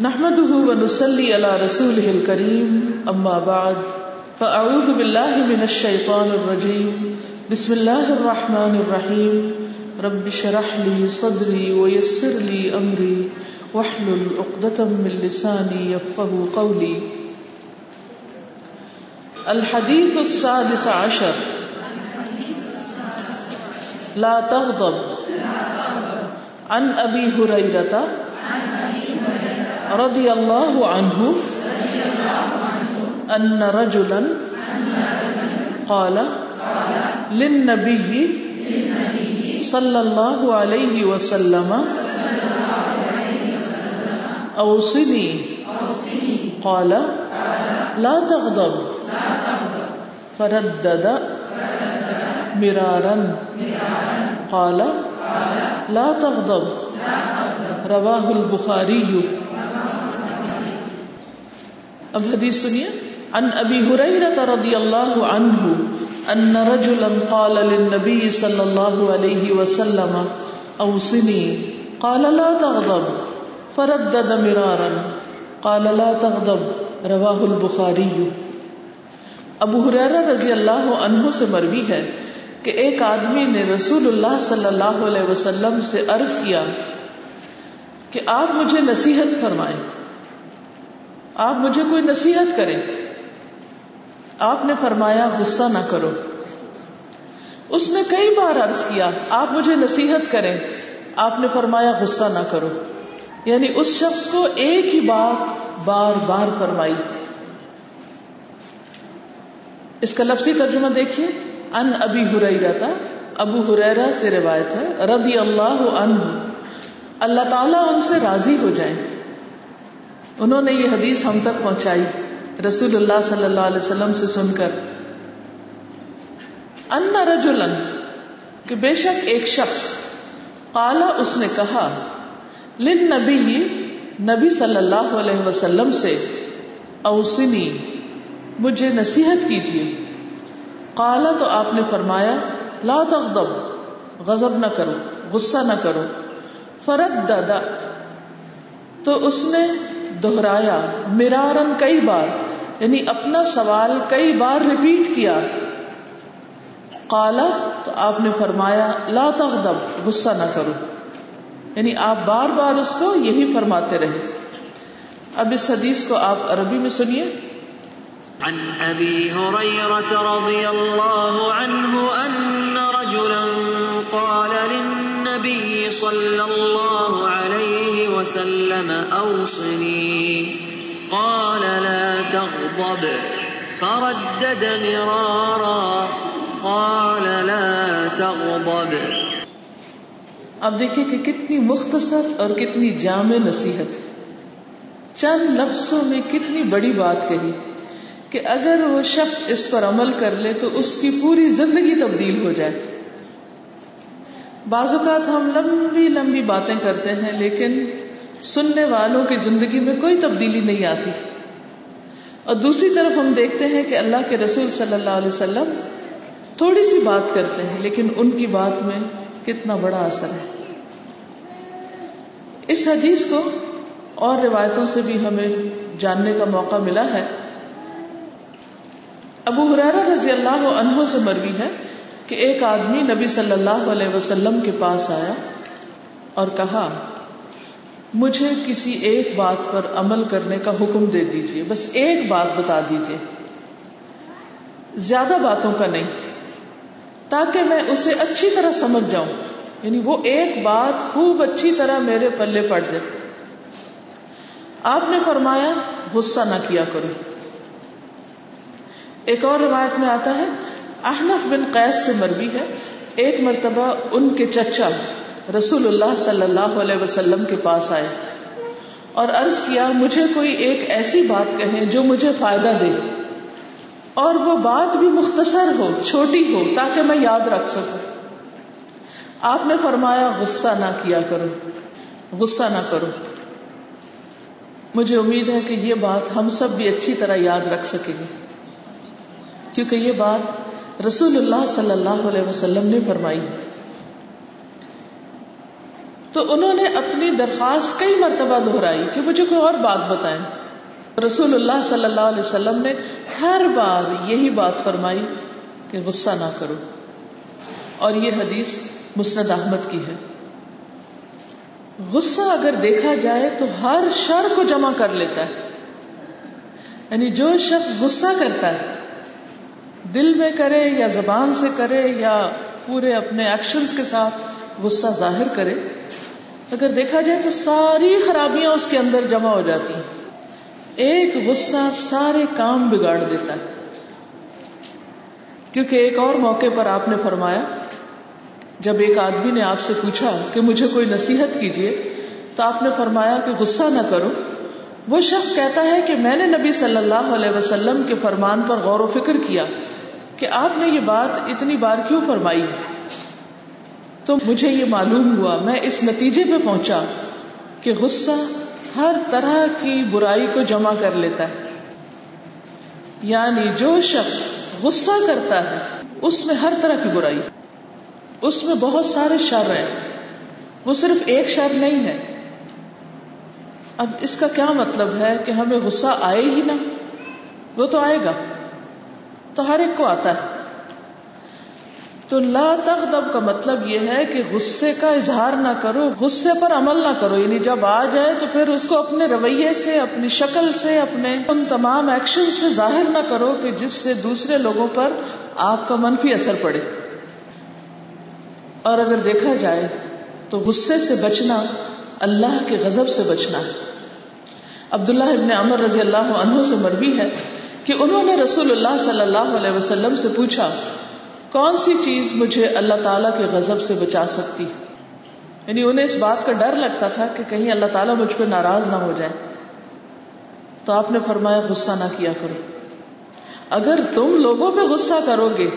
نحمده ونسلي على رسوله الكريم، أما بعد، فأعوذ بالله من الشيطان الرجيم. بسم الله الرحمن الرحيم. رب شرح لي صدري ويسر لي أمري، واحلل عقدة من لساني يفقه قولي. الحديث السادس عشر. لا تغضب. عن أبي هريرة. رضي الله عنه أن رجلا قال للنبي صلى الله عليه وسلم أوصني قال لا تغضب فردد مرارا قال لا تغضب رواہ البخاری. اب حدیث سنیے. عن ابی حریرہ رضی اللہ عنہ ان رجلا قال للنبي صلی اللہ علیہ وسلم، اوصنی. قال لا تغضب. فردد مرارا. قال لا تغضب. رواہ البخاری. ابو حریرہ رضی اللہ عنہ سے مروی ہے. کہ ایک آدمی نے رسول اللہ صلی اللہ علیہ وسلم سے عرض کیا کہ آپ مجھے نصیحت فرمائیں، آپ مجھے کوئی نصیحت کریں۔ آپ نے فرمایا، غصہ نہ کرو۔ اس نے کئی بار عرض کیا، آپ مجھے نصیحت کریں۔ آپ نے فرمایا، غصہ نہ کرو۔ یعنی اس شخص کو ایک ہی بات بار بار فرمائی۔ اس کا لفظی ترجمہ دیکھیے۔ ان ابی ہریرا تھا ابو ہریرا سے روایت ہے، رضی اللہ عنہ۔ اللہ تعالیٰ ان سے راضی ہو جائیں۔ انہوں نے یہ حدیث ہم تک پہنچائی، رسول اللہ صلی اللہ علیہ وسلم سے سن کر۔ ان رجلن، کہ بے شک ایک شخص۔ قالا اس نے کہا لن نبی نبی صلی اللہ علیہ وسلم سے اوسنی مجھے نصیحت کیجیے۔ قالا تو آپ نے فرمایا، لا تغضب، غضب نہ کرو، غصہ نہ کرو۔ فرد دادا تو اس نے دہرایا، مرارن کئی بار یعنی اپنا سوال کئی بار ریپیٹ کیا۔ قالا تو آپ نے فرمایا، لا تغضب، غصہ نہ کرو۔ یعنی آپ بار بار اس کو یہی فرماتے رہے۔ اب اس حدیث کو آپ عربی میں سنیے۔ عن ابي هريره رضي الله عنه ان رجلا قال للنبي صلى الله عليه وسلم اوصني قال لا تغضب. فردد مرارا. قال لا تغضب. اب دیکھیے کہ کتنی مختصر اور کتنی جامع نصیحت. چند لفظوں میں کتنی بڑی بات کہی. کہ اگر وہ شخص اس پر عمل کر لے تو اس کی پوری زندگی تبدیل ہو جائے۔ بعض اوقات ہم لمبی لمبی باتیں کرتے ہیں لیکن سننے والوں کی زندگی میں کوئی تبدیلی نہیں آتی۔ اور دوسری طرف ہم دیکھتے ہیں کہ اللہ کے رسول صلی اللہ علیہ وسلم تھوڑی سی بات کرتے ہیں لیکن ان کی بات میں کتنا بڑا اثر ہے۔ اس حدیث کو اور روایتوں سے بھی ہمیں جاننے کا موقع ملا ہے۔ ابو حرارا رضی اللہ عنہ سے مروی ہے کہ ایک آدمی نبی صلی اللہ علیہ وسلم کے پاس آیا اور کہا، مجھے کسی ایک بات پر عمل کرنے کا حکم دے دیجیے بس ایک بات بتا دیجیے زیادہ باتوں کا نہیں، تاکہ میں اسے اچھی طرح سمجھ جاؤں۔ یعنی وہ ایک بات خوب اچھی طرح میرے پلے پڑ جائے۔ آپ نے فرمایا، غصہ نہ کیا کرو۔ ایک اور روایت میں آتا ہے، احنف بن قیس سے مروی ہے۔ ایک مرتبہ ان کے چچا رسول اللہ صلی اللہ علیہ وسلم کے پاس آئے اور عرض کیا، مجھے کوئی ایک ایسی بات کہیں جو مجھے فائدہ دے۔ اور وہ بات بھی مختصر ہو، چھوٹی ہو، تاکہ میں یاد رکھ سکوں۔ آپ نے فرمایا، غصہ نہ کیا کرو۔ غصہ نہ کرو۔ مجھے امید ہے کہ یہ بات ہم سب بھی اچھی طرح یاد رکھ سکیں گے۔ کیونکہ یہ بات رسول اللہ صلی اللہ علیہ وسلم نے فرمائی۔ تو انہوں نے اپنی درخواست کئی مرتبہ دہرائی کہ مجھے کوئی اور بات بتائیں۔ رسول اللہ صلی اللہ علیہ وسلم نے ہر بار یہی بات فرمائی کہ غصہ نہ کرو۔ اور یہ حدیث مسند احمد کی ہے۔ غصہ اگر دیکھا جائے تو ہر شر کو جمع کر لیتا ہے۔ یعنی جو شخص غصہ کرتا ہے دل میں کرے یا زبان سے کرے یا پورے اپنے ایکشن کے ساتھ غصہ ظاہر کرے۔ اگر دیکھا جائے تو ساری خرابیاں اس کے اندر جمع ہو جاتی ہیں۔ ایک غصہ سارے کام بگاڑ دیتا ہے۔ کیونکہ ایک اور موقع پر آپ نے فرمایا، جب ایک آدمی نے آپ سے پوچھا کہ مجھے کوئی نصیحت کیجیے، تو آپ نے فرمایا کہ غصہ نہ کرو۔ وہ شخص کہتا ہے کہ میں نے نبی صلی اللہ علیہ وسلم کے فرمان پر غور و فکر کیا کہ آپ نے یہ بات اتنی بار کیوں فرمائی ہے؟ تو مجھے یہ معلوم ہوا، میں اس نتیجے پہ پہنچا کہ غصہ ہر طرح کی برائی کو جمع کر لیتا ہے۔ یعنی جو شخص غصہ کرتا ہے، اس میں ہر طرح کی برائی، اس میں بہت سارے شر ہیں۔ وہ صرف ایک شر نہیں ہے۔ اب اس کا کیا مطلب ہے کہ ہمیں غصہ آئے ہی نہ؟ وہ تو آئے گا۔ تو ہر ایک کو آتا ہے۔ تو لا تغضب کا مطلب یہ ہے کہ غصے کا اظہار نہ کرو، غصے پر عمل نہ کرو۔ یعنی جب آ جائے تو پھر اس کو اپنے رویے سے، اپنی شکل سے، اپنے ان تمام ایکشن سے ظاہر نہ کرو کہ جس سے دوسرے لوگوں پر آپ کا منفی اثر پڑے۔ اور اگر دیکھا جائے تو غصے سے بچنا اللہ کے غضب سے بچنا ہے۔ عبداللہ ابن عمر رضی اللہ عنہ سے مروی ہے کہ انہوں نے رسول اللہ صلی اللہ علیہ وسلم سے پوچھا، کون سی چیز مجھے اللہ تعالیٰ کے غضب سے بچا سکتی؟ یعنی انہیں اس بات کا ڈر لگتا تھا کہ کہیں اللہ تعالیٰ مجھ پہ ناراض نہ ہو جائے۔ تو آپ نے فرمایا، غصہ نہ کیا کرو۔ اگر تم لوگوں پہ غصہ کرو گے،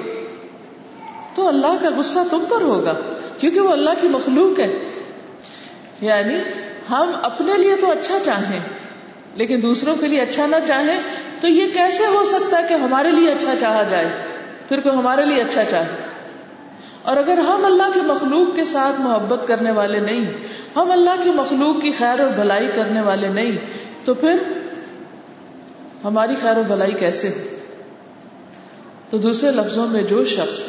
تو اللہ کا غصہ تم پر ہوگا، کیونکہ وہ اللہ کی مخلوق ہے۔ یعنی ہم اپنے لیے تو اچھا چاہیں، لیکن دوسروں کے لیے اچھا نہ چاہیں، تو یہ کیسے ہو سکتا ہے کہ ہمارے لیے اچھا چاہا جائے؟ پھر کوئی ہمارے لیے اچھا چاہے؟ اور اگر ہم اللہ کی مخلوق کے ساتھ محبت کرنے والے نہیں، ہم اللہ کی مخلوق کی خیر اور بھلائی کرنے والے نہیں، تو پھر ہماری خیر و بھلائی کیسے؟ تو دوسرے لفظوں میں جو شخص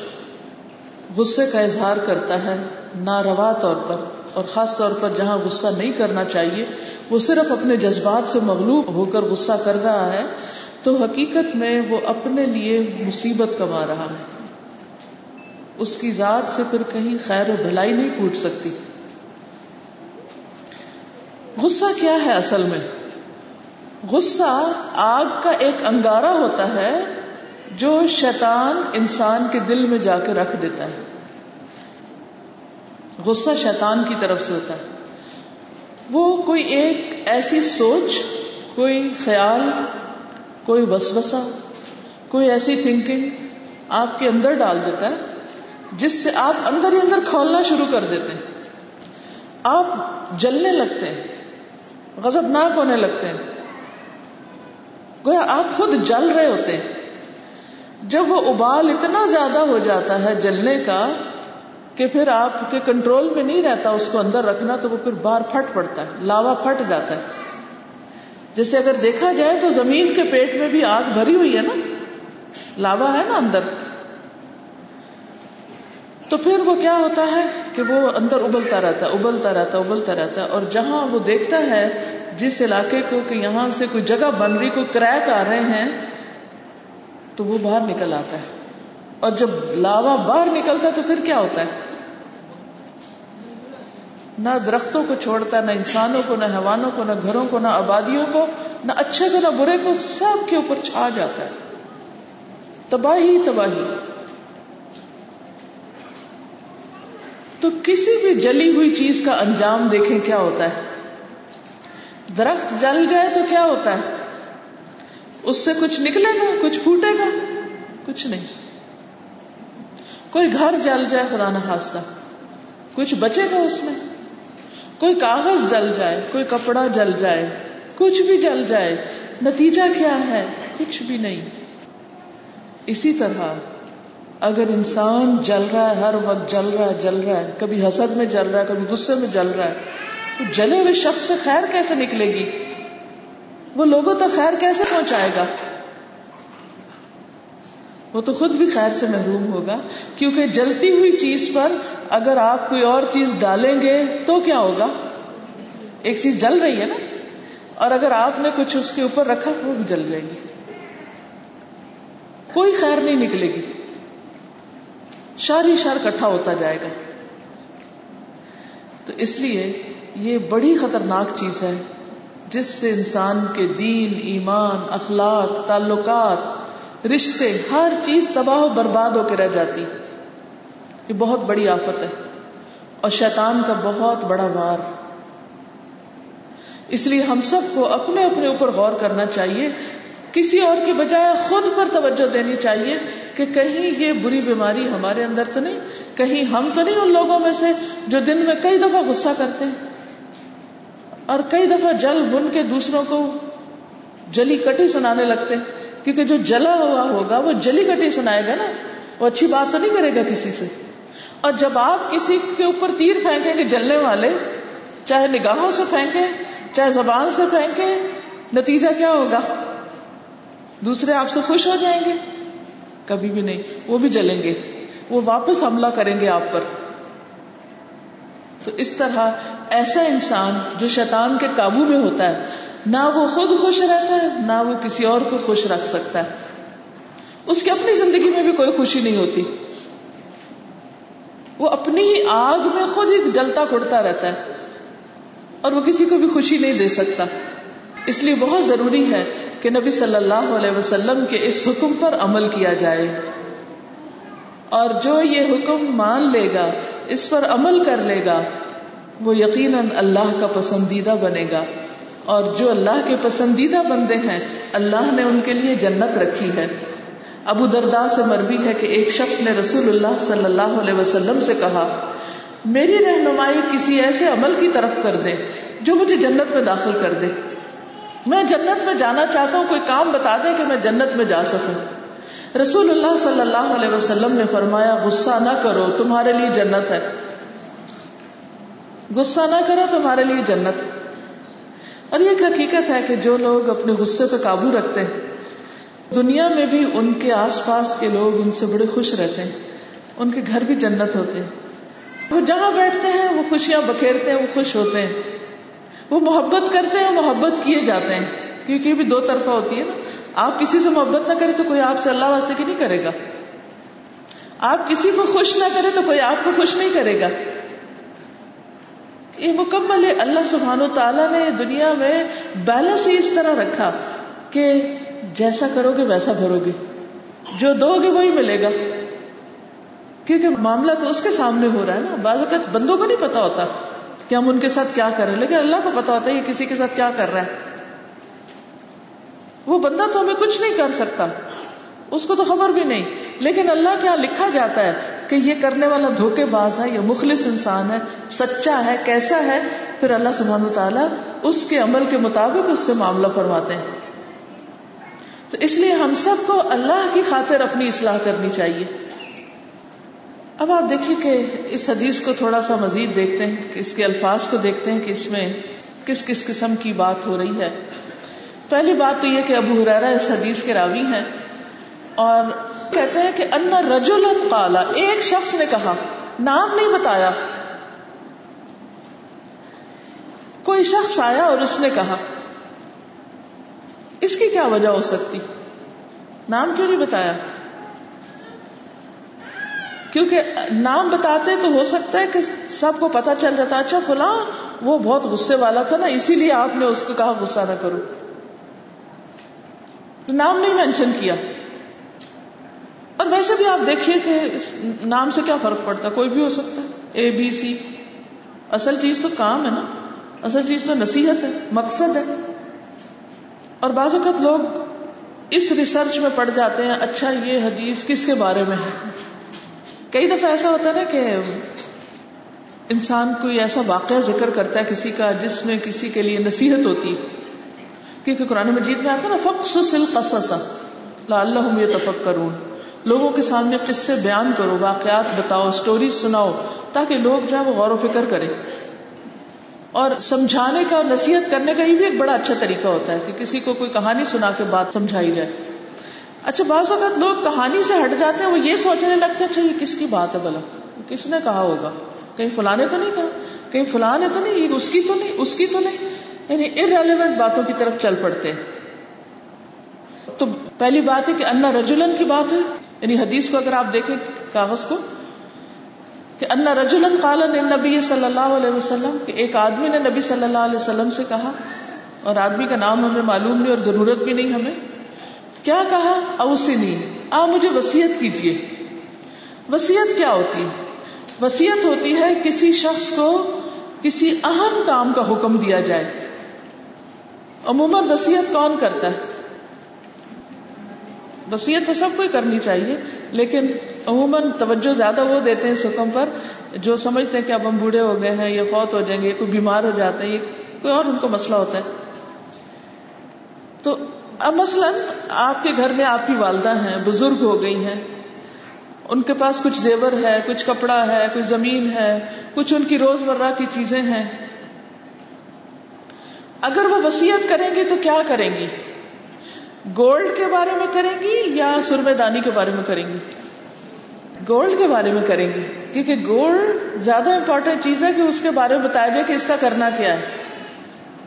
غصے کا اظہار کرتا ہے، ناروا طور پر اور خاص طور پر جہاں غصہ نہیں کرنا چاہیے، وہ صرف اپنے جذبات سے مغلوب ہو کر غصہ کر رہا ہے، تو حقیقت میں وہ اپنے لیے مصیبت کما رہا ہے۔ اس کی ذات سے پھر کہیں خیر و بھلائی نہیں پوٹ سکتی۔ غصہ کیا ہے اصل میں؟ غصہ آگ کا ایک انگارہ ہوتا ہے جو شیطان انسان کے دل میں جا کے رکھ دیتا ہے۔ غصہ شیطان کی طرف سے ہوتا ہے۔ وہ کوئی ایک ایسی سوچ، کوئی خیال، کوئی وسوسہ، کوئی ایسی تھنکنگ آپ کے اندر ڈال دیتا ہے، جس سے آپ اندر ہی اندر کھولنا شروع کر دیتے ہیں۔ آپ جلنے لگتے ہیں، غضبناک ہونے لگتے ہیں۔ گویا آپ خود جل رہے ہوتے ہیں۔ جب وہ ابال اتنا زیادہ ہو جاتا ہے جلنے کا کہ پھر آپ کے کنٹرول میں نہیں رہتا اس کو اندر رکھنا تو وہ پھر باہر پھٹ پڑتا ہے، لاوا پھٹ جاتا ہے۔ جیسے اگر دیکھا جائے تو زمین کے پیٹ میں بھی آگ بھری ہوئی ہے نا، لاوا ہے نا اندر۔ تو پھر وہ کیا ہوتا ہے کہ وہ اندر ابلتا رہتا ہے، ابلتا رہتا ہے، ابلتا رہتا ہے۔ اور جہاں وہ دیکھتا ہے، جس علاقے کو کہ یہاں سے کوئی جگہ بن رہی، کوئی کریک آ رہے ہیں، تو وہ باہر نکل آتا ہے۔ اور جب لاوا باہر نکلتا ہے تو پھر کیا ہوتا ہے؟ نہ درختوں کو چھوڑتا نہ انسانوں کو، نہ حیوانوں کو، نہ گھروں کو، نہ آبادیوں کو، نہ اچھے کو نہ برے کو، سب کے اوپر چھا جاتا ہے۔ تباہی تباہی۔ تو کسی بھی جلی ہوئی چیز کا انجام دیکھیں کیا ہوتا ہے؟ درخت جل جائے تو کیا ہوتا ہے؟ اس سے کچھ نکلے گا، کچھ پھوٹے گا، کچھ نہیں۔ کوئی گھر جل جائے خدا نہ خاصہ کچھ بچے گا اس میں۔ کوئی کاغذ جل جائے، کوئی کپڑا جل جائے، کچھ بھی جل جائے، نتیجہ کیا ہے؟ کچھ بھی نہیں۔ اسی طرح اگر انسان جل رہا ہے، ہر وقت جل رہا ہے، جل رہا ہے، کبھی حسد میں جل رہا ہے، کبھی غصے میں جل رہا ہے، تو جلے ہوئے شخص سے خیر کیسے نکلے گی؟ وہ لوگوں تک خیر کیسے پہنچائے گا؟ وہ تو خود بھی خیر سے محروم ہوگا، کیونکہ جلتی ہوئی چیز پر اگر آپ کوئی اور چیز ڈالیں گے تو کیا ہوگا؟ ایک چیز جل رہی ہے نا؟ اور اگر آپ نے کچھ اس کے اوپر رکھا، وہ بھی جل جائے گی۔ کوئی خیر نہیں نکلے گی۔ شاری شار کٹھا ہوتا جائے گا۔ تو اس لیے یہ بڑی خطرناک چیز ہے، جس سے انسان کے دین، ایمان، اخلاق، تعلقات رشتے، ہر چیز تباہ و برباد ہو کے رہ جاتی۔ یہ بہت بڑی آفت ہے۔ اور شیطان کا بہت بڑا وار۔ اس لیے ہم سب کو اپنے اپنے اوپر غور کرنا چاہیے۔ کسی اور کی بجائے خود پر توجہ دینی چاہیے کہ کہیں یہ بری بیماری ہمارے اندر تو نہیں، کہیں ہم تو نہیں ان لوگوں میں سے جو دن میں کئی دفعہ غصہ کرتے ہیں۔ اور کئی دفعہ جل بن کے دوسروں کو جلی کٹی سنانے لگتے ہیں۔ کیونکہ جو جلا ہوا ہوگا، وہ جلی کٹی سنائے گا نا۔ وہ اچھی بات تو نہیں کرے گا کسی سے۔ اور جب آپ کسی کے اوپر تیر پھینکیں گے جلنے والے، چاہے نگاہوں سے پھینکیں، چاہے زبان سے پھینکیں، نتیجہ کیا ہوگا؟ دوسرے آپ سے خوش ہو جائیں گے۔ کبھی بھی نہیں، وہ بھی جلیں گے۔ وہ واپس حملہ کریں گے آپ پر۔ تو اس طرح ایسا انسان جو شیطان کے قابو میں ہوتا ہے۔ نہ وہ خود خوش رہتا ہے، نہ وہ کسی اور کو خوش رکھ سکتا ہے۔ اس کی اپنی زندگی میں بھی کوئی خوشی نہیں ہوتی۔ وہ اپنی ہی آگ میں خود ہی جلتا کڑتا رہتا ہے۔ اور وہ کسی کو بھی خوشی نہیں دے سکتا۔ اس لیے بہت ضروری ہے کہ نبی صلی اللہ علیہ وسلم کے اس حکم پر عمل کیا جائے۔ اور جو یہ حکم مان لے گا، اس پر عمل کر لے گا، وہ یقیناً اللہ کا پسندیدہ بنے گا۔ اور جو اللہ کے پسندیدہ بندے ہیں، اللہ نے ان کے لیے جنت رکھی ہے۔ ابو دردا سے مربی ہے کہ ایک شخص نے رسول اللہ صلی اللہ علیہ وسلم سے کہا، میری رہنمائی کسی ایسے عمل کی طرف کر دے جو مجھے جنت میں داخل کر دے۔ میں جنت میں جانا چاہتا ہوں، کوئی کام بتا دے کہ میں جنت میں جا سکوں۔ رسول اللہ صلی اللہ علیہ وسلم نے فرمایا، غصہ نہ کرو، تمہارے لیے جنت ہے۔ غصہ نہ کرو، تمہارے لیے جنت۔ اور یہ ایک حقیقت ہے کہ جو لوگ اپنے غصے پہ قابو رکھتے ہیں، دنیا میں بھی ان کے آس پاس کے لوگ ان سے بڑے خوش رہتے ہیں، ان کے گھر بھی جنت ہوتے ہیں۔ وہ جہاں بیٹھتے ہیں، وہ خوشیاں بکھیرتے ہیں، وہ خوش ہوتے ہیں۔ وہ محبت کرتے ہیں، محبت کیے جاتے ہیں۔ کیونکہ یہ بھی دو طرفہ ہوتی ہے نا۔ آپ کسی سے محبت نہ کرے تو کوئی آپ سے اللہ واسطے کی نہیں کرے گا۔ آپ کسی کو خوش نہ کرے تو کوئی آپ کو خوش نہیں کرے گا۔ یہ مکمل ہے۔ اللہ سبحان و تعالیٰ نے دنیا میں بیلنس ہی اس طرح رکھا کہ جیسا کرو گے ویسا بھرو گے جو دو گے وہی ملے گا۔ کیونکہ معاملہ تو اس کے سامنے ہو رہا ہے نا۔ بعض اوقات بندوں کو نہیں پتا ہوتا کہ ہم ان کے ساتھ کیا کر رہے ہیں، لیکن اللہ کو پتا ہوتا ہے یہ کسی کے ساتھ کیا کر رہا ہے۔ وہ بندہ تو ہمیں کچھ نہیں کر سکتا۔ اس کو تو خبر بھی نہیں۔ لیکن اللہ کیا لکھا جاتا ہے کہ یہ کرنے والا دھوکے باز ہے یہ مخلص انسان ہے، سچا ہے، کیسا ہے، پھر اللہ سبحان تعالیٰ اس کے عمل کے مطابق اس سے معاملہ فرماتے ہیں۔ تو اس لیے ہم سب کو اللہ کی خاطر اپنی اصلاح کرنی چاہیے۔ اب آپ دیکھیے کہ اس حدیث کو تھوڑا سا مزید دیکھتے ہیں، کہ اس کے الفاظ کو دیکھتے ہیں کہ اس میں کس کس قسم کی بات ہو رہی ہے۔ پہلی بات تو یہ کہ ابو حرارا اس حدیث کے راوی ہیں۔ اور کہتے ہیں کہ ان رجول قالا، ایک شخص نے کہا، نام نہیں بتایا۔ کوئی شخص آیا اور اس نے کہا، اس کی کیا وجہ ہو سکتی؟ نام کیوں نہیں بتایا؟ کیونکہ نام بتاتے تو ہو سکتا ہے کہ سب کو پتا چل جاتا اچھا فلاں، وہ بہت غصے والا تھا نا، اسی لیے آپ نے اس کو کہا غصہ نہ کرو۔ تو نام نہیں مینشن کیا۔ اور ویسے بھی آپ دیکھیے کہ اس نام سے کیا فرق پڑتا ہے؟ کوئی بھی ہو سکتا ہے۔ اے بی سی اصل چیز تو کام ہے نا۔ اصل چیز تو نصیحت ہے، مقصد ہے۔ اور بعض اوقات لوگ اس ریسرچ میں پڑ جاتے ہیں اچھا یہ حدیث کس کے بارے میں ہے؟ کئی دفعہ ایسا ہوتا ہے نا کہ انسان کوئی ایسا واقعہ ذکر کرتا ہے کسی کا جس میں کسی کے لیے نصیحت ہوتی کیونکہ قرآن مجید میں آتا ہے نا فخص لا اللہ یہ تفک کرون لوگوں کے سامنے قصے بیان کرو، واقعات بتاؤ اسٹوری سناؤ، تاکہ لوگ جو ہے وہ غور و فکر کریں۔ اور سمجھانے کا اور نصیحت کرنے کا یہ بھی ایک بڑا اچھا طریقہ ہوتا ہے کہ کسی کو کوئی کہانی سنا کے بات سمجھائی جائے۔ اچھا بعض اوقات لوگ کہانی سے ہٹ جاتے ہیں، وہ یہ سوچنے لگتے ہیں اچھا یہ کس کی بات ہے بلا کس نے کہا ہوگا؟ کہیں فلاں نے تو نہیں کہا؟ کہیں فلاں نے تو نہیں؟ یہ اس کی تو نہیں؟ اس کی تو نہیں؟ یعنی ارریلیونٹ باتوں کی طرف چل پڑتے ہیں۔ تو پہلی بات ہے کہ انا رجولن کی بات ہے یعنی حدیث کو اگر آپ دیکھیں کاغذ کو کہ انا رجولن قالن نبی صلی اللہ علیہ وسلم کہ ایک آدمی نے نبی صلی اللہ علیہ وسلم سے کہا اور آدمی کا نام ہمیں معلوم نہیں اور ضرورت بھی نہیں ہمیں، کیا کہا؟ اوسنی، آ مجھے وسیعت کیجیے وسیعت کیا ہوتی؟ ہے وسیعت ہوتی ہے کسی شخص کو کسی اہم کام کا حکم دیا جائے۔ عموماً وسیعت کون کرتا ہے؟ وسیعت تو سب کو ہی کرنی چاہیے، لیکن عموماً توجہ زیادہ وہ دیتے ہیں اس حکم پر جو سمجھتے ہیں کہ اب ہم بوڑھے ہو گئے ہیں، یا فوت ہو جائیں گے، کوئی بیمار ہو جاتے ہیں یہ کوئی اور ان کو مسئلہ ہوتا ہے۔ تو اب مثلاً آپ کے گھر میں آپ کی والدہ ہیں، بزرگ ہو گئی ہیں، ان کے پاس کچھ زیور ہے، کچھ کپڑا ہے کچھ زمین ہے، کچھ ان کی روز مرہ کی چیزیں ہیں۔ اگر وہ وسیعت کریں گی تو کیا کریں گی؟ گولڈ کے بارے میں کریں گی یا سرمے دانی کے بارے میں کریں گی؟ گولڈ کے بارے میں کریں گی، کیونکہ گولڈ زیادہ امپورٹینٹ چیز ہے کہ اس کے بارے میں بتایا جائے کہ اس کا کرنا کیا ہے۔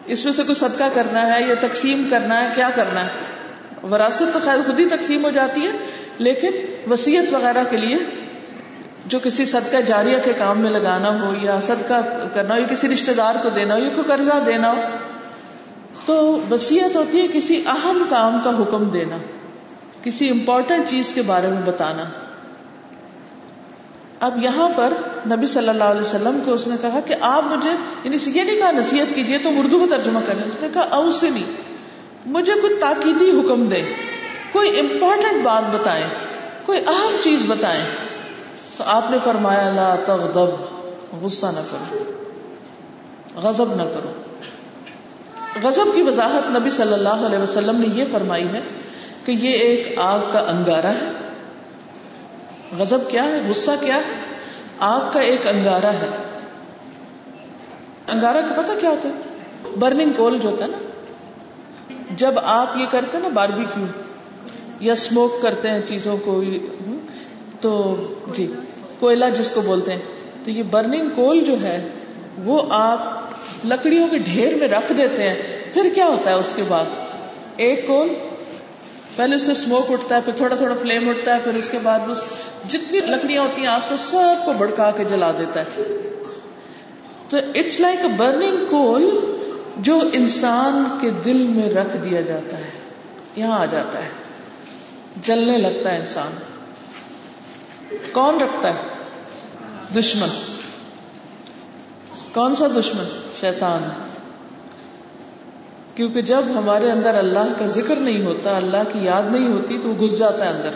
اس میں سے کوئی صدقہ کرنا ہے یا تقسیم کرنا ہے، کیا کرنا ہے؟ وراثت تو خیر خود ہی تقسیم ہو جاتی ہے، لیکن وسیعت وغیرہ کے لیے جو کسی صدقہ جاریہ کے کام میں لگانا ہو یا صدقہ کرنا ہو یا کسی رشتے دار کو دینا ہو یا کوئی قرضہ دینا ہو تو وسیعت ہوتی ہے کسی اہم کام کا حکم دینا، کسی امپورٹنٹ چیز کے بارے میں بتانا۔ اب یہاں پر نبی صلی اللہ علیہ وسلم کو اس نے کہا کہ آپ مجھے یعنی یہ نہیں کہا نصیحت کیجیے تو اردو میں ترجمہ کریں۔ اس نے کہا او سے نہیں مجھے کوئی تاکیدی حکم دے کوئی امپورٹنٹ بات بتائیں، کوئی اہم چیز بتائیں۔ تو آپ نے فرمایا، لا تغضب، غصہ نہ کرو، غضب نہ کرو۔ غضب کی وضاحت نبی صلی اللہ علیہ وسلم نے یہ فرمائی ہے کہ یہ ایک آگ کا انگارہ ہے۔ غضب کیا ہے؟ غصہ کیا ہے؟ آگ کا ایک انگارا ہے۔ انگارا کا پتہ کیا ہوتا ہے؟ برننگ کول جو ہوتا ہے نا۔ جب آپ یہ کرتے ہیں نا باربی کیو یا اسموک کرتے ہیں چیزوں کو، تو جی کوئلہ جس کو بولتے ہیں، تو یہ برننگ کول جو ہے، وہ آپ لکڑیوں کے ڈھیر میں رکھ دیتے ہیں، پھر کیا ہوتا ہے اس کے بعد؟ ایک کول، پہلے اس سے اسموک اٹھتا ہے، پھر تھوڑا تھوڑا فلیم اٹھتا ہے، پھر اس کے بعد اس جتنی لکڑیاں ہوتی ہیں، آس پاس سب کو بڑکا کے جلا دیتا ہے۔ تو it's like a burning coal جو انسان کے دل میں رکھ دیا جاتا ہے۔ یہاں آ جاتا ہے۔ جلنے لگتا ہے انسان۔ کون رکھتا ہے؟ دشمن۔ کون سا دشمن؟ شیطان۔ کیونکہ جب ہمارے اندر اللہ کا ذکر نہیں ہوتا، اللہ کی یاد نہیں ہوتی، تو وہ گھس جاتا ہے اندر۔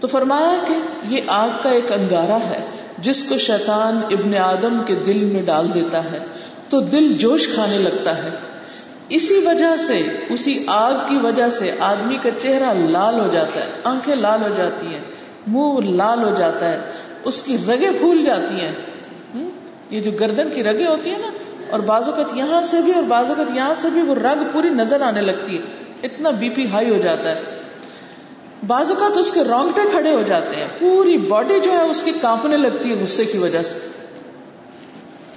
تو فرمایا کہ یہ آگ کا ایک انگارا ہے، جس کو شیطان ابن آدم کے دل میں ڈال دیتا ہے۔ تو دل جوش کھانے لگتا ہے۔ اسی وجہ سے، اسی آگ کی وجہ سے آدمی کا چہرہ لال ہو جاتا ہے، آنکھیں لال ہو جاتی ہیں، منہ لال ہو جاتا ہے، اس کی رگیں پھول جاتی ہیں۔ یہ جو گردن کی رگیں ہوتی ہیں نا، اور بعض اوقات یہاں سے بھی اور بعض اوقات یہاں سے بھی وہ رگ پوری نظر آنے لگتی ہے۔ اتنا بی پی ہائی ہو جاتا ہے۔ اوقات اس کے رونگٹے کھڑے ہو جاتے ہیں۔ پوری باڈی جو ہے اس کی کانپنے لگتی ہے غصے کی وجہ سے۔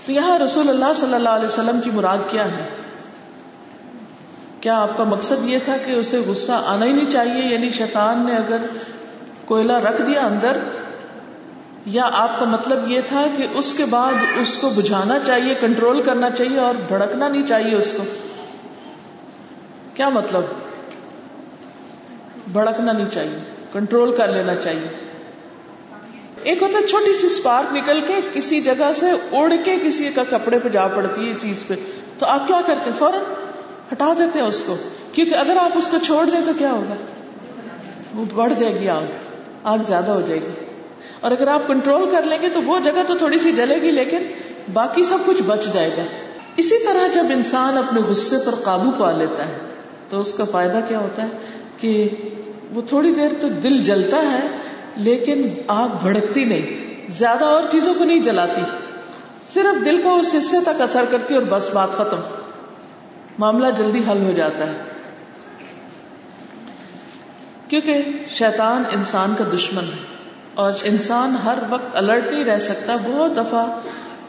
تو یہاں رسول اللہ صلی اللہ علیہ وسلم کی مراد کیا ہے؟ کیا آپ کا مقصد یہ تھا کہ اسے غصہ آنا ہی نہیں چاہیے؟ یعنی شیطان نے اگر کوئلہ رکھ دیا اندر یا آپ کا مطلب یہ تھا کہ اس کے بعد اس کو بجھانا چاہیے کنٹرول کرنا چاہیے اور بھڑکنا نہیں چاہیے اس کو۔ کیا مطلب؟ بھڑکنا نہیں چاہیے کنٹرول کر لینا چاہیے۔ ایک ہوتا ہے چھوٹی سی اسپارک نکل کے کسی جگہ سے اڑ کے کسی کا کپڑے پہ جا پڑتی ہے چیز پہ۔ تو آپ کیا کرتے ہیں؟ فوراً ہٹا دیتے ہیں اس کو۔ کیونکہ اگر آپ اس کو چھوڑ دیں تو کیا ہوگا؟ وہ بڑھ جائے گی آگ آگ زیادہ ہو جائے گی۔ اور اگر آپ کنٹرول کر لیں گے تو وہ جگہ تو تھوڑی سی جلے گی، لیکن باقی سب کچھ بچ جائے گا۔ اسی طرح جب انسان اپنے غصے پر قابو پا لیتا ہے، تو اس کا فائدہ کیا ہوتا ہے؟ کہ وہ تھوڑی دیر تو دل جلتا ہے، لیکن آگ بھڑکتی نہیں۔ زیادہ اور چیزوں کو نہیں جلاتی۔ صرف دل کو اس حصے تک اثر کرتی اور بس بات ختم۔ معاملہ جلدی حل ہو جاتا ہے۔ کیونکہ شیطان انسان کا دشمن ہے۔ اور انسان ہر وقت الرٹ نہیں رہ سکتا، بہت دفعہ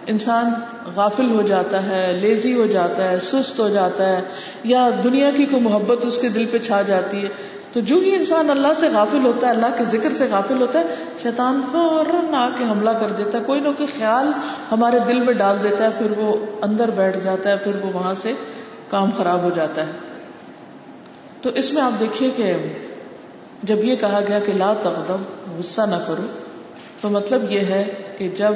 انسان غافل ہو جاتا ہے لیزی ہو جاتا ہے، سست ہو جاتا ہے، یا دنیا کی کوئی محبت اس کے دل پہ چھا جاتی ہے۔ تو جو ہی انسان اللہ سے غافل ہوتا ہے، اللہ کے ذکر سے غافل ہوتا ہے، شیطان فوراً آ کے حملہ کر دیتا ہے۔ کوئی نہ کوئی خیال ہمارے دل میں ڈال دیتا ہے، پھر وہ اندر بیٹھ جاتا ہے، پھر وہ وہاں سے کام خراب ہو جاتا ہے۔ تو اس میں آپ دیکھیے کہ جب یہ کہا گیا کہ لا تغضب، غصہ نہ کرو، تو مطلب یہ ہے کہ جب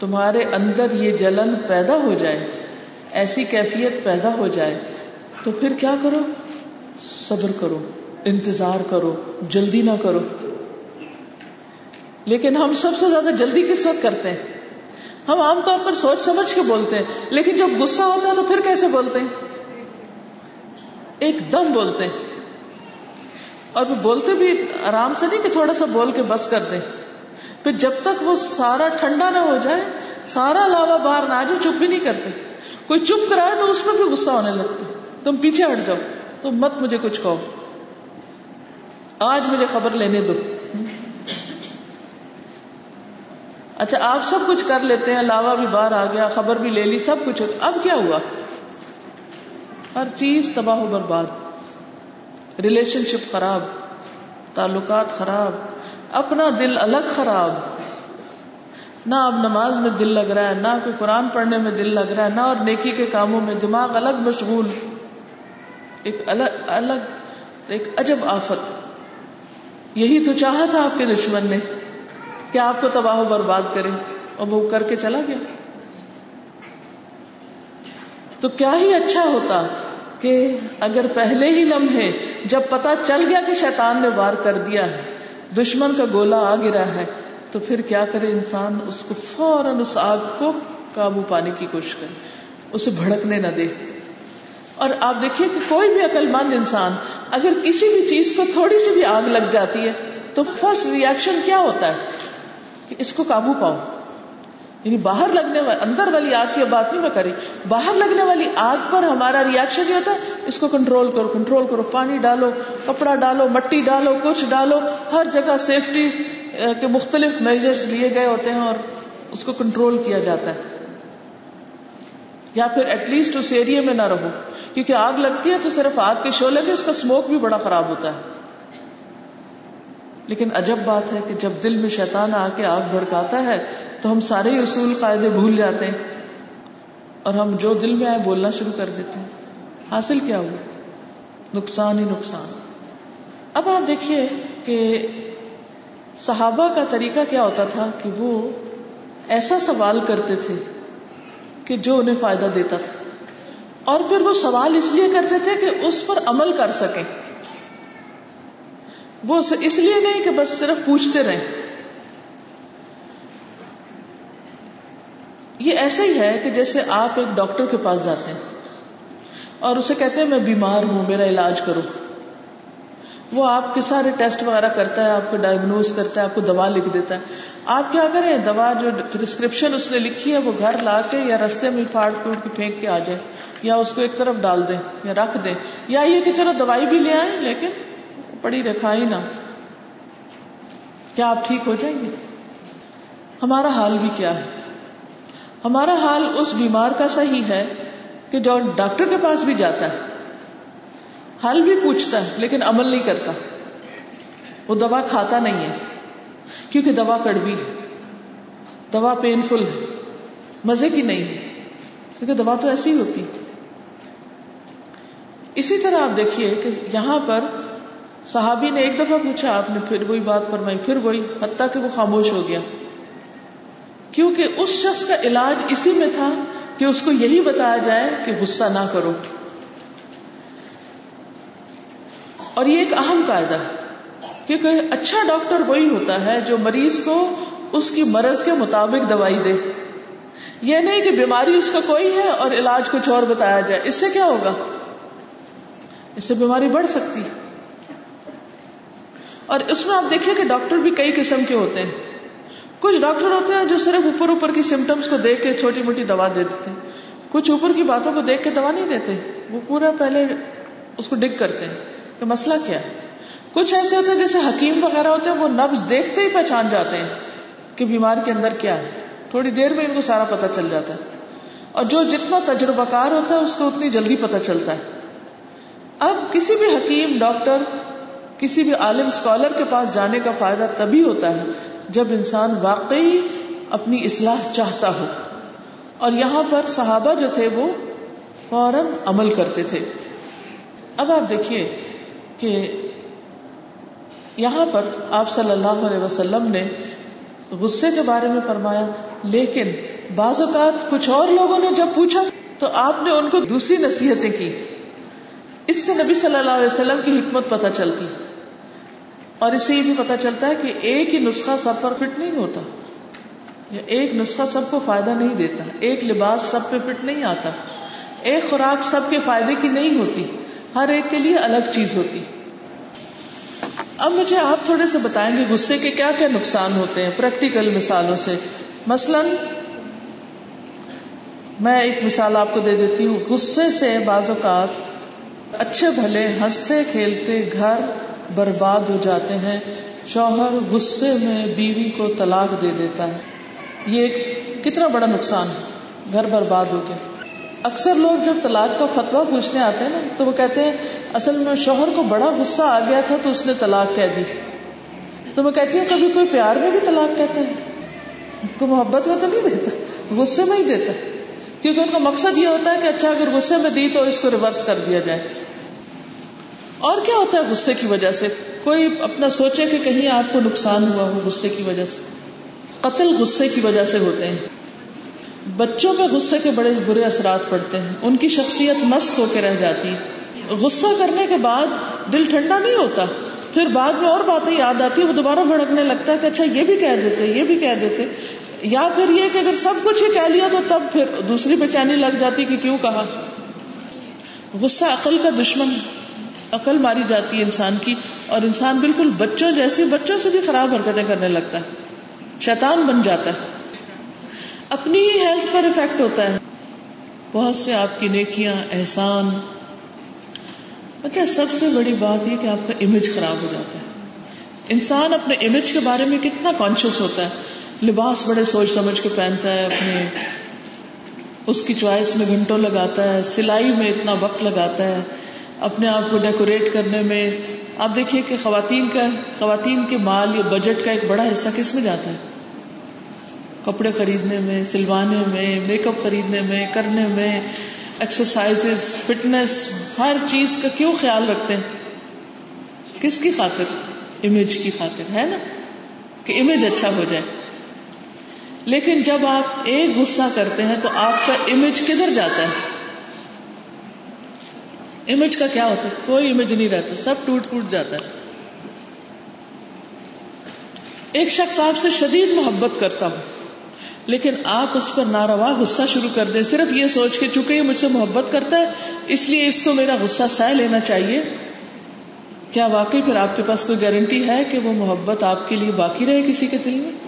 تمہارے اندر یہ جلن پیدا ہو جائے، ایسی کیفیت پیدا ہو جائے، تو پھر کیا کرو؟ صبر کرو، انتظار کرو، جلدی نہ کرو۔ لیکن ہم سب سے زیادہ جلدی کس وقت کرتے ہیں؟ ہم عام طور پر سوچ سمجھ کے بولتے ہیں، لیکن جب غصہ ہوتا ہے تو پھر کیسے بولتے ہیں؟ ایک دم بولتے ہیں۔ اور وہ بولتے بھی آرام سے نہیں کہ تھوڑا سا بول کے بس کر دیں۔ پھر جب تک وہ سارا ٹھنڈا نہ ہو جائے، سارا لاوا باہر نہ آ جائے، چپ بھی نہیں کرتے۔ کوئی چپ کرائے تو اس پہ بھی غصہ ہونے لگتا۔ تم پیچھے ہٹ جاؤ، تم مت مجھے کچھ کہو۔ آج مجھے خبر لینے دو۔ اچھا آپ سب کچھ کر لیتے ہیں، لاوا بھی باہر آ گیا، خبر بھی لے لی، سب کچھ۔ اب کیا ہوا؟ ہر چیز تباہ و برباد۔ ریلیشن شپ خراب، تعلقات خراب، اپنا دل الگ خراب۔ نہ اب نماز میں دل لگ رہا ہے، نہ کوئی قرآن پڑھنے میں دل لگ رہا ہے، نہ اور نیکی کے کاموں میں دماغ الگ مشغول۔ ایک الگ الگ، ایک عجب آفت۔ یہی تو چاہا تھا آپ کے دشمن نے کہ آپ کو تباہ و برباد کرے اور وہ کر کے چلا گیا۔ تو کیا ہی اچھا ہوتا۔ کہ اگر پہلے ہی لمحے جب پتا چل گیا کہ شیطان نے وار کر دیا ہے، دشمن کا گولا آ گرا ہے، تو پھر کیا کرے انسان؟ اس کو فوراً اس آگ کو قابو پانے کی کوشش کرے، اسے بھڑکنے نہ دے۔ اور آپ دیکھیے کہ کوئی بھی عقل مند انسان اگر کسی بھی چیز کو تھوڑی سی بھی آگ لگ جاتی ہے، تو فرسٹ ریئیکشن کیا ہوتا ہے؟ کہ اس کو قابو پاؤ۔ یعنی باہر لگنے والی اندر والی آگ کی بات نہیں میں کری باہر لگنے والی آگ پر ہمارا ریئیکشن یہ ہوتا ہے، اس کو کنٹرول کرو کنٹرول کرو۔ پانی ڈالو، کپڑا ڈالو، مٹی ڈالو، کچھ ڈالو۔ ہر جگہ سیفٹی کے مختلف میجرز لیے گئے ہوتے ہیں اور اس کو کنٹرول کیا جاتا ہے۔ یا پھر ایٹ لیسٹ اس ایریے میں نہ رہو۔ کیونکہ آگ لگتی ہے تو صرف آگ کے شعلے میں اس کا اسموک بھی بڑا خراب ہوتا ہے۔ لیکن عجب بات ہے کہ جب دل میں شیطان آ کے آگ بھڑکاتا ہے تو ہم سارے اصول قاعدے بھول جاتے ہیں اور ہم جو دل میں آئے بولنا شروع کر دیتے ہیں۔ حاصل کیا ہوا؟ نقصان ہی نقصان۔ اب آپ دیکھیے کہ صحابہ کا طریقہ کیا ہوتا تھا کہ وہ ایسا سوال کرتے تھے کہ جو انہیں فائدہ دیتا تھا۔ اور پھر وہ سوال اس لیے کرتے تھے کہ اس پر عمل کر سکیں۔ وہ اس لیے نہیں کہ بس صرف پوچھتے رہیں۔ یہ ایسا ہی ہے کہ جیسے آپ ایک ڈاکٹر کے پاس جاتے ہیں اور اسے کہتے ہیں، میں بیمار ہوں، میرا علاج کرو۔ وہ آپ کے سارے ٹیسٹ وغیرہ کرتا ہے، آپ کو ڈائگنوز کرتا ہے، آپ کو دوا لکھ دیتا ہے۔ آپ کیا کریں؟ دوا جو پرسکرپشن اس نے لکھی ہے، وہ گھر لا کے یا رستے میں پھاڑ پھوٹ کے پھینک کے آ جائے۔ یا اس کو ایک طرف ڈال دیں یا رکھ دیں۔ یا یہ کہ چلو دوائی بھی لے آئیں، لیکن پڑی رکھائی نہ۔ کیا آپ ٹھیک ہو جائیں گے؟ ہمارا حال بھی کیا ہے؟ ہمارا حال اس بیمار کا صحیح ہے کہ جو ڈاکٹر کے پاس بھی جاتا ہے۔ حل بھی پوچھتا ہے لیکن عمل نہیں کرتا۔ وہ دوا کھاتا نہیں ہے کیونکہ دوا کڑوی ہے۔ دوا پین فل ہے۔ مزے کی نہیں ہے۔ کیونکہ دوا تو ایسی ہی ہوتی۔ اسی طرح آپ دیکھیے کہ یہاں پر صحابی نے ایک دفعہ پوچھا، آپ نے پھر وہی بات فرمائی، پھر وہی، حتیٰ کہ وہ خاموش ہو گیا۔ کیونکہ اس شخص کا علاج اسی میں تھا کہ اس کو یہی بتایا جائے کہ غصہ نہ کرو۔ اور یہ ایک اہم قاعدہ ہے کیونکہ اچھا ڈاکٹر وہی ہوتا ہے جو مریض کو اس کی مرض کے مطابق دوائی دے۔ یہ نہیں کہ بیماری اس کا کوئی ہے اور علاج کچھ اور بتایا جائے۔ اس سے کیا ہوگا؟ اس سے بیماری بڑھ سکتی اور اس میں آپ دیکھیے کہ ڈاکٹر بھی کئی قسم کے ہوتے ہیں۔ کچھ ڈاکٹر ہوتے ہیں جو صرف اوپر اوپر کی سمٹمس کو دیکھ کے چھوٹی موٹی دوا دے دیتے ہیں۔ کچھ اوپر کی باتوں کو دیکھ کے دوا نہیں دیتے۔ وہ پورا پہلے اس کو ڈگ کرتے ہیں کہ مسئلہ کیا ہے۔ کچھ ایسے ہوتے ہیں جیسے حکیم وغیرہ ہوتے ہیں، وہ نبز دیکھتے ہی پہچان جاتے ہیں کہ بیمار کے اندر کیا ہے۔ تھوڑی دیر میں ان کو سارا پتا چل جاتا ہے۔ اور جو جتنا تجربہ کار ہوتا ہے، اس کو اتنی جلدی پتا چلتا ہے۔ اب کسی بھی حکیم، ڈاکٹر کسی بھی عالم اسکالر کے پاس جانے کا فائدہ تبھی ہوتا ہے جب انسان واقعی اپنی اصلاح چاہتا ہو۔ اور یہاں پر صحابہ جو تھے وہ فوراً عمل کرتے تھے۔ اب آپ دیکھیے کہ یہاں پر آپ صلی اللہ علیہ وسلم نے غصے کے بارے میں فرمایا، لیکن بعض اوقات کچھ اور لوگوں نے جب پوچھا تو آپ نے ان کو دوسری نصیحتیں کی۔ اس سے نبی صلی اللہ علیہ وسلم کی حکمت پتہ چلتی۔ اور اس سے یہ بھی پتا چلتا ہے کہ ایک ہی نسخہ سب پر فٹ نہیں ہوتا یا ایک نسخہ سب کو فائدہ نہیں دیتا، ایک لباس سب پہ فٹ نہیں آتا، ایک خوراک سب کے فائدے کی نہیں ہوتی، ہر ایک کے لیے الگ چیز ہوتی۔ اب مجھے آپ تھوڑے سے بتائیں گے غصے کے کیا کیا نقصان ہوتے ہیں پریکٹیکل مثالوں سے۔ مثلا میں ایک مثال آپ کو دے دیتی ہوں۔ غصے سے بعض اوقات اچھے بھلے، ہنستے، کھیلتے، گھر برباد ہو جاتے ہیں، شوہر غصے میں بیوی کو طلاق دے دیتا ہے۔ یہ ایک کتنا بڑا نقصان ہے، گھر برباد ہو گیا۔ اکثر لوگ جب طلاق کا فتوا پوچھنے آتے ہیں نا، تو وہ کہتے ہیں، اصل میں شوہر کو بڑا غصہ آ گیا تھا تو اس نے طلاق کہہ دی۔ تو میں کہتی ہوں، کبھی کوئی پیار میں بھی طلاق کہتا ہے کو محبت میں تو نہیں دیتا، غصے میں ہی دیتا۔ کیونکہ ان کا مقصد یہ ہوتا ہے کہ اچھا اگر غصے میں دی تو اس کو ریورس کر دیا جائے۔ اور کیا ہوتا ہے غصے کی وجہ سے؟ کوئی اپنا سوچے کہ کہیں آپ کو نقصان ہوا ہو غصے کی وجہ سے۔ قتل غصے کی وجہ سے ہوتے ہیں۔ بچوں پہ غصے کے بڑے برے اثرات پڑتے ہیں۔ ان کی شخصیت مست ہو کے رہ جاتی۔ غصہ کرنے کے بعد دل ٹھنڈا نہیں ہوتا۔ پھر بعد میں اور باتیں یاد آتی، وہ دوبارہ بھڑکنے لگتا ہے کہ اچھا یہ بھی کہہ دیتے، یہ بھی کہہ دیتے۔ یا پھر یہ کہ اگر سب کچھ ہی کہہ لیا تو تب پھر دوسری بے چینی لگ جاتی کہ کیوں کہا؟ غصہ عقل کا دشمن۔ عقل ماری جاتی ہے انسان کی اور انسان بالکل بچوں جیسی، بچوں سے بھی خراب حرکتیں کرنے لگتا ہے۔ شیطان بن جاتا ہے۔ اپنی ہی ہیلتھ پر افیکٹ ہوتا ہے۔ بہت سے آپ کی نیکیاں، احسان۔ کیا سب سے بڑی بات یہ کہ آپ کا امیج خراب ہو جاتا ہے۔ انسان اپنے امیج کے بارے میں کتنا کانشیس ہوتا ہے۔ لباس بڑے سوچ سمجھ کے پہنتا ہے، اپنے اس کی چوائس میں گھنٹوں لگاتا ہے، سلائی میں اتنا وقت لگاتا ہے۔ اپنے آپ کو ڈیکوریٹ کرنے میں۔ آپ دیکھیے کہ خواتین کا خواتین کے مال یا بجٹ کا ایک بڑا حصہ کس میں جاتا ہے؟ کپڑے خریدنے میں، سلوانے میں میک اپ خریدنے میں، کرنے میں ایکسرسائز فٹنس ہر چیز کا کیوں خیال رکھتے ہیں؟ کس کی خاطر؟ امیج کی خاطر، ہے نا؟ کہ امیج اچھا ہو جائے۔ لیکن جب آپ ایک غصہ کرتے ہیں تو آپ کا امیج کدھر جاتا ہے؟ امیج کا کیا ہوتا ہے؟ کوئی امیج نہیں رہتا، سب ٹوٹ پوٹ جاتا ہے۔ ایک شخص آپ سے شدید محبت کرتا ہوں لیکن آپ اس پر ناروا غصہ شروع کر دیں۔ صرف یہ سوچ کے، چونکہ یہ مجھ سے محبت کرتا ہے، اس لیے اس کو میرا غصہ سہ لینا چاہیے۔ کیا واقعی پھر آپ کے پاس کوئی گارنٹی ہے کہ وہ محبت آپ کے لیے باقی رہے کسی کے دل میں؟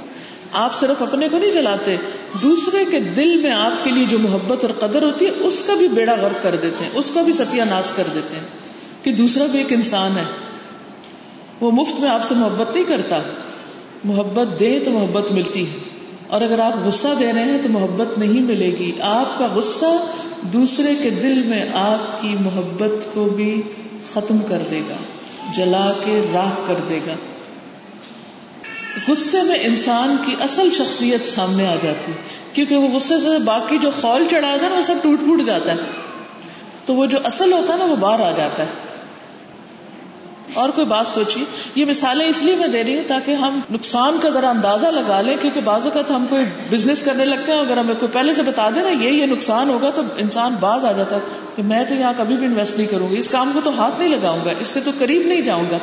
آپ صرف اپنے کو نہیں جلاتے، دوسرے کے دل میں آپ کے لیے جو محبت اور قدر ہوتی ہے، اس کا بھی بیڑا غرق کر دیتے ہیں، اس کا بھی ستیہ ناش کر دیتے ہیں کہ دوسرا بھی ایک انسان ہے۔ وہ مفت میں آپ سے محبت نہیں کرتا۔ محبت دے تو محبت ملتی ہے۔ اور اگر آپ غصہ دے رہے ہیں تو محبت نہیں ملے گی۔ آپ کا غصہ دوسرے کے دل میں آپ کی محبت کو بھی ختم کر دے گا، جلا کے راہ کر دے گا۔ غصے میں انسان کی اصل شخصیت سامنے آ جاتی، کیونکہ وہ غصے سے باقی جو خول چڑھا تھا نا، وہ سب ٹوٹ پھوٹ جاتا ہے۔ تو وہ جو اصل ہوتا ہے نا، وہ باہر آ جاتا ہے۔ اور کوئی بات سوچی؟ یہ مثالیں اس لیے میں دے رہی ہوں تاکہ ہم نقصان کا ذرا اندازہ لگا لیں، کیونکہ بعض اوقات ہم کوئی بزنس کرنے لگتے ہیں، اگر ہمیں کوئی پہلے سے بتا دے نا، یہ یہ نقصان ہوگا تو انسان باز آ جاتا ہے کہ میں تو یہاں کبھی بھی انویسٹ نہیں کروں گی۔ اس کام کو تو ہاتھ نہیں لگاؤں گا، اس کے تو قریب نہیں جاؤں گا۔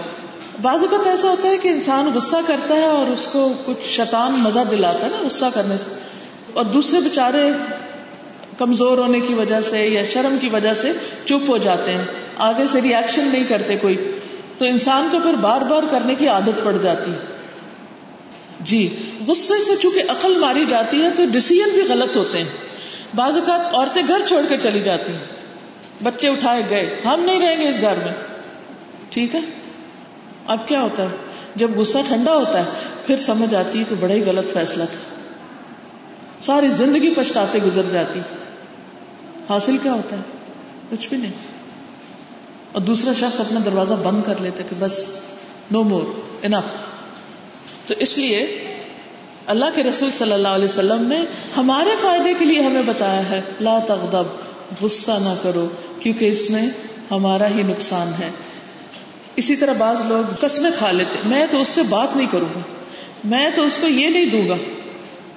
بعض اوقات ایسا ہوتا ہے کہ انسان غصہ کرتا ہے اور اس کو کچھ شیطان مزہ دلاتا ہے نا غصہ کرنے سے۔ اور دوسرے بےچارے کمزور ہونے کی وجہ سے یا شرم کی وجہ سے چپ ہو جاتے ہیں۔ آگے سے ریئیکشن نہیں کرتے کوئی۔ تو انسان کو پھر بار بار کرنے کی عادت پڑ جاتی۔ جی غصے سے چونکہ عقل ماری جاتی ہے تو ڈسیزن بھی غلط ہوتے ہیں۔ بعض اوقات عورتیں گھر چھوڑ کے چلی جاتی ہیں۔ بچے اٹھائے گئے، ہم نہیں رہیں گے اس گھر میں۔ ٹھیک ہے؟ اب کیا ہوتا ہے؟ جب غصہ ٹھنڈا ہوتا ہے، پھر سمجھ آتی ہے کہ بڑا ہی غلط فیصلہ تھا۔ ساری زندگی پچھتاتے گزر جاتی۔ حاصل کیا ہوتا ہے؟ کچھ بھی نہیں۔ اور دوسرا شخص اپنا دروازہ بند کر لیتا کہ بس نو مور انف تو اس لیے اللہ کے رسول صلی اللہ علیہ وسلم نے ہمارے فائدے کے لیے ہمیں بتایا ہے، لا تغضب، غصہ نہ کرو، کیونکہ اس میں ہمارا ہی نقصان ہے۔ اسی طرح بعض لوگ قسمیں کھا لیتے، میں تو اس سے بات نہیں کروں گا، میں تو اس کو یہ نہیں دوں گا،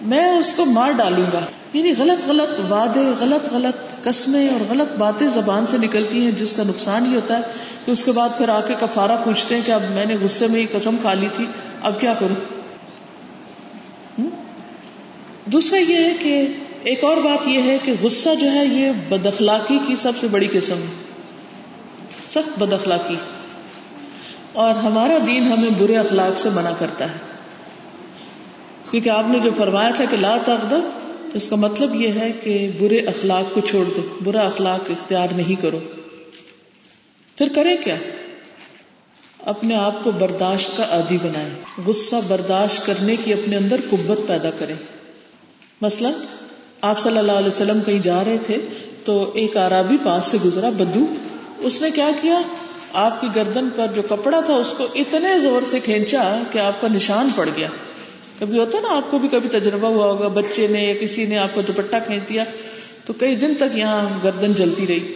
میں اس کو مار ڈالوں گا۔ یعنی غلط غلط وعدے، غلط غلط قسمیں اور غلط باتیں زبان سے نکلتی ہیں، جس کا نقصان ہی ہوتا ہے کہ اس کے بعد پھر آ کے کفارہ پوچھتے ہیں کہ اب میں نے غصے میں ہی قسم کھا لی تھی، اب کیا کروں؟ دوسرا یہ ہے کہ ایک اور بات یہ ہے کہ غصہ جو ہے یہ بد اخلاقی کی سب سے بڑی قسم سخت بد اخلاقی۔ اور ہمارا دین ہمیں برے اخلاق سے منع کرتا ہے۔ کیونکہ آپ نے جو فرمایا تھا کہ لا تغضب، تو اس کا مطلب یہ ہے کہ برے اخلاق کو چھوڑ دو، برا اخلاق اختیار نہیں کرو۔ پھر کرے کیا؟ اپنے آپ کو برداشت کا عادی بنائے غصہ برداشت کرنے کی اپنے اندر قوت پیدا کرے مثلا، آپ صلی اللہ علیہ وسلم کہیں جا رہے تھے تو ایک آرابی پاس سے گزرا، بدو، اس نے کیا کیا؟ آپ کی گردن پر جو کپڑا تھا اس کو اتنے زور سے کھینچا کہ آپ کا نشان پڑ گیا۔ کبھی ہوتا ہے نا، آپ کو بھی کبھی تجربہ ہوا ہوگا، بچے نے یا کسی نے آپ کو دوپٹہ کھینچ دیا تو کئی دن تک یہاں گردن جلتی رہی۔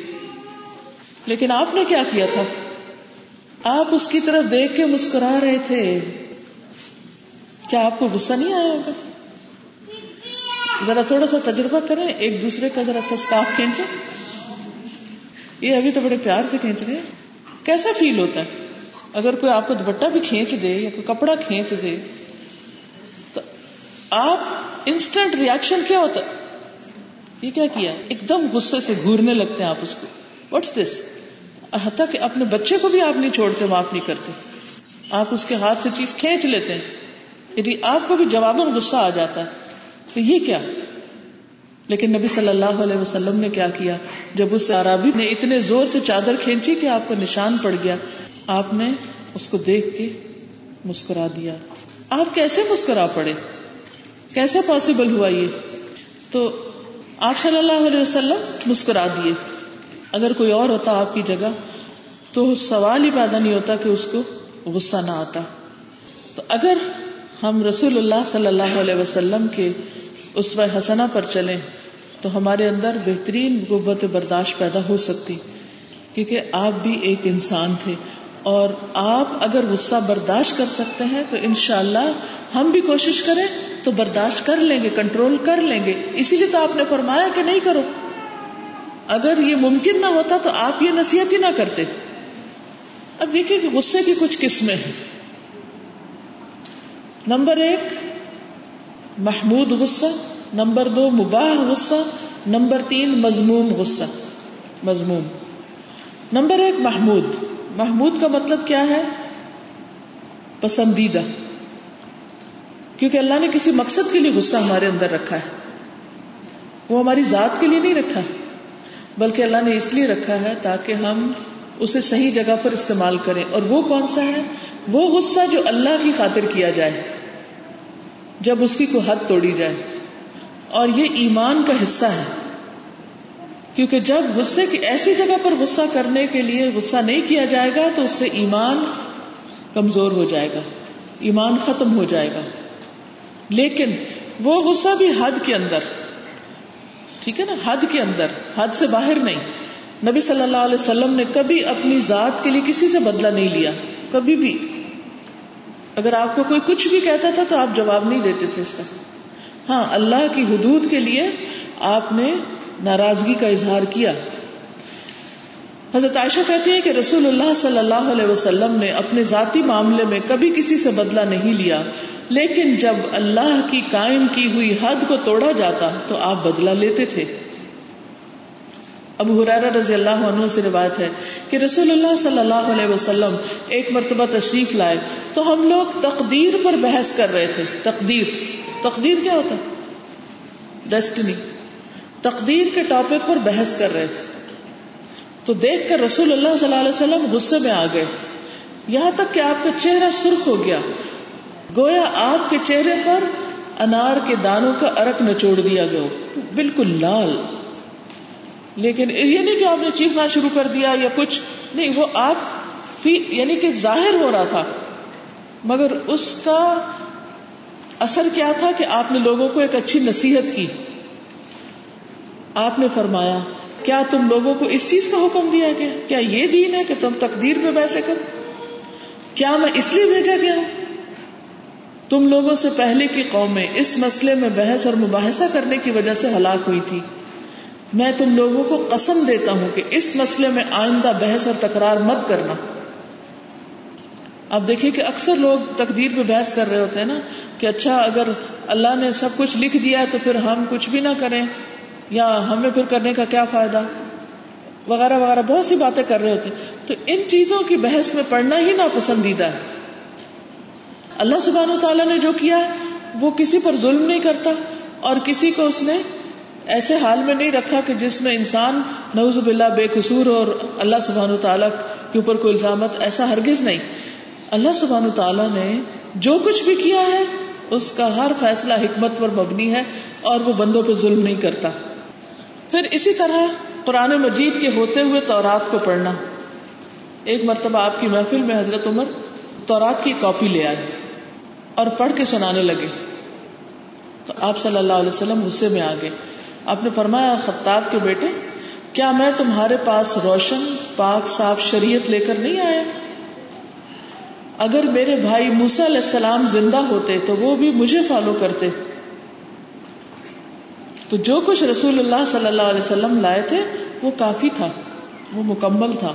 لیکن آپ نے کیا کیا تھا؟ آپ اس کی طرف دیکھ کے مسکرا رہے تھے۔ کیا آپ کو غصہ نہیں آیا ہوگا؟ ذرا تھوڑا سا تجربہ کریں، ایک دوسرے کا ذرا سا اسکاف کھینچے یہ ابھی تو بڑے پیار سے کھینچ رہے ہیں۔ کیسا فیل ہوتا ہے؟ اگر کوئی آپ کو دوپٹہ بھی کھینچ دے یا کوئی کپڑا کھینچ دے، تو آپ انسٹنٹ ریئیکشن کیا ہوتا یہ کیا کیا؟ ایک دم غصے سے گورنے لگتے ہیں آپ اس کو۔ واٹس دس حتیٰ کہ اپنے بچے کو بھی آپ نہیں چھوڑتے، معاف نہیں کرتے۔ آپ اس کے ہاتھ سے چیز کھینچ لیتے ہیں۔ یدی آپ کو بھی جواباً غصہ آ جاتا ہے۔ تو یہ کیا؟ لیکن نبی صلی اللہ علیہ وسلم نے کیا کیا؟ جب اس عرابی نے اتنے زور سے چادر کھینچی کہ آپ کو نشان پڑ گیا، آپ نے اس کو دیکھ کے مسکرا دیا۔ آپ کیسے مسکرا پڑے؟ کیسے پاسبل ہوا یہ؟ تو آپ صلی اللہ علیہ وسلم مسکرا دیے۔ اگر کوئی اور ہوتا آپ کی جگہ، تو سوال ہی پیدا نہیں ہوتا کہ اس کو غصہ نہ آتا۔ تو اگر ہم رسول اللہ صلی اللہ علیہ وسلم کے اس حسنا پر چلیں تو ہمارے اندر بہترین قوت برداشت پیدا ہو سکتی، کیونکہ آپ بھی ایک انسان تھے۔ اور آپ اگر غصہ برداشت کر سکتے ہیں تو انشاءاللہ ہم بھی کوشش کریں تو برداشت کر لیں گے، کنٹرول کر لیں گے۔ اسی لیے تو آپ نے فرمایا کہ نہیں کرو۔ اگر یہ ممکن نہ ہوتا تو آپ یہ نصیحت ہی نہ کرتے۔ اب دیکھیں کہ غصے کی کچھ قسمیں ہیں۔ نمبر ایک محمود غصہ، نمبر دو مباح غصہ، نمبر تین مضموم غصہ، مضموم۔ نمبر ایک محمود۔ محمود کا مطلب کیا ہے؟ پسندیدہ۔ کیونکہ اللہ نے کسی مقصد کے لیے غصہ ہمارے اندر رکھا ہے۔ وہ ہماری ذات کے لیے نہیں رکھا، بلکہ اللہ نے اس لیے رکھا ہے تاکہ ہم اسے صحیح جگہ پر استعمال کریں۔ اور وہ کون سا ہے؟ وہ غصہ جو اللہ کی خاطر کیا جائے۔ جب اس کی کوئی حد توڑی جائے۔ اور یہ ایمان کا حصہ ہے۔ کیونکہ جب غصے کی ایسی جگہ پر غصہ کرنے کے لیے غصہ نہیں کیا جائے گا، تو اس سے ایمان کمزور ہو جائے گا۔ ایمان ختم ہو جائے گا۔ لیکن وہ غصہ بھی حد کے اندر۔ ٹھیک ہے نا؟ حد کے اندر۔ حد سے باہر نہیں۔ نبی صلی اللہ علیہ وسلم نے کبھی اپنی ذات کے لیے کسی سے بدلہ نہیں لیا۔ کبھی بھی۔ اگر آپ کو کوئی کچھ بھی کہتا تھا تو آپ جواب نہیں دیتے تھے اس کا۔ ہاں اللہ کی حدود کے لیے آپ نے ناراضگی کا اظہار کیا۔ حضرت عائشہ کہتی ہے کہ رسول اللہ صلی اللہ علیہ وسلم نے اپنے ذاتی معاملے میں کبھی کسی سے بدلہ نہیں لیا، لیکن جب اللہ کی قائم کی ہوئی حد کو توڑا جاتا تو آپ بدلہ لیتے تھے۔ ابو حرارہ رضی اللہ عنہ سے روایت ہے کہ رسول اللہ صلی اللہ علیہ وسلم ایک مرتبہ تشریف لائے تو ہم لوگ تقدیر پر بحث کر رہے تھے۔ تقدیر۔ تقدیر کیا ہوتا؟ ڈیسٹنی تقدیر کے ٹاپک پر بحث کر رہے تھے۔ تو دیکھ کر رسول اللہ صلی اللہ علیہ وسلم غصے میں آ گئے۔ یہاں تک کہ آپ کا چہرہ سرخ ہو گیا۔ گویا آپ کے چہرے پر انار کے دانوں کا ارک نچوڑ دیا گیا۔ بالکل لال۔ لیکن یہ نہیں کہ آپ نے چیخنا شروع کر دیا یا کچھ، نہیں، وہ آپ یعنی کہ ظاہر ہو رہا تھا۔ مگر اس کا اثر کیا تھا کہ آپ نے لوگوں کو ایک اچھی نصیحت کی۔ آپ نے فرمایا، کیا تم لوگوں کو اس چیز کا حکم دیا گیا؟ کیا یہ دین ہے کہ تم تقدیر میں ویسے کرو کیا میں اس لیے بھیجا گیا؟ ہوں تم لوگوں سے پہلے کی قومیں اس مسئلے میں بحث اور مباحثہ کرنے کی وجہ سے ہلاک ہوئی تھی میں تم لوگوں کو قسم دیتا ہوں کہ اس مسئلے میں آئندہ بحث اور تکرار مت کرنا۔ اب دیکھیے کہ اکثر لوگ تقدیر پہ بحث کر رہے ہوتے ہیں نا کہ اچھا اگر اللہ نے سب کچھ لکھ دیا ہے تو پھر ہم کچھ بھی نہ کریں یا ہمیں پھر کرنے کا کیا فائدہ؟ وغیرہ وغیرہ بہت سی باتیں کر رہے ہوتے ہیں۔ تو ان چیزوں کی بحث میں پڑھنا ہی ناپسندیدہ ہے۔ اللہ سبحانہ و تعالیٰ نے جو کیا ہے وہ کسی پر ظلم نہیں کرتا اور کسی کو اس نے ایسے حال میں نہیں رکھا کہ جس میں انسان نوز باللہ بے قصور اور اللہ سبحان تعالیٰ کے اوپر کوئی الزامت ایسا ہرگز نہیں۔ اللہ سبحان تعالیٰ نے جو کچھ بھی کیا ہے، اس کا ہر فیصلہ حکمت پر مبنی ہے اور وہ بندوں پہ ظلم نہیں کرتا۔ پھر اسی طرح قرآن مجید کے ہوتے ہوئے تورات کو پڑھنا۔ ایک مرتبہ آپ کی محفل میں حضرت عمر تورات کی کاپی لے آئے اور پڑھ کے سنانے لگے۔ تو آپ صلی اللہ علیہ وسلم غصے میں آ گئے آپ نے فرمایا، خطاب کے بیٹے، کیا میں تمہارے پاس روشن پاک صاف شریعت لے کر نہیں آیا؟ اگر میرے بھائی موسا علیہ السلام زندہ ہوتے تو وہ بھی مجھے فالو کرتے۔ تو جو کچھ رسول اللہ صلی اللہ علیہ وسلم لائے تھے، وہ کافی تھا، وہ مکمل تھا۔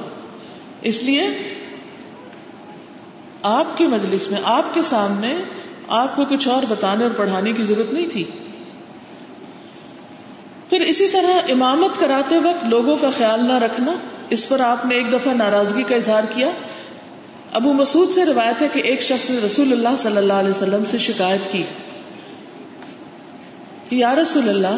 اس لیے آپ کی مجلس میں، آپ کے سامنے آپ کو کچھ اور بتانے اور پڑھانے کی ضرورت نہیں تھی۔ پھر اسی طرح امامت کراتے وقت لوگوں کا خیال نہ رکھنا، اس پر آپ نے ایک دفعہ ناراضگی کا اظہار کیا۔ ابو مسعود سے روایت ہے کہ ایک شخص نے رسول اللہ صلی اللہ علیہ وسلم سے شکایت کی کہ یا رسول اللہ،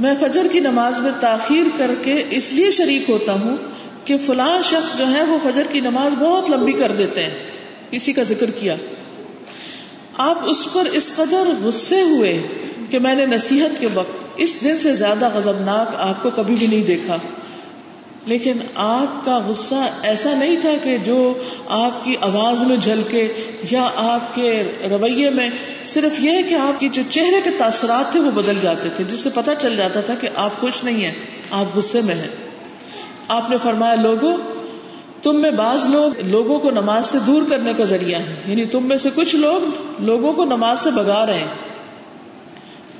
میں فجر کی نماز میں تاخیر کر کے اس لیے شریک ہوتا ہوں کہ فلاں شخص جو ہے وہ فجر کی نماز بہت لمبی کر دیتے ہیں۔ کسی کا ذکر کیا۔ آپ اس پر اس قدر غصے ہوئے کہ میں نے نصیحت کے وقت اس دن سے زیادہ غضبناک آپ کو کبھی بھی نہیں دیکھا۔ لیکن آپ کا غصہ ایسا نہیں تھا کہ جو آپ کی آواز میں جھلکے یا آپ کے رویے میں صرف یہ کہ آپ کی جو چہرے کے تاثرات تھے وہ بدل جاتے تھے، جس سے پتا چل جاتا تھا کہ آپ خوش نہیں ہیں، آپ غصے میں ہیں۔ آپ نے فرمایا، لوگوں تم میں بعض لوگ لوگوں کو نماز سے دور کرنے کا ذریعہ ہے یعنی تم میں سے کچھ لوگ لوگوں کو نماز سے بگا رہے ہیں۔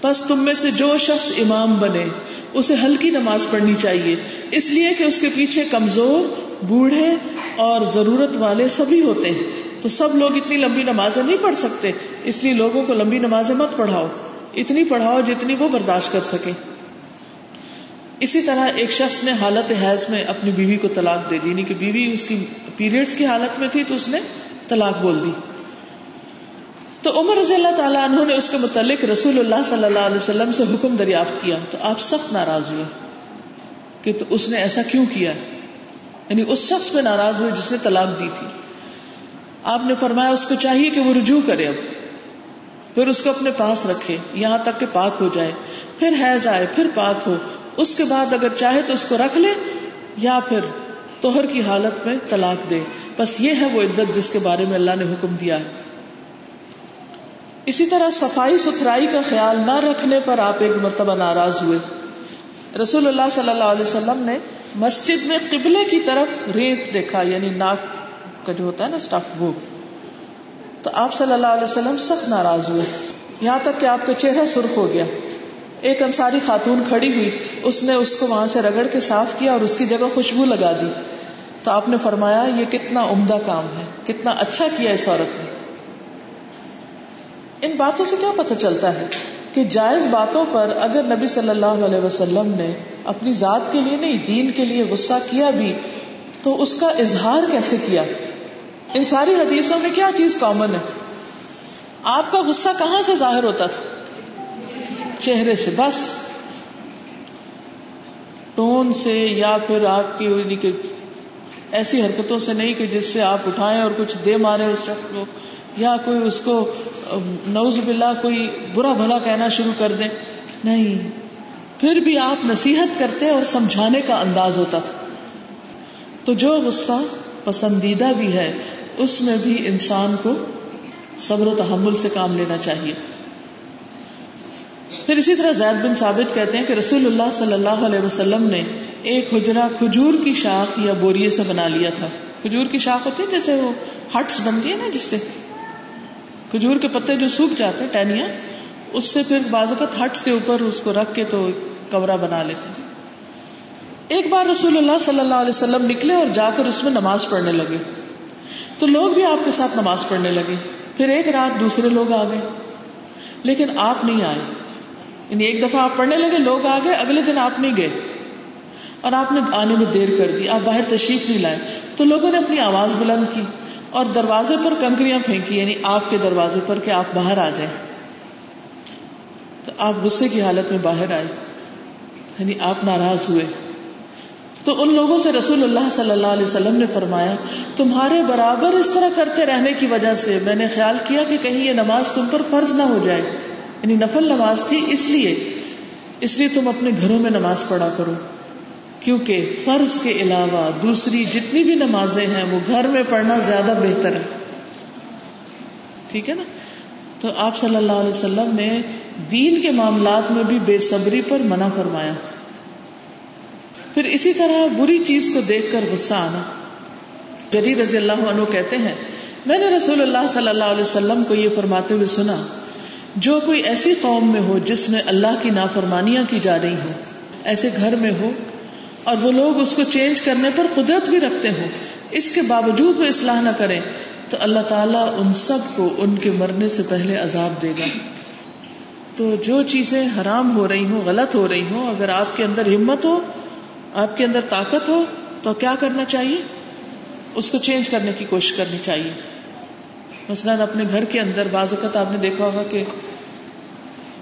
بس تم میں سے جو شخص امام بنے، اسے ہلکی نماز پڑھنی چاہیے۔ اس لیے کہ اس کے پیچھے کمزور، بوڑھے اور ضرورت والے سبھی ہوتے ہیں۔ تو سب لوگ اتنی لمبی نمازیں نہیں پڑھ سکتے۔ اس لیے لوگوں کو لمبی نمازیں مت پڑھاؤ۔ اتنی پڑھاؤ جتنی وہ برداشت کر سکے اسی طرح ایک شخص نے حالت حیض میں اپنی بیوی کو طلاق دے دی یعنی کہ بیوی اس کی پیریڈس کی حالت میں تھی تو اس نے طلاق بول دی۔ تو عمر رضی اللہ تعالیٰ عنہ نے اس کے متعلق رسول اللہ صلی اللہ علیہ وسلم سے حکم دریافت کیا۔ تو آپ سخت ناراض ہوئے کہ تو اس نے ایسا کیوں کیا؟ یعنی اس شخص پہ ناراض ہوئے جس نے طلاق دی تھی۔ آپ نے فرمایا اس کو چاہیے کہ وہ رجوع کرے اب۔ پھر اس کو اپنے پاس رکھے، یہاں تک کہ پاک ہو جائے۔ پھر حیض آئے، پھر پاک ہو۔ اس کے بعد اگر چاہے تو اس کو رکھ لے یا پھر توہر کی حالت میں طلاق دے۔ بس یہ ہے وہ عدت جس کے بارے میں اللہ نے حکم دیا ہے۔ اسی طرح صفائی ستھرائی کا خیال نہ رکھنے پر آپ ایک مرتبہ ناراض ہوئے۔ رسول اللہ صلی اللہ علیہ وسلم نے مسجد میں قبلے کی طرف ریت دیکھا یعنی ناک کا جو ہوتا ہے نا اسٹف، وہ۔ تو آپ صلی اللہ علیہ وسلم سخت ناراض ہوئے۔ یہاں تک کہ آپ کا چہرہ سرخ ہو گیا۔ ایک انصاری خاتون کھڑی ہوئی، اس نے اس کو وہاں سے رگڑ کے صاف کیا اور اس کی جگہ خوشبو لگا دی۔ تو آپ نے فرمایا، یہ کتنا عمدہ کام ہے، کتنا اچھا کیا اس عورت نے۔ ان باتوں سے کیا پتہ چلتا ہے کہ جائز باتوں پر اگر نبی صلی اللہ علیہ وسلم نے اپنی ذات کے لیے نہیں، دین کے لیے غصہ کیا بھی، تو اس کا اظہار کیسے کیا؟ ان ساری حدیثوں میں کیا چیز کامن ہے؟ آپ کا غصہ کہاں سے ظاہر ہوتا تھا؟ چہرے سے بس ٹون سے یا پھر آپ کی یعنی کہ ایسی حرکتوں سے نہیں کہ جس سے آپ اٹھائیں اور کچھ دے مارے اس شخص کو، یا کوئی اس کو نوز باللہ، کوئی برا بھلا کہنا شروع کر دیں۔ نہیں، پھر بھی آپ نصیحت کرتے اور سمجھانے کا انداز ہوتا تھا۔ تو جو غصہ پسندیدہ بھی ہے، اس میں بھی انسان کو صبر و تحمل سے کام لینا چاہیے۔ پھر اسی طرح زید بن ثابت کہتے ہیں کہ رسول اللہ صلی اللہ علیہ وسلم نے ایک حجرا کھجور کی شاخ یا بوریے سے بنا لیا تھا۔ کھجور کی شاخ ہوتی ہے جیسے وہ ہٹس بنتی ہے نا جس سے۔ کھجور کے پتے جو سوکھ جاتے ہیں، ٹہنیاں، اس سے پھر بازو کا ہٹس کے اوپر اس کو رکھ کے تو کمرہ بنا لیتے ایک بار رسول اللہ صلی اللہ علیہ وسلم نکلے اور جا کر اس میں نماز پڑھنے لگے۔ تو لوگ بھی آپ کے ساتھ نماز پڑھنے لگے۔ پھر ایک رات دوسرے لوگ آ گئے۔ لیکن آپ نہیں آئے۔ یعنی ایک دفعہ آپ پڑھنے لگے، لوگ آ گئے، اگلے دن آپ نہیں گئے۔ اور آپ نے آنے میں دیر کر دی، آپ باہر تشریف نہیں لائے۔ تو لوگوں نے اپنی آواز بلند کی اور دروازے پر کنکریاں پھینکی یعنی آپ کے دروازے پر کہ آپ باہر آ جائیں۔ تو آپ غصے کی حالت میں باہر آئے یعنی آپ ناراض ہوئے۔ تو ان لوگوں سے رسول اللہ صلی اللہ علیہ وسلم نے فرمایا، تمہارے برابر اس طرح کرتے رہنے کی وجہ سے میں نے خیال کیا کہ کہیں یہ نماز تم پر فرض نہ ہو جائے۔ یعنی نفل نماز تھی اس لیے اس لیے تم اپنے گھروں میں نماز پڑھا کرو۔ کیونکہ فرض کے علاوہ دوسری جتنی بھی نمازیں ہیں، وہ گھر میں پڑھنا زیادہ بہتر ہے۔ ٹھیک ہے نا؟ تو آپ صلی اللہ علیہ وسلم نے دین کے معاملات میں بھی بے صبری پر منع فرمایا۔ پھر اسی طرح بری چیز کو دیکھ کر غصہ آنا۔ جری رضی اللہ عنہ کہتے ہیں، میں نے رسول اللہ صلی اللہ علیہ وسلم کو یہ فرماتے ہوئے سنا جو کوئی ایسی قوم میں ہو جس میں اللہ کی نافرمانیاں کی جا رہی ہوں، ایسے گھر میں ہو اور وہ لوگ اس کو چینج کرنے پر قدرت بھی رکھتے ہوں، اس کے باوجود وہ اصلاح نہ کریں، تو اللہ تعالیٰ ان سب کو ان کے مرنے سے پہلے عذاب دے گا۔ تو جو چیزیں حرام ہو رہی ہوں، غلط ہو رہی ہوں، اگر آپ کے اندر ہمت ہو، آپ کے اندر طاقت ہو، تو کیا کرنا چاہیے؟ اس کو چینج کرنے کی کوشش کرنی چاہیے۔ مثلاً اپنے گھر کے اندر بعض اوقات آپ نے دیکھا ہوگا کہ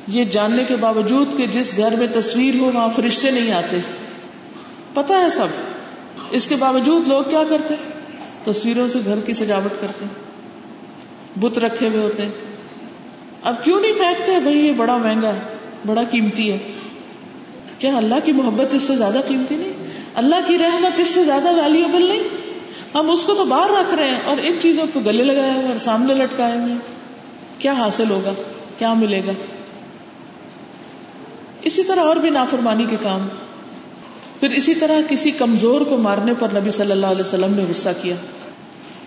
یہ جاننے کے باوجود کہ جس گھر میں تصویر ہو وہاں فرشتے نہیں آتے۔ پتا ہے سب۔ اس کے باوجود لوگ کیا کرتے تصویروں سے گھر کی سجاوٹ کرتے بت رکھے ہوئے ہوتے ہیں۔ اب کیوں نہیں پھینکتے بھائی یہ بڑا مہنگا ہے، بڑا قیمتی ہے۔ کیا اللہ کی محبت اس سے زیادہ قیمتی نہیں؟ اللہ کی رحمت اس سے زیادہ ویلیوبل نہیں؟ ہم اس کو تو باہر رکھ رہے ہیں اور ان چیزوں کو گلے لگائے ہوئے اور سامنے لٹکائے ہوئے کیا حاصل ہوگا؟ کیا ملے گا؟ اسی طرح اور بھی نافرمانی کے کام۔ پھر اسی طرح کسی کمزور کو مارنے پر نبی صلی اللہ علیہ وسلم نے غصہ کیا۔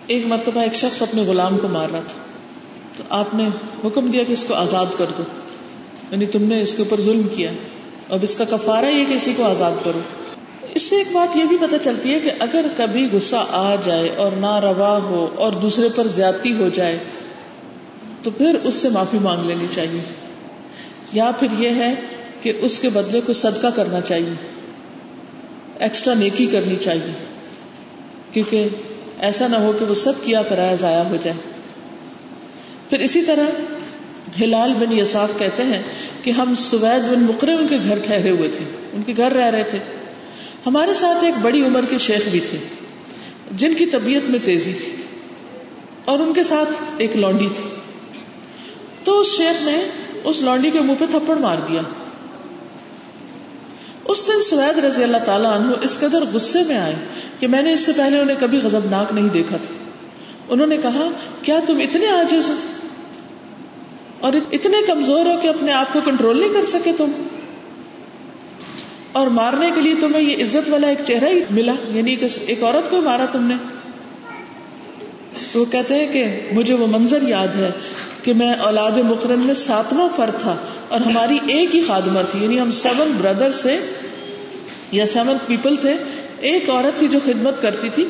ایک مرتبہ ایک شخص اپنے غلام کو مار رہا تھا۔ تو آپ نے حکم دیا کہ اس کو آزاد کر دو۔ یعنی تم نے اس کے اوپر ظلم کیا۔ اب اس کا کفارہ یہ کہ اسی کو آزاد کرو۔ اس سے ایک بات یہ بھی پتہ چلتی ہے کہ اگر کبھی غصہ آ جائے اور نہ روا ہو اور دوسرے پر زیادتی ہو جائے، تو پھر اس سے معافی مانگ لینی چاہیے۔ یا پھر یہ ہے کہ اس کے بدلے کو صدقہ کرنا چاہیے ایکسٹرا نیکی کرنی چاہیے، کیونکہ ایسا نہ ہو کہ وہ سب کیا کرایا ضائع ہو جائے۔ پھر اسی طرح ہلال بن یساف کہتے ہیں کہ ہم سوید بن مقرر ان کے گھر ٹھہرے ہوئے تھے، ان کے گھر رہ رہے تھے۔ ہمارے ساتھ ایک بڑی عمر کے شیخ بھی تھے، جن کی طبیعت میں تیزی تھی اور ان کے ساتھ ایک لونڈی تھی۔ تو اس شیخ نے اس لونڈی کے منہ پہ تھپڑ مار دیا۔ اس دن سوید رضی اللہ تعالیٰ عنہ اس قدر غصے میں آئے کہ میں نے اس سے پہلے انہیں کبھی غضبناک نہیں دیکھا تھا۔ انہوں نے کہا، کیا تم اتنے آجز ہو؟ اور اتنے کمزور ہو کہ اپنے آپ کو کنٹرول نہیں کر سکے تم؟ اور مارنے کے لیے تمہیں یہ عزت والا ایک چہرہ ہی ملا یعنی ایک عورت کو مارا تم نے۔ تو وہ کہتے ہیں کہ مجھے وہ منظر یاد ہے کہ میں اولاد مقرن میں ساتواں فرد تھا اور ہماری ایک ہی خادمہ تھی یعنی ہم سیون بردرس تھے یا سیون پیپل تھے۔ ایک عورت تھی جو خدمت کرتی تھی۔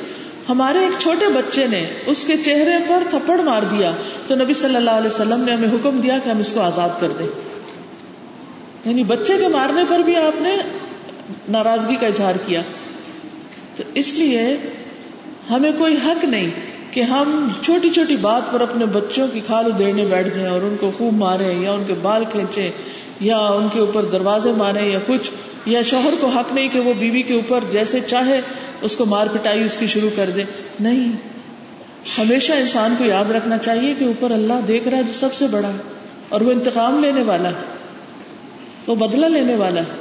ہمارے ایک چھوٹے بچے نے اس کے چہرے پر تھپڑ مار دیا۔ تو نبی صلی اللہ علیہ وسلم نے ہمیں حکم دیا کہ ہم اس کو آزاد کر دیں۔ یعنی بچے کے مارنے پر بھی آپ نے ناراضگی کا اظہار کیا۔ تو اس لیے ہمیں کوئی حق نہیں کہ ہم چھوٹی چھوٹی بات پر اپنے بچوں کی کھال ادھیڑنے بیٹھ جائیں اور ان کو خوب مارے یا ان کے بال کھینچے یا ان کے اوپر دروازے مارے یا کچھ، یا شوہر کو حق نہیں کہ وہ بیوی کے اوپر جیسے چاہے اس کو مار پٹائی اس کی شروع کر دے۔ نہیں، ہمیشہ انسان کو یاد رکھنا چاہیے کہ اوپر اللہ دیکھ رہا ہے جو سب سے بڑا اور وہ انتقام لینے والا ہے وہ بدلہ لینے والا۔ ہے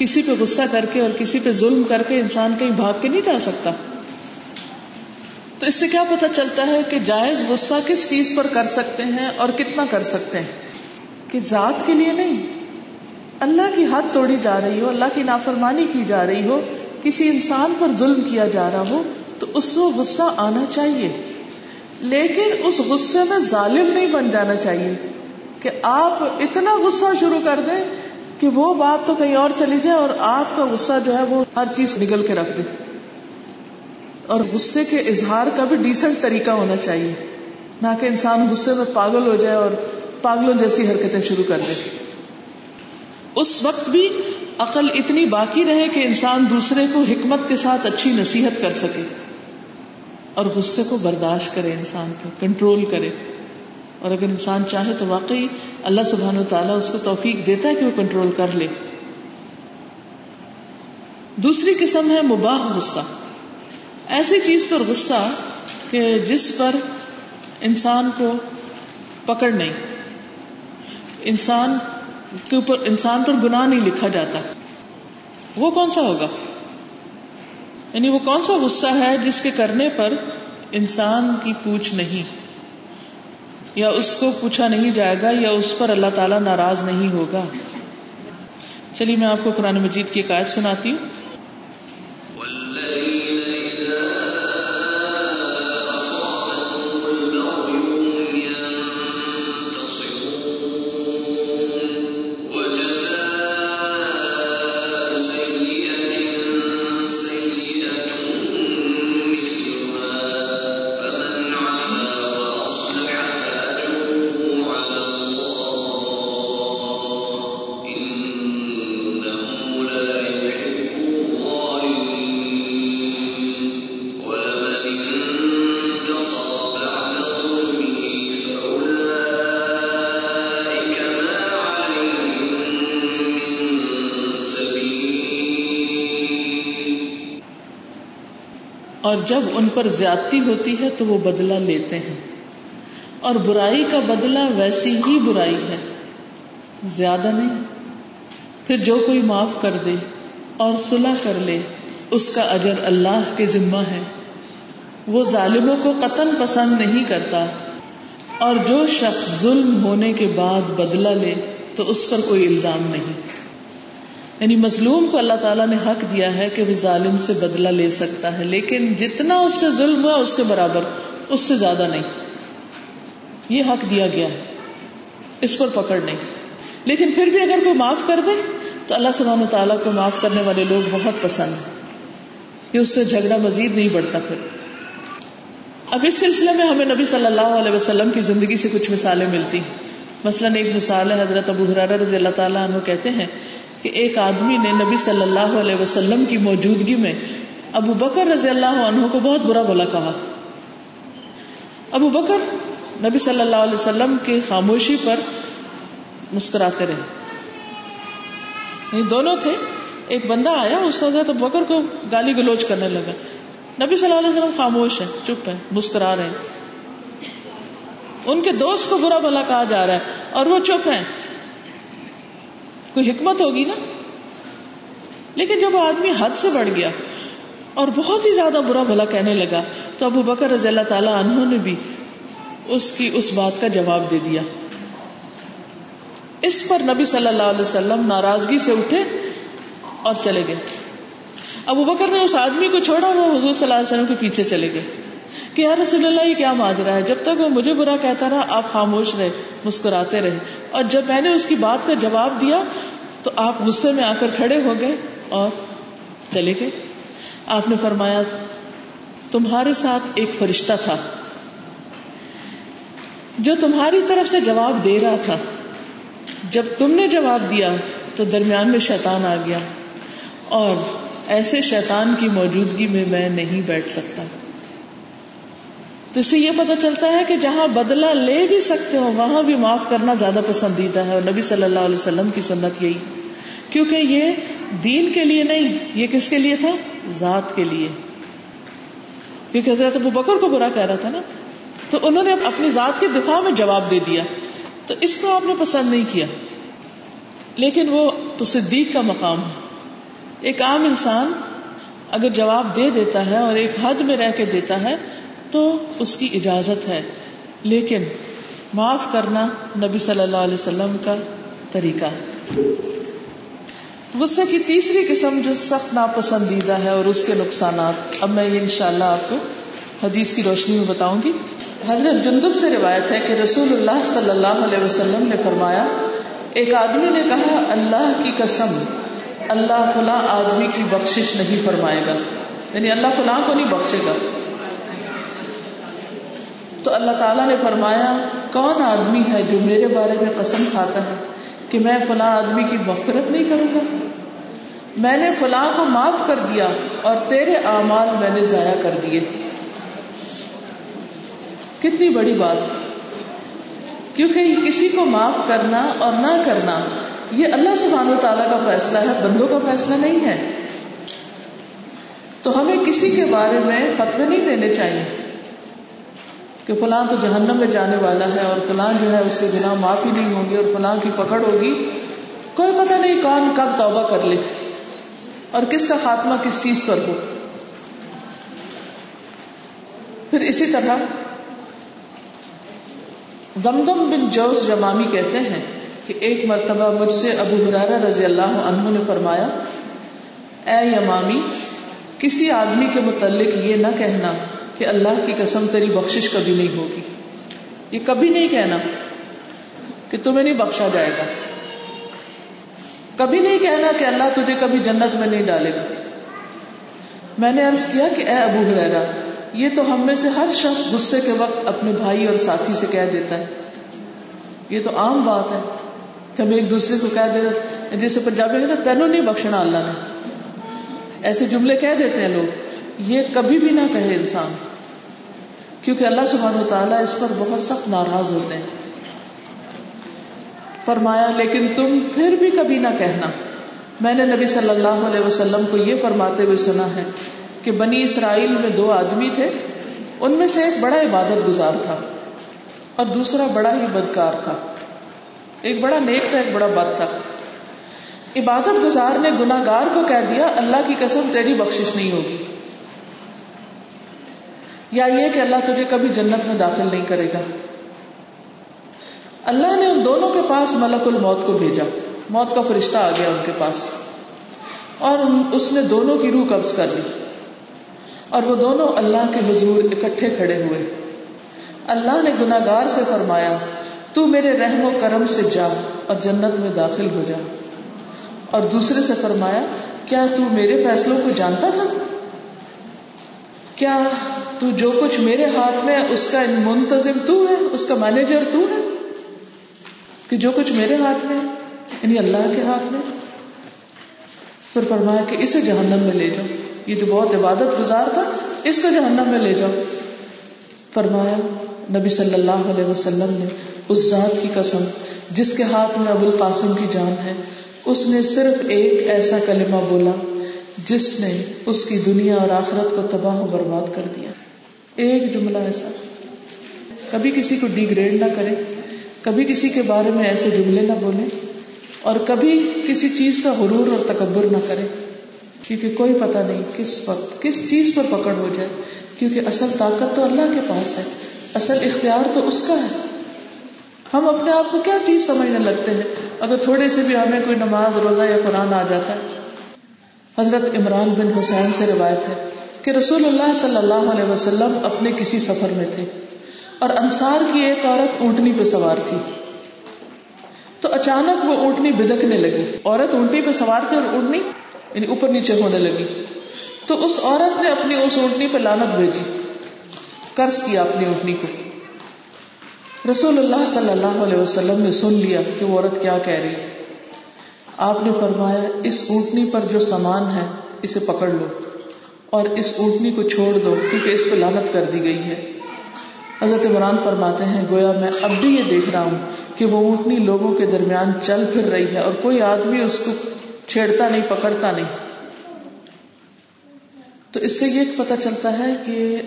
کسی پہ غصہ کر کے اور کسی پہ ظلم کر کے انسان کہیں بھاگ کے نہیں جا سکتا۔ تو اس سے کیا پتا چلتا ہے کہ جائز غصہ کس چیز پر کر سکتے ہیں اور کتنا کر سکتے ہیں؟ کہ ذات کے لیے نہیں۔ اللہ کی حد توڑی جا رہی ہو، اللہ کی نافرمانی کی جا رہی ہو، کسی انسان پر ظلم کیا جا رہا ہو، تو اس کو غصہ آنا چاہیے۔ لیکن اس غصے میں ظالم نہیں بن جانا چاہیے کہ آپ اتنا غصہ شروع کر دیں کہ وہ بات تو کہیں اور چلی جائے اور آپ کا غصہ جو ہے وہ ہر چیز نگل کے رکھ دے۔ اور غصے کے اظہار کا بھی ڈیسنٹ طریقہ ہونا چاہیے۔ نہ کہ انسان غصے میں پاگل ہو جائے اور پاگلوں جیسی حرکتیں شروع کر دے۔ اس وقت بھی عقل اتنی باقی رہے کہ انسان دوسرے کو حکمت کے ساتھ اچھی نصیحت کر سکے۔ اور غصے کو برداشت کرے انسان کو کنٹرول کرے۔ اور اگر انسان چاہے تو واقعی اللہ سبحان و تعالیٰ اس کو توفیق دیتا ہے کہ وہ کنٹرول کر لے۔ دوسری قسم ہے مباح غصہ۔ ایسی چیز پر غصہ کہ جس پر انسان کو پکڑ نہیں۔ انسان کے اوپر، انسان پر گناہ نہیں لکھا جاتا۔ وہ کون سا ہوگا؟ یعنی وہ کون سا غصہ ہے جس کے کرنے پر انسان کی پوچھ نہیں؟ یا اس کو پوچھا نہیں جائے گا یا اس پر اللہ تعالیٰ ناراض نہیں ہوگا۔ چلیے، میں آپ کو قرآن مجید کی قائد سناتی ہوں۔ جب ان پر زیادتی ہوتی ہے تو وہ بدلہ لیتے ہیں۔ اور برائی کا بدلہ ویسی ہی برائی ہے۔ زیادہ نہیں۔ پھر جو کوئی معاف کر دے اور صلح کر لے، اس کا اجر اللہ کے ذمہ ہے۔ وہ ظالموں کو قتل پسند نہیں کرتا۔ اور جو شخص ظلم ہونے کے بعد بدلہ لے، تو اس پر کوئی الزام نہیں۔ یعنی مظلوم کو اللہ تعالیٰ نے حق دیا ہے کہ وہ ظالم سے بدلہ لے سکتا ہے، لیکن جتنا اس پہ ظلم ہوا، اس کے برابر اس سے زیادہ نہیں۔ یہ حق دیا گیا ہے۔ اس پر پکڑ نہیں۔ لیکن پھر بھی اگر کوئی معاف کر دے، تو اللہ سبحانہ تعالیٰ کو معاف کرنے والے لوگ بہت پسند ہیں۔ کہ اس سے جھگڑا مزید نہیں بڑھتا پھر۔ اب اس سلسلے میں ہمیں نبی صلی اللہ علیہ وسلم کی زندگی سے کچھ مثالیں ملتی مثلاً ایک مثال ہے حضرت ابو حرار رضی اللہ تعالیٰ عنہ کہتے ہیں کہ ایک آدمی نے نبی صلی اللہ علیہ وسلم کی موجودگی میں ابو بکر رضی اللہ عنہ کو بہت برا بلا کہا۔ ابو بکر نبی صلی اللہ علیہ وسلم کی خاموشی پر مسکراتے رہے۔ دونوں تھے۔ ایک بندہ آیا، اس وقت ابو بکر کو گالی گلوچ کرنے لگا۔ نبی صلی اللہ علیہ وسلم خاموش ہے چپ ہے مسکرا رہے ہیں۔ ان کے دوست کو برا بلا کہا جا رہا ہے اور وہ چپ ہیں۔ کوئی حکمت ہوگی نا؟ لیکن جب آدمی حد سے بڑھ گیا اور بہت ہی زیادہ برا بھلا کہنے لگا تو ابو بکر رضی اللہ تعالی عنہ نے بھی اس کی اس بات کا جواب دے دیا۔ اس پر نبی صلی اللہ علیہ وسلم ناراضگی سے اٹھے اور چلے گئے۔ ابو بکر نے اس آدمی کو چھوڑا وہ حضور صلی اللہ علیہ وسلم کے پیچھے چلے گئے۔ کہ یا رسول اللہ، یہ کیا ماجرا ہے؟ جب تک وہ مجھے برا کہتا رہا، آپ خاموش رہے، مسکراتے رہے۔ اور جب میں نے اس کی بات کا جواب دیا، تو آپ غصے میں آ کر کھڑے ہو گئے اور چلے گئے۔ آپ نے فرمایا، تمہارے ساتھ ایک فرشتہ تھا، جو تمہاری طرف سے جواب دے رہا تھا۔ جب تم نے جواب دیا، تو درمیان میں شیطان آ گیا۔ اور ایسے شیطان کی موجودگی میں میں نہیں بیٹھ سکتا۔ تو اس سے یہ پتا چلتا ہے کہ جہاں بدلہ لے بھی سکتے ہو وہاں بھی معاف کرنا زیادہ پسندیدہ ہے اور نبی صلی اللہ علیہ وسلم کی سنت یہی۔ کیونکہ یہ دین کے لیے نہیں، یہ کس کے لیے تھا؟ ذات کے لیے۔ کیونکہ حضرت ابو بکر کو برا کہہ رہا تھا نا۔ تو انہوں نے اپنی ذات کے دفاع میں جواب دے دیا۔ تو اس کو آپ نے پسند نہیں کیا۔ لیکن وہ تو صدیق کا مقام ہے۔ ایک عام انسان اگر جواب دے دیتا ہے اور ایک حد میں رہ کے دیتا ہے تو اس کی اجازت ہے۔ لیکن معاف کرنا نبی صلی اللہ علیہ وسلم کا طریقہ۔ غصے کی تیسری قسم جو سخت ناپسندیدہ ہے اور اس کے نقصانات۔ اب میں یہ انشاءاللہ آپ کو حدیث کی روشنی میں بتاؤں گی۔ حضرت جندب سے روایت ہے کہ رسول اللہ صلی اللہ علیہ وسلم نے فرمایا، ایک آدمی نے کہا، اللہ کی قسم، اللہ فلاں آدمی کی بخشش نہیں فرمائے گا۔ یعنی اللہ فلاں کو نہیں بخشے گا۔ تو اللہ تعالیٰ نے فرمایا، کون آدمی ہے جو میرے بارے میں قسم کھاتا ہے کہ میں فلاں آدمی کی مغفرت نہیں کروں گا؟ میں نے فلاں کو معاف کر دیا اور تیرے اعمال میں نے ضائع کر دیے۔ کتنی بڑی بات۔ کیونکہ کسی کو معاف کرنا اور نہ کرنا، یہ اللہ سبحانہ و تعالیٰ کا فیصلہ ہے، بندوں کا فیصلہ نہیں ہے۔ تو ہمیں کسی کے بارے میں فتوے نہیں دینے چاہیے۔ کہ فلاں تو جہنم میں جانے والا ہے اور فلاں جو ہے اس کے گناہ معاف ہی نہیں ہوں گے اور فلاں کی پکڑ ہوگی۔ کوئی پتہ نہیں کون کب توبہ کر لے اور کس کا خاتمہ کس چیز پر ہو۔ پھر اسی طرح دمدم بن جوز جمامی کہتے ہیں کہ ایک مرتبہ مجھ سے ابو حرارہ رضی اللہ عنہ نے فرمایا، اے یمامی، کسی آدمی کے متعلق یہ نہ کہنا کہ اللہ کی قسم تیری بخشش کبھی نہیں ہوگی۔ یہ کبھی نہیں کہنا کہ تمہیں نہیں بخشا جائے گا۔ کبھی نہیں کہنا کہ اللہ تجھے کبھی جنت میں نہیں ڈالے گا۔ میں نے عرض کیا کہ اے ابو حرارہ یہ تو ہم میں سے ہر شخص غصے کے وقت اپنے بھائی اور ساتھی سے کہہ دیتا ہے۔ یہ تو عام بات ہے کہ ہم ایک دوسرے کو کہہ دیتے جیسے پنجابی نا تینوں نہیں بخشنا اللہ نے۔ ایسے جملے کہہ دیتے ہیں لوگ۔ یہ کبھی بھی نہ کہے انسان۔ کیونکہ اللہ سبحانہ و تعالیٰ اس پر بہت سخت ناراض ہوتے ہیں۔ فرمایا، لیکن تم پھر بھی کبھی نہ کہنا۔ میں نے نبی صلی اللہ علیہ وسلم کو یہ فرماتے ہوئے سنا ہے کہ بنی اسرائیل میں دو آدمی تھے، ان میں سے ایک بڑا عبادت گزار تھا اور دوسرا بڑا ہی بدکار تھا۔ ایک بڑا نیک تھا، ایک بڑا بد تھا۔ عبادت گزار نے گناگار کو کہہ دیا، اللہ کی قسم تیری بخشش نہیں ہوگی۔ یا یہ کہ اللہ تجھے کبھی جنت میں داخل نہیں کرے گا۔ اللہ نے ان دونوں کے پاس ملک الموت کو بھیجا۔ موت کا فرشتہ آ گیا ان کے پاس۔ اور اس نے دونوں کی روح قبض کر لی۔ اور وہ دونوں اللہ کے حضور اکٹھے کھڑے ہوئے۔ اللہ نے گناگار سے فرمایا، تو میرے رحم و کرم سے جا اور جنت میں داخل ہو جا۔ اور دوسرے سے فرمایا، کیا تو میرے فیصلوں کو جانتا تھا؟ کیا تو جو کچھ میرے ہاتھ میں اس کا منتظم تو ہے، اس کا مینیجر تو ہے؟ کہ جو کچھ میرے ہاتھ میں یعنی اللہ کے ہاتھ میں؟ پھر فرمایا کہ اسے جہنم میں لے جاؤ۔ یہ جو بہت عبادت گزار تھا، اس کو جہنم میں لے جاؤ۔ فرمایا، نبی صلی اللہ علیہ وسلم نے اس ذات کی قسم، جس کے ہاتھ میں ابو القاسم کی جان ہے، اس نے صرف ایک ایسا کلمہ بولا، جس نے اس کی دنیا اور آخرت کو تباہ و برباد کر دیا۔ ایک جملہ ایسا۔ کبھی کسی کو ڈیگریڈ نہ کرے، کبھی کسی کے بارے میں ایسے جملے نہ بولے، اور کبھی کسی چیز کا غرور اور تکبر نہ کرے، کیونکہ کوئی پتا نہیں کس وقت، کس چیز پر پکڑ ہو جائے، کیونکہ اصل طاقت تو اللہ کے پاس ہے، اصل اختیار تو اس کا ہے۔ ہم اپنے آپ کو کیا چیز سمجھنے لگتے ہیں؟ اگر تھوڑے سے بھی ہمیں کوئی نماز، روزہ یا قرآن آ جاتا ہے۔ حضرت عمران بن حسین سے روایت ہے۔ کہ رسول اللہ صلی اللہ علیہ وسلم اپنے کسی سفر میں تھے اور انصار کی ایک عورت اونٹنی پہ سوار تھی۔ تو اچانک وہ اونٹنی بدکنے لگی۔ عورت اونٹنی پہ سوار تھی اور اونٹنی یعنی اوپر نیچے ہونے لگی۔ تو اس عورت نے اپنی اس اونٹنی پہ لانت بھیجی۔ قرض کیا اپنی اونٹنی کو۔ رسول اللہ صلی اللہ علیہ وسلم نے سن لیا کہ وہ عورت کیا کہہ رہی آپ نے فرمایا، اس اونٹنی پر جو سامان ہے، اسے پکڑ لو۔ اور اس اونٹنی کو چھوڑ دو، کیونکہ اس پہ لانت کر دی گئی ہے۔ حضرت عمران فرماتے ہیں، گویا میں اب بھی یہ دیکھ رہا ہوں کہ وہ اونٹنی لوگوں کے درمیان چل پھر رہی ہے اور کوئی آدمی اس کو چھیڑتا نہیں، پکڑتا نہیں۔ تو اس سے یہ پتا چلتا ہے کہ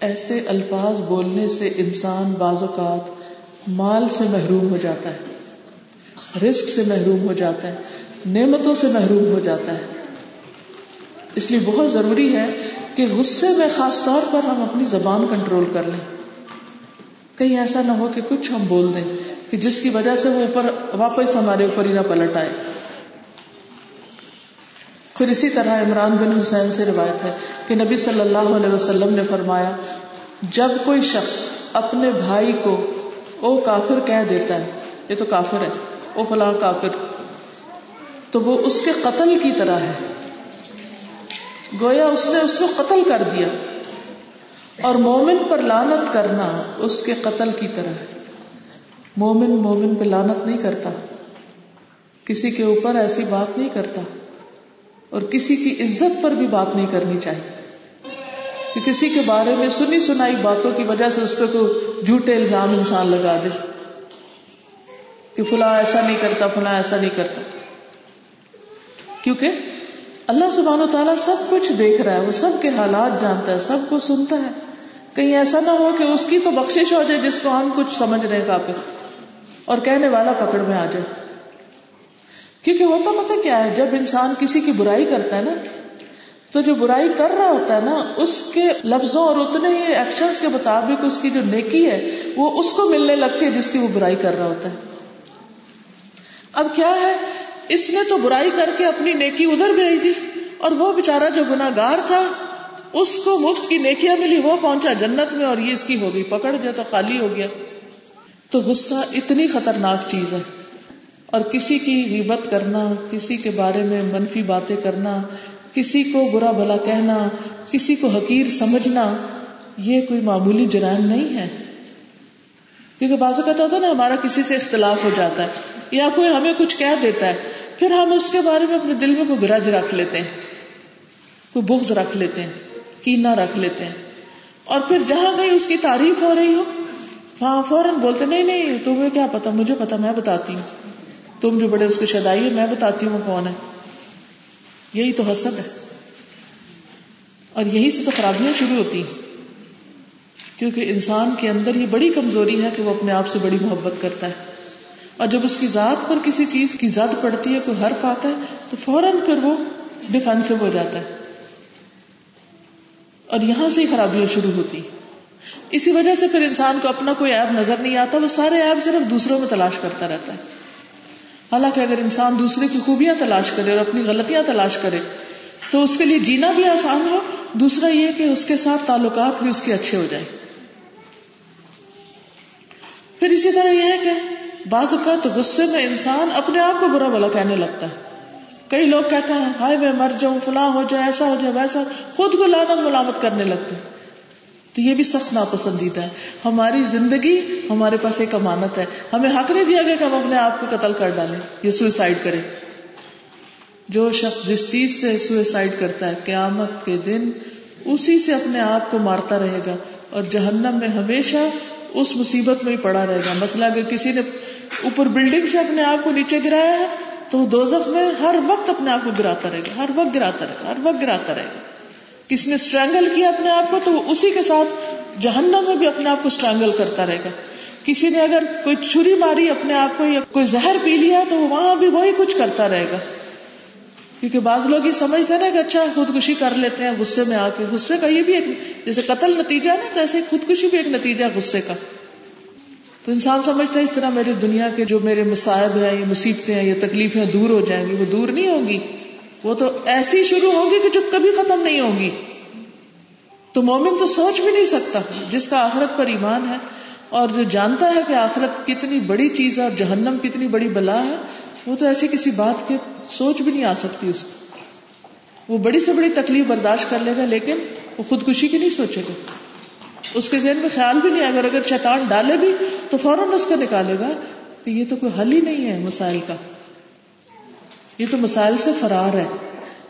ایسے الفاظ بولنے سے انسان بعض اوقات مال سے محروم ہو جاتا ہے رسک سے محروم ہو جاتا ہے، نعمتوں سے محروم ہو جاتا ہے۔ اس لیے بہت ضروری ہے کہ غصے میں خاص طور پر ہم اپنی زبان کنٹرول کر لیں۔ کہیں ایسا نہ ہو کہ کچھ ہم بول دیں کہ جس کی وجہ سے وہ اوپر واپس ہمارے اوپر ہی نہ پلٹ آئے۔ پھر اسی طرح عمران بن حسین سے روایت ہے کہ نبی صلی اللہ علیہ وسلم نے فرمایا، جب کوئی شخص اپنے بھائی کو او کافر کہہ دیتا ہے، یہ تو کافر ہے، او فلاں کافر، تو وہ اس کے قتل کی طرح ہے۔ گویا اس نے اس کو قتل کر دیا۔ اور مومن پر لانت کرنا اس کے قتل کی طرح ہے۔ مومن مومن پہ لانت نہیں کرتا۔ کسی کے اوپر ایسی بات نہیں کرتا۔ اور کسی کی عزت پر بھی بات نہیں کرنی چاہیے۔ کہ کسی کے بارے میں سنی سنائی باتوں کی وجہ سے اس پہ کوئی جھوٹے الزام انسان لگا دے۔ کہ فلاں ایسا نہیں کرتا، فلاں ایسا نہیں کرتا۔ کیونکہ اللہ سبحانہ و تعالیٰ سب کچھ دیکھ رہا ہے، وہ سب کے حالات جانتا ہے، سب کو سنتا ہے۔ کہیں ایسا نہ ہو کہ اس کی تو بخشش ہو جائے جس کو ہم کچھ سمجھ رہے کافی اور کہنے والا پکڑ میں آ جائے۔ کیونکہ ہوتا پتہ کیا ہے، جب انسان کسی کی برائی کرتا ہے نا، تو جو برائی کر رہا ہوتا ہے نا، اس کے لفظوں اور اتنے ہی ایکشن کے مطابق اس کی جو نیکی ہے، وہ اس کو ملنے لگتی ہے جس کی وہ برائی کر رہا ہوتا ہے۔ اب کیا ہے؟ اس نے تو برائی کر کے اپنی نیکی ادھر بھیج دی اور وہ بےچارا جو گناگار تھا، اس کو مفت کی نیکیاں ملی، وہ پہنچا جنت میں اور یہ اس کی ہو گئی، پکڑ گیا تو خالی ہو گیا۔ تو غصہ اتنی خطرناک چیز ہے۔ اور کسی کی غیبت کرنا، کسی کے بارے میں منفی باتیں کرنا، کسی کو برا بلا کہنا، کسی کو حقیر سمجھنا، یہ کوئی معمولی جرائم نہیں ہے۔ کیونکہ بازو کہتا ہوتا ہے نا، ہمارا کسی سے اختلاف ہو جاتا ہے، یا کوئی ہمیں کچھ کہہ دیتا ہے، پھر ہم اس کے بارے میں اپنے دل میں کوئی گرج رکھ لیتے ہیں، کوئی بغض رکھ لیتے ہیں کینا رکھ لیتے ہیں۔ اور پھر جہاں کہیں اس کی تعریف ہو رہی ہو، وہاں فوراً بولتے، نہیں نہیں، تمہیں کیا پتا، مجھے پتا، میں بتاتی ہوں۔ تم جو بڑے اس کے شدائی ہے میں بتاتی ہوں وہ کون ہے۔ یہی تو حسد ہے۔ اور یہی سے تو خرابیاں شروع ہوتی ہیں۔ کیونکہ انسان کے اندر یہ بڑی کمزوری ہے کہ وہ اپنے آپ سے بڑی محبت کرتا ہے۔ اور جب اس کی ذات پر کسی چیز کی زد پڑتی ہے، کوئی حرف آتا ہے، تو فوراً پھر وہ ڈیفینسو ہو جاتا ہے۔ اور یہاں سے ہی خرابیاں شروع ہوتی۔ اسی وجہ سے پھر انسان کو اپنا کوئی ایب نظر نہیں آتا، وہ سارے ایب صرف دوسروں میں تلاش کرتا رہتا ہے۔ حالانکہ اگر انسان دوسرے کی خوبیاں تلاش کرے اور اپنی غلطیاں تلاش کرے، تو اس کے لیے جینا بھی آسان ہو، دوسرا یہ کہ اس کے ساتھ تعلقات بھی اس کے اچھے ہو جائیں۔ پھر اسی طرح یہ ہے کہ بعض اوقات غصے میں انسان اپنے آپ کو برا بلا کہنے لگتا ہے۔ کئی لوگ کہتے ہیں، ہائے میں مر جاؤں، فلاں ہو جائے، ایسا ہو جائے، ویسا۔ خود کو لانت ملامت کرنے لگتے ہیں۔ تو یہ بھی سخت ناپسندیدہ ہے۔ ہماری زندگی ہمارے پاس ایک امانت ہے۔ ہمیں حق نہیں دیا گیا کہ ہم اپنے آپ کو قتل کر ڈالیں یا سوئسائڈ کریں۔ جو شخص جس چیز سے سوئسائڈ کرتا ہے، قیامت کے دن اسی سے اپنے آپ کو مارتا رہے گا۔ اور جہنم میں ہمیشہ اس مصیبت میں ہی پڑا رہے گا مسئلہ اگر کسی نے اوپر بلڈنگ سے اپنے آپ کو نیچے گرایا ہے، تو وہ دوزخ میں ہر وقت اپنے آپ کو گراتا رہے گا۔ ہر وقت گراتا رہے گا، ہر وقت گراتا رہے گا۔ کسی نے اسٹرینگل کیا اپنے آپ کو، تو وہ اسی کے ساتھ جہنم میں بھی اپنے آپ کو اسٹرینگل کرتا رہے گا۔ کسی نے اگر کوئی چھری ماری اپنے آپ کو یا کوئی زہر پی لیا، تو وہاں بھی وہی کچھ کرتا رہے گا۔ کیونکہ بعض لوگ یہ سمجھتے ہیں نا کہ اچھا خودکشی کر لیتے ہیں، غصے میں آ کے، غصے کا یہ بھی ایک، جیسے قتل نتیجہ نا، تو ایسے خودکشی بھی ایک نتیجہ ہے غصے کا۔ تو انسان سمجھتا ہے اس طرح میری دنیا کے جو میرے مصائب ہیں یا مصیبتیں ہیں یا تکلیفیں دور ہو جائیں گی، وہ دور نہیں ہوگی وہ تو ایسی شروع ہوگی کہ جو کبھی ختم نہیں ہوگی تو مومن تو سوچ بھی نہیں سکتا جس کا آخرت پر ایمان ہے اور جو جانتا ہے کہ آخرت کتنی بڑی چیز ہے اور جہنم کتنی بڑی بلا ہے وہ تو ایسی کسی بات کے سوچ بھی نہیں آ سکتی اس کو وہ بڑی سے بڑی تکلیف برداشت کر لے گا، لیکن وہ خودکشی کی نہیں سوچے گا۔ اس کے ذہن میں خیال بھی نہیں اگر اگر شیطان ڈالے بھی تو فوراً اس کو نکالے گا کہ یہ تو کوئی حل ہی نہیں ہے مسائل کا۔ یہ تو مسائل سے فرار ہے۔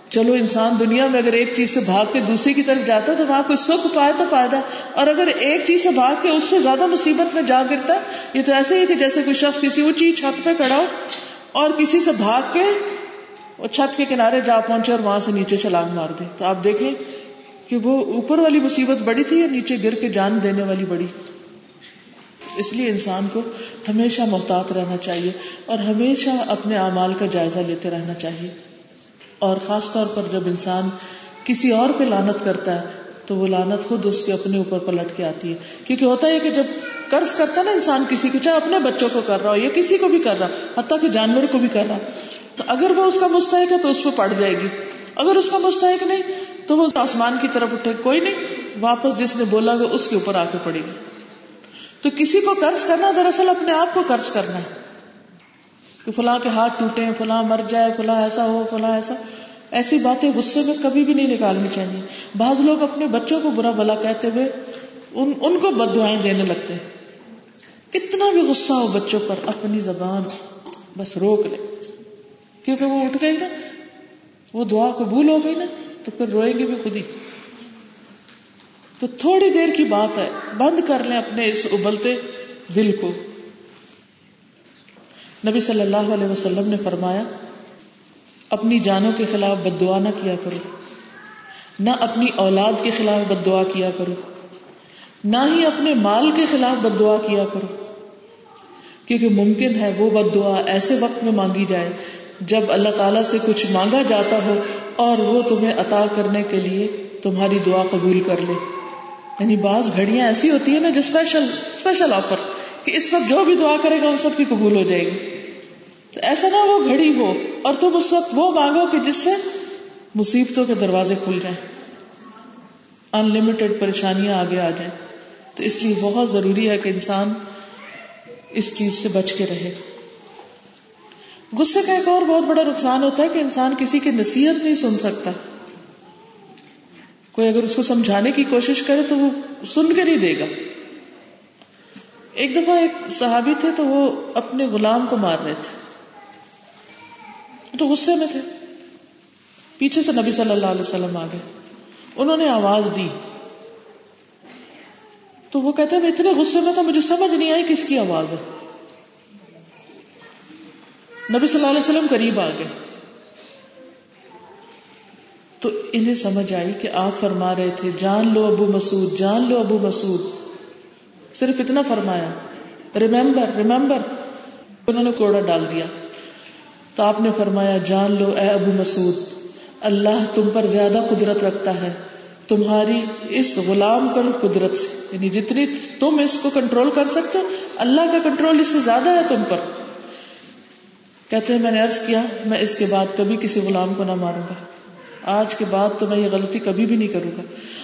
چلو، انسان دنیا میں اگر ایک چیز سے بھاگ کے دوسری کی طرف جاتا ہے تو وہاں کوئی سکھ پائے تو فائدہ۔ اور اگر ایک چیز سے بھاگ کے اس سے زیادہ مصیبت میں جا گرتا ہے، یہ تو ایسے ہی کہ جیسے کوئی شخص کسی اونچی چھت پہ کھڑا ہو اور کسی سے بھاگ کے چھت کے کنارے جا پہنچے اور وہاں سے نیچے چھلانگ مار دے تو آپ دیکھیں کہ وہ اوپر والی مصیبت بڑی تھی یا نیچے گر کے جان دینے والی بڑی۔ اس لیے انسان کو ہمیشہ محتاط رہنا چاہیے اور ہمیشہ اپنے اعمال کا جائزہ لیتے رہنا چاہیے۔ اور خاص طور پر جب انسان کسی اور پہ لانت کرتا ہے تو وہ لانت خود اس کے اپنے اوپر پلٹ کے آتی ہے۔ کیونکہ ہوتا ہے کہ جب قرض کرتا نا انسان کسی کو چاہے اپنے بچوں کو کر رہا ہو یا کسی کو بھی کر رہا، حتیٰ کہ جانور کو بھی کر رہا۔ تو اگر وہ اس کا مستحق ہے تو اس پہ پڑ جائے گی۔ اگر اس کا مستحق نہیں تو وہ آسمان کی طرف اٹھے، کوئی نہیں، واپس جس نے بولا گا اس کے اوپر آ کے پڑے گی۔ تو کسی کو قرض کرنا، دراصل اپنے آپ کو قرض کرنا ہے۔ کہ فلاں کے ہاتھ ٹوٹے، فلاں مر جائے، فلاں ایسا ہو، فلاں ایسا۔ ایسی باتیں غصے میں کبھی بھی نہیں نکالنی چاہیے۔ بعض لوگ اپنے بچوں کو برا بلا کہتے ہوئے ان, ان کو بد دعائیں دینے لگتے ہیں۔ کتنا بھی غصہ ہو بچوں پر اپنی زبان بس روک لے۔ کیونکہ وہ اٹھ گئی نا وہ دعا قبول ہو گئی نا تو پھر روئیں گے بھی خود ہی۔ تو تھوڑی دیر کی بات ہے بند کر لیں اپنے اس ابلتے دل کو۔ نبی صلی اللہ علیہ وسلم نے فرمایا اپنی جانوں کے خلاف بد دعا نہ کیا کرو۔ نہ اپنی اولاد کے خلاف بد دعا کیا کرو۔ نہ ہی اپنے مال کے خلاف بد دعا کیا کرو۔ کیونکہ ممکن ہے وہ بد دعا ایسے وقت میں مانگی جائے جب اللہ تعالیٰ سے کچھ مانگا جاتا ہو اور وہ تمہیں عطا کرنے کے لیے تمہاری دعا قبول کر لے۔ یعنی بعض گھڑیاں ایسی ہوتی ہیں نا جو اسپیشل اسپیشل آفر کہ اس وقت جو بھی دعا کرے گا ان سب کی قبول ہو جائے گی۔ ایسا نہ وہ گھڑی ہو اور تم اس وقت وہ مانگو کہ جس سے مصیبتوں کے دروازے کھل جائیں۔ ان لمیٹڈ پریشانیاں آگے آ جائیں۔ تو اس لیے بہت ضروری ہے کہ انسان اس چیز سے بچ کے رہے۔ غصے کا ایک اور بہت بڑا نقصان ہوتا ہے کہ انسان کسی کی نصیحت نہیں سن سکتا۔ کوئی اگر اس کو سمجھانے کی کوشش کرے تو وہ سن کے نہیں دے گا۔ ایک دفعہ ایک صحابی تھے تو وہ اپنے غلام کو مار رہے تھے۔ تو غصے میں تھے۔ پیچھے سے نبی صلی اللہ علیہ وسلم آ گئے انہوں نے آواز دی۔ تو وہ کہتے میں اتنے غصے میں تھا، مجھے سمجھ نہیں آئی کس کی آواز ہے۔ نبی صلی اللہ علیہ وسلم قریب آ گئے تو انہیں سمجھ آئی کہ آپ فرما رہے تھے، جان لو ابو مسعود، جان لو ابو مسعود۔ صرف اتنا فرمایا۔ ریمبر ریمبر انہوں نے کوڑا ڈال دیا۔ تو آپ نے فرمایا، جان لو اے ابو مسعود، اللہ تم پر زیادہ قدرت رکھتا ہے۔ تمہاری اس غلام پر قدرت سے یعنی جتنی تم اس کو کنٹرول کر سکتے اللہ کا کنٹرول اس سے زیادہ ہے تم پر۔ کہتے ہیں، میں نے ارض کیا، میں اس کے بعد کبھی کسی غلام کو نہ ماروں گا۔ آج کے بعد تو میں یہ غلطی کبھی بھی نہیں کروں گا۔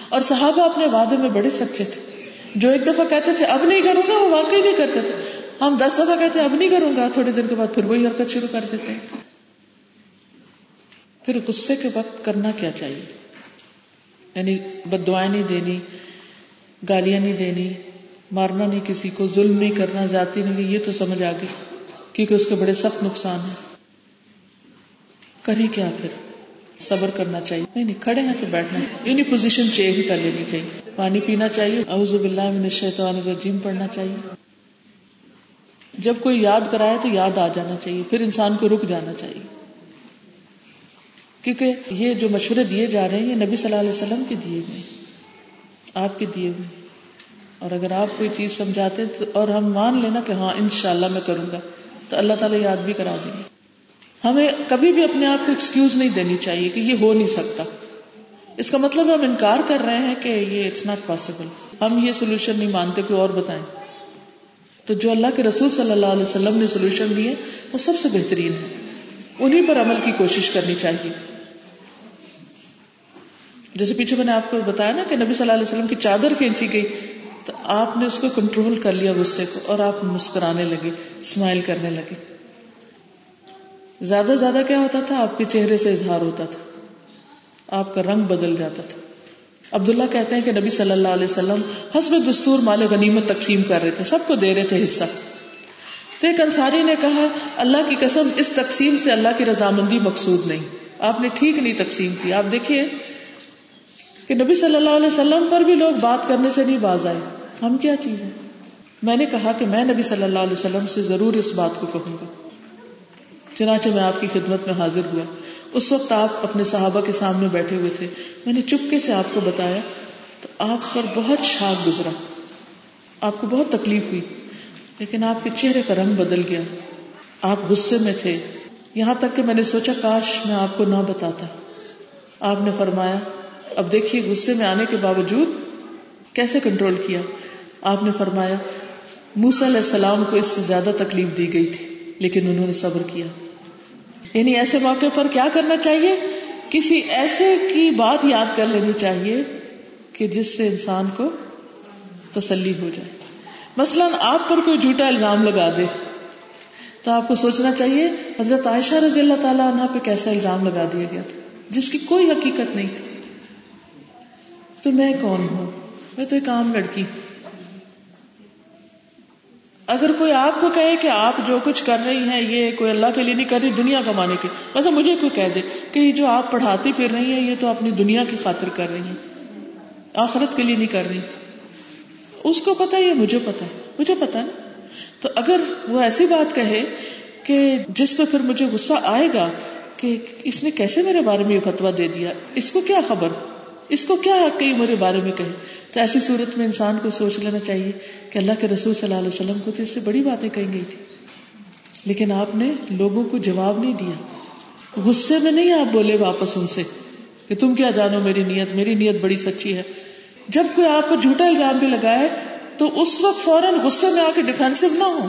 اور صحابہ اپنے وعدے میں بڑے سچے تھے۔ جو ایک دفعہ کہتے تھے، اب نہیں کروں گا، وہ واقعی نہیں کرتے تھے۔ ہم دس دفعہ کہتے اب نہیں کروں گا۔ تھوڑے دن کے بعد پھر وہی حرکت شروع کر دیتے ہیں۔ پھر غصے کے وقت کرنا کیا چاہیے؟ یعنی بد دعائیں نہیں دینی، گالیاں نہیں دینی، مارنا نہیں کسی کو، ظلم نہیں کرنا، ذاتی نہیں، یہ تو سمجھ آ گئی۔ کیونکہ اس کے بڑے سخت نقصان ہیں۔ کریں کیا پھر؟ صبر کرنا چاہیے۔ نہیں نہیں، کھڑے ہیں تو بیٹھنا۔ انہیں پوزیشن چینج کر لینی چاہیے۔ پانی پینا چاہیے۔ اعوذ باللہ من الشیطان الرجیم پڑھنا چاہیے۔ جب کوئی یاد کرائے تو یاد آ جانا چاہیے، پھر انسان کو رک جانا چاہیے۔ کیونکہ یہ جو مشورے دیے جا رہے ہیں، یہ نبی صلی اللہ علیہ وسلم کے دیے ہوئے آپ کے دیے ہوئے اور اگر آپ کوئی چیز سمجھاتے تو، اور ہم مان لینا کہ ہاں انشاءاللہ میں کروں گا، تو اللہ تعالیٰ یاد بھی کرا دیں گے۔ ہمیں کبھی بھی اپنے آپ کو ایکسکیوز نہیں دینی چاہیے کہ یہ ہو نہیں سکتا۔ اس کا مطلب ہم انکار کر رہے ہیں کہ یہ اٹس ناٹ پاسبل ہم یہ سولوشن نہیں مانتے، کوئی اور بتائیں۔ تو جو اللہ کے رسول صلی اللہ علیہ وسلم نے سولوشن دیے وہ سب سے بہترین ہے۔ انہیں پر عمل کی کوشش کرنی چاہیے۔ جیسے پیچھے میں نے آپ کو بتایا نا کہ نبی صلی اللہ علیہ وسلم کی چادر کھینچی گئی، تو آپ نے اس کو کنٹرول کر لیا غصے کو اور آپ مسکرانے لگے اسمائل کرنے لگے۔ زیادہ زیادہ کیا ہوتا تھا؟ آپ کے چہرے سے اظہار ہوتا تھا۔ آپ کا رنگ بدل جاتا تھا۔ عبداللہ کہتے ہیں کہ نبی صلی اللہ علیہ وسلم حسب دستور مال غنیمت تقسیم کر رہے تھے، سب کو دے رہے تھے حصہ۔ تو ایک انصاری نے کہا، اللہ کی قسم، اس تقسیم سے اللہ کی رضامندی مقصود نہیں۔ آپ نے ٹھیک نہیں تقسیم کی۔ آپ دیکھیے کہ نبی صلی اللہ علیہ وسلم پر بھی لوگ بات کرنے سے نہیں باز آئے۔ ہم کیا چیز ہے میں نے کہا کہ میں نبی صلی اللہ علیہ وسلم سے ضرور اس بات کو کہوں گا۔ چنانچہ میں آپ کی خدمت میں حاضر ہوا۔ اس وقت آپ اپنے صحابہ کے سامنے بیٹھے ہوئے تھے۔ میں نے چپکے سے آپ کو بتایا تو آپ پر بہت شاک گزرا۔ آپ کو بہت تکلیف ہوئی، لیکن آپ کے چہرے کا رنگ بدل گیا۔ آپ غصے میں تھے۔ یہاں تک کہ میں نے سوچا، کاش میں آپ کو نہ بتاتا۔ آپ نے فرمایا، اب دیکھیے، غصے میں آنے کے باوجود کیسے کنٹرول کیا؟ آپ نے فرمایا موسا علیہ السلام کو اس سے زیادہ تکلیف دی گئی تھی، لیکن انہوں نے صبر کیا۔ یعنی ایسے موقع پر کیا کرنا چاہیے؟ کسی ایسے کی بات یاد کر لینی چاہیے کہ جس سے انسان کو تسلی ہو جائے۔ مثلاً آپ پر کوئی جھوٹا الزام لگا دے تو آپ کو سوچنا چاہیے، حضرت عائشہ رضی اللہ تعالیٰ عنہ پہ کیسا الزام لگا دیا گیا تھا؟ جس کی کوئی حقیقت نہیں تھی۔ تو میں کون ہوں؟ میں تو ایک عام لڑکی اگر کوئی آپ کو کہے کہ آپ جو کچھ کر رہی ہیں، یہ کوئی اللہ کے لیے نہیں کر رہی، دنیا کمانے کے۔ ویسے مجھے کوئی کہہ دے کہ یہ جو آپ پڑھاتی پھر رہی ہیں، یہ تو اپنی دنیا کی خاطر کر رہی ہیں۔ آخرت کے لیے نہیں کر رہی۔ اس کو پتا یہ مجھے پتا ہے۔ مجھے پتا ہے۔ تو اگر وہ ایسی بات کہے کہ جس پہ پھر مجھے غصہ آئے گا کہ اس نے کیسے میرے بارے میں یہ فتوا دے دیا، اس کو کیا خبر؟ اس کو کیا حق کئی میرے بارے میں کہے؟ تو ایسی صورت میں انسان کو سوچ لینا چاہیے کہ اللہ کے رسول صلی اللہ علیہ وسلم کو تو اس سے بڑی باتیں کہی گئی تھی لیکن آپ نے لوگوں کو جواب نہیں دیا۔ غصے میں نہیں آپ بولے واپس ان سے کہ تم کیا جانو میری نیت میری نیت بڑی سچی ہے۔ جب کوئی آپ کو جھوٹا الزام بھی لگائے تو اس وقت فوراً غصے میں آ کے ڈیفینسو نہ ہو۔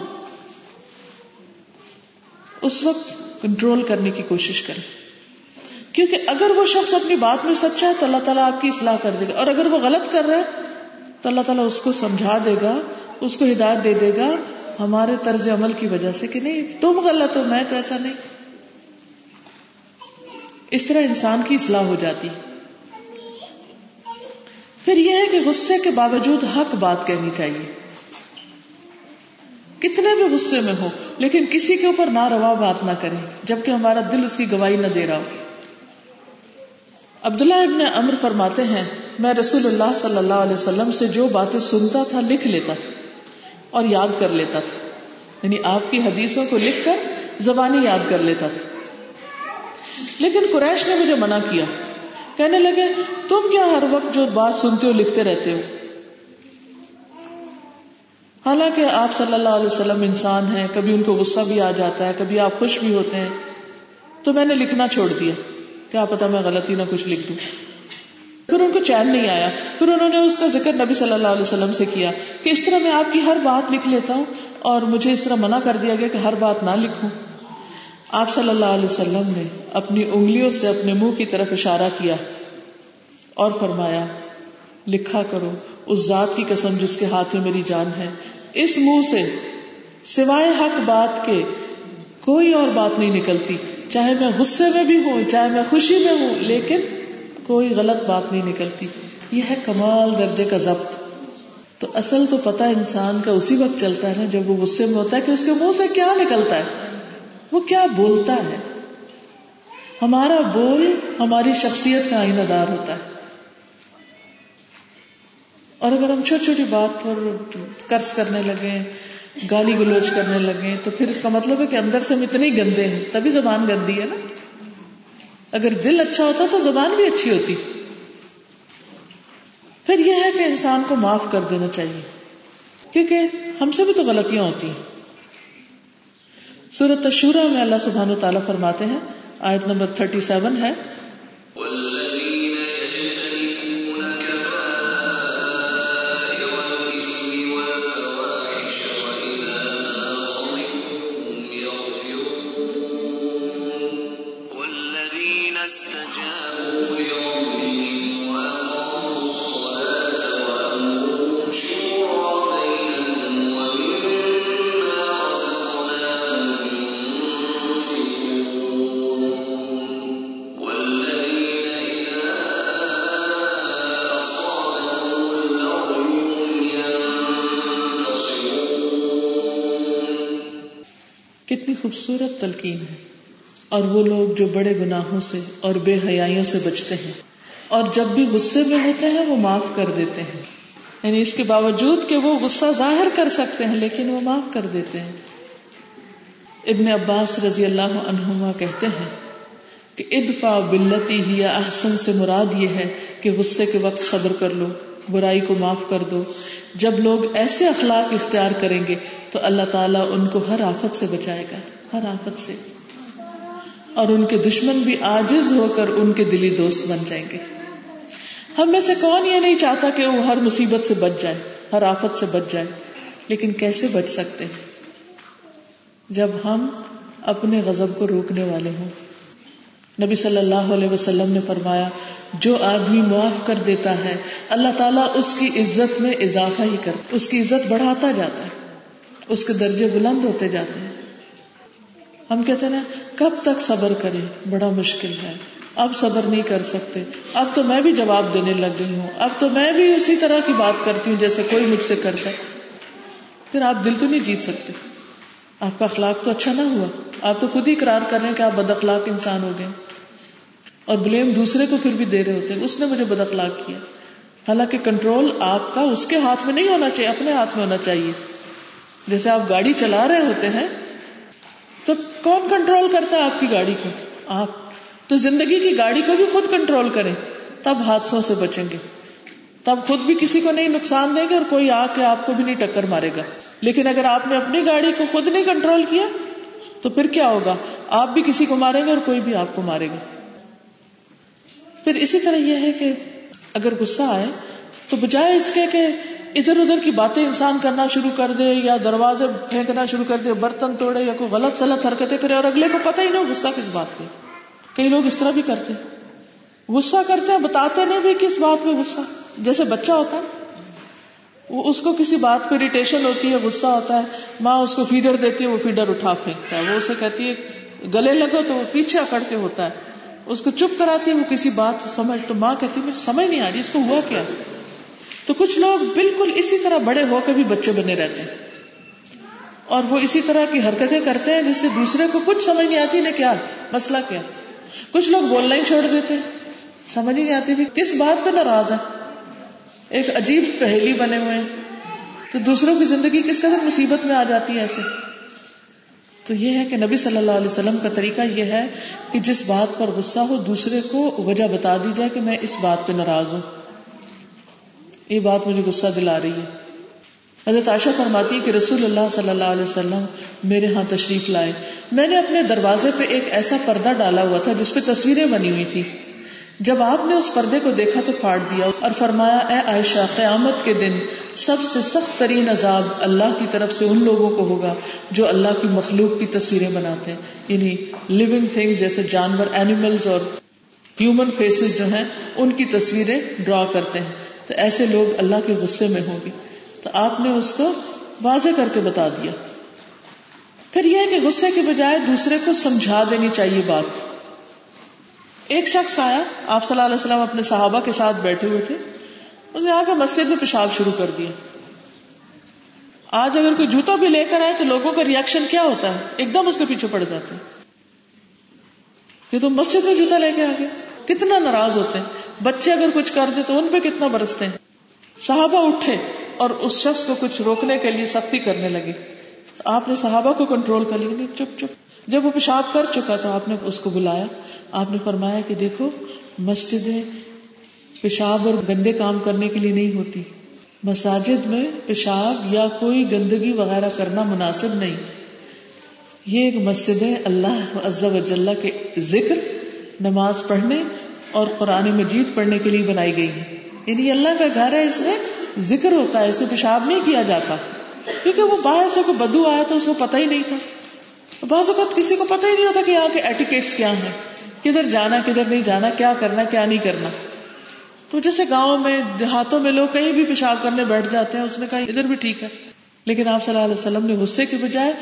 اس وقت کنٹرول کرنے کی کوشش کرے کیونکہ اگر وہ شخص اپنی بات میں سچا ہے تو اللہ تعالیٰ آپ کی اصلاح کر دے گا۔ اور اگر وہ غلط کر رہا ہے تو اللہ تعالیٰ اس کو سمجھا دے گا، اس کو ہدایت دے دے گا ہمارے طرز عمل کی وجہ سے کہ نہیں، تم غلط ہو، میں تو ایسا نہیں۔ اس طرح انسان کی اصلاح ہو جاتی۔ پھر یہ ہے کہ غصے کے باوجود حق بات کہنی چاہیے۔ کتنے بھی غصے میں ہو، لیکن کسی کے اوپر نہ روا بات نہ کریں، جبکہ ہمارا دل اس کی گواہی نہ دے رہا ہو۔ عبداللہ ابن امر فرماتے ہیں، میں رسول اللہ صلی اللہ علیہ وسلم سے جو باتیں سنتا تھا، لکھ لیتا تھا اور یاد کر لیتا تھا۔ یعنی آپ کی حدیثوں کو لکھ کر زبانی یاد کر لیتا تھا۔ لیکن قریش نے مجھے منع کیا۔ کہنے لگے، تم کیا ہر وقت جو بات سنتے ہو، لکھتے رہتے ہو؟ حالانکہ آپ صلی اللہ علیہ وسلم انسان ہیں، کبھی ان کو غصہ بھی آ جاتا ہے، کبھی آپ خوش بھی ہوتے ہیں۔ تو میں نے لکھنا چھوڑ دیا۔ کیا پتا میں غلطی نہ کچھ لکھ دوں۔ پھر ان کو چین نہیں آیا۔ پھر انہوں نے اس کا ذکر نبی صلی اللہ علیہ وسلم سے کیا کہ اس طرح میں آپ کی ہر بات لکھ لیتا ہوں اور مجھے اس طرح منع کر دیا گیا کہ ہر بات نہ لکھوں۔ آپ صلی اللہ علیہ وسلم نے اپنی انگلیوں سے اپنے منہ کی طرف اشارہ کیا اور فرمایا، لکھا کرو، اس ذات کی قسم جس کے ہاتھ میں میری جان ہے۔ اس منہ سے سوائے حق بات کے کوئی اور بات نہیں نکلتی۔ چاہے میں غصے میں بھی ہوں، چاہے میں خوشی میں ہوں، لیکن کوئی غلط بات نہیں نکلتی۔ یہ ہے کمال درجے کا ضبط۔ تو اصل تو پتا انسان کا اسی وقت چلتا ہے نا جب وہ غصے میں ہوتا ہے کہ اس کے منہ سے کیا نکلتا ہے۔ وہ کیا بولتا ہے۔ ہمارا بول ہماری شخصیت کا آئینہ دار ہوتا ہے۔ اور اگر ہم چھوٹی چھوٹی بات پر قرض کرنے لگے گالی گلوچ کرنے لگے تو پھر اس کا مطلب ہے کہ اندر سے ہم اتنے گندے ہیں، تبھی زبان گندی ہے نا؟ اگر دل اچھا ہوتا تو زبان بھی اچھی ہوتی۔ پھر یہ ہے کہ انسان کو معاف کر دینا چاہیے، کیونکہ ہم سے بھی تو غلطیاں ہوتی ہیں۔ سورت تشورہ میں اللہ سبحانہ تعالیٰ فرماتے ہیں، آیت نمبر تھرٹی سیون ہے۔ خوبصورت تلقین ہے۔ اور وہ لوگ جو بڑے گناہوں سے اور بے حیائیوں سے بچتے ہیں۔ اور جب بھی غصے میں ہوتے ہیں، وہ معاف کر دیتے ہیں۔ یعنی اس کے باوجود کہ وہ غصہ ظاہر کر سکتے ہیں، لیکن وہ معاف کر دیتے ہیں۔ ابن عباس رضی اللہ عنہما کہتے ہیں کہ ادفا بلتی ہی یا احسن سے مراد یہ ہے کہ غصے کے وقت صبر کر لو، برائی کو معاف کر دو۔ جب لوگ ایسے اخلاق اختیار کریں گے، تو اللہ تعالیٰ ان کو ہر آفت سے بچائے گا۔ ہر آفت سے۔ اور ان کے دشمن بھی آجز ہو کر ان کے دلی دوست بن جائیں گے۔ ہم میں سے کون یہ نہیں چاہتا کہ وہ ہر مصیبت سے بچ جائے ہر آفت سے بچ جائے، لیکن کیسے بچ سکتے ہیں؟ جب ہم اپنے غضب کو روکنے والے ہوں۔ نبی صلی اللہ علیہ وسلم نے فرمایا، جو آدمی معاف کر دیتا ہے، اللہ تعالیٰ اس کی عزت میں اضافہ ہی کر اس کی عزت بڑھاتا جاتا ہے، اس کے درجے بلند ہوتے جاتے ہیں۔ ہم کہتے ہیں نا، کب تک صبر کریں بڑا مشکل ہے۔ اب صبر نہیں کر سکتے۔ اب تو میں بھی جواب دینے لگ گئی ہوں۔ اب تو میں بھی اسی طرح کی بات کرتی ہوں جیسے کوئی مجھ سے کرتا پھر آپ دل تو نہیں جیت سکتے۔ آپ کا اخلاق تو اچھا نہ ہوا۔ آپ تو خود ہی اقرار کر رہے ہیں کہ آپ بد اخلاق انسان ہو گئے۔ اور بلیم دوسرے کو پھر بھی دے رہے ہوتے ہیں۔ اس نے مجھے بد اخلاق کیا۔ حالانکہ کنٹرول آپ کا اس کے ہاتھ میں نہیں ہونا چاہیے، اپنے ہاتھ میں ہونا چاہیے۔ جیسے آپ گاڑی چلا رہے ہوتے ہیں تو کون کنٹرول کرتا ہے آپ کی گاڑی کو؟ آپ. تو زندگی کی گاڑی کو بھی خود کنٹرول کریں، تب حادثوں سے بچیں گے۔ تب خود بھی کسی کو نہیں نقصان دیں گے اور کوئی آ کے آپ کو بھی نہیں ٹکر مارے گا۔ لیکن اگر آپ نے اپنی گاڑی کو خود نہیں کنٹرول کیا، تو پھر کیا ہوگا؟ آپ بھی کسی کو ماریں گے اور کوئی بھی آپ کو مارے گا۔ پھر اسی طرح یہ ہے کہ اگر غصہ آئے، تو بجائے اس کے کہ ادھر ادھر کی باتیں انسان کرنا شروع کر دے یا دروازے پھینکنا شروع کر دے، برتن توڑے یا کوئی غلط غلط حرکتیں کرے اور اگلے کو پتہ ہی نہیں غصہ کس بات پہ۔ کئی لوگ اس طرح بھی کرتے ہیں۔ غصہ کرتے ہیں، بتاتے نہیں بھی کس بات پہ غصہ۔ جیسے بچہ ہوتا ہے، وہ اس کو کسی بات پہ اریٹیشن ہوتی ہے، غصہ ہوتا ہے۔ ماں اس کو فیڈر دیتی ہے، وہ فیڈر اٹھا پھینکتا ہے۔ وہ اسے کہتی ہے، گلے لگو تو وہ پیچھے اکڑ کے ہوتا ہے۔ اس کو چپ کراتی ہے، وہ کسی بات سمجھ، تو ماں کہتی ہے، مجھے سمجھ نہیں آ رہی، اس کو ہوا کیا؟ تو کچھ لوگ بالکل اسی طرح بڑے ہو کے بھی بچے بنے رہتے ہیں۔ اور وہ اسی طرح کی حرکتیں کرتے ہیں جس سے دوسرے کو کچھ سمجھ نہیں آتی نہ کیا، مسئلہ کیا۔ کچھ لوگ بولنا ہی چھوڑ دیتے ہیں۔ سمجھ نہیں آتی بھی کس بات پہ ناراض ہے ایک عجیب پہلی بنے ہوئے ہیں۔ تو دوسروں کی زندگی کس قدر مصیبت میں آ جاتی ہے ایسے۔ تو یہ ہے کہ نبی صلی اللہ علیہ وسلم کا طریقہ یہ ہے کہ جس بات پر غصہ ہو دوسرے کو وجہ بتا دی جائے کہ میں اس بات پہ ناراض ہوں۔ یہ بات مجھے غصہ دلا رہی ہے۔ حضرت عائشہ فرماتی ہے کہ رسول اللہ صلی اللہ علیہ وسلم میرے ہاں تشریف لائے۔ میں نے اپنے دروازے پہ ایک ایسا پردہ ڈالا ہوا تھا جس پہ تصویریں بنی ہوئی تھی جب آپ نے اس پردے کو دیکھا تو پھاڑ دیا اور فرمایا، اے عائشہ، قیامت کے دن سب سے سخت ترین عذاب اللہ کی طرف سے ان لوگوں کو ہوگا جو اللہ کی مخلوق کی تصویریں بناتے ہیں۔ یعنی لیونگ تھنگس جیسے جانور اینیملز اور ہیومن فیسز جو ہیں، ان کی تصویریں ڈرا کرتے ہیں۔ تو ایسے لوگ اللہ کے غصے میں ہوں گے۔ تو آپ نے اس کو واضح کر کے بتا دیا۔ پھر یہ کہ غصے کے بجائے دوسرے کو سمجھا دینی چاہیے بات۔ ایک شخص آیا، آپ صلی اللہ علیہ وسلم اپنے صحابہ کے ساتھ بیٹھے ہوئے تھے۔ اس نے آ کے مسجد میں پیشاب شروع کر دیا۔ آج اگر کوئی جوتا بھی لے کر آئے تو لوگوں کا ریئیکشن کیا ہوتا ہے؟ ایک دم اس کے پیچھے پڑ جاتے ہیں۔ کہ تم مسجد میں جوتا لے کے آ گئے۔ کتنا ناراض ہوتے ہیں۔ بچے اگر کچھ کر دے تو ان پہ کتنا برستے ہیں۔ صحابہ اٹھے اور اس شخص کو کچھ روکنے کے لیے سختی کرنے لگے۔ آپ نے صحابہ کو کنٹرول کر لیا۔ نہیں، چپ چپ۔ جب وہ پیشاب کر چکا تو آپ نے اس کو بلایا۔ آپ نے فرمایا کہ دیکھو، مسجدیں پیشاب اور گندے کام کرنے کے لیے نہیں ہوتی۔ مساجد میں پیشاب یا کوئی گندگی وغیرہ کرنا مناسب نہیں۔ یہ ایک مسجد ہے، اللہ عزب وجاللہ کے ذکر۔ نماز پڑھنے اور قرآن مجید پڑھنے کے لیے بنائی گئی ہے یعنی اللہ کا گھر ہے، اس میں ذکر ہوتا ہے، اس میں پیشاب نہیں کیا جاتا۔ کیونکہ وہ باہر سے کوئی بدو آیا تو اس کو پتا ہی نہیں تھا۔ بعض اوقات کسی کو پتا ہی نہیں ہوتا کہ یہاں کے ایٹیکیٹس کیا ہیں۔ کدھر جانا، کدھر نہیں جانا، کیا کرنا، کیا نہیں کرنا۔ تو جیسے گاؤں میں، دیہاتوں میں لوگ کہیں بھی پیشاب کرنے بیٹھ جاتے ہیں، اس نے کہا ادھر بھی ٹھیک ہے۔ لیکن آپ صلی اللہ علیہ وسلم نے غصے کے بجائے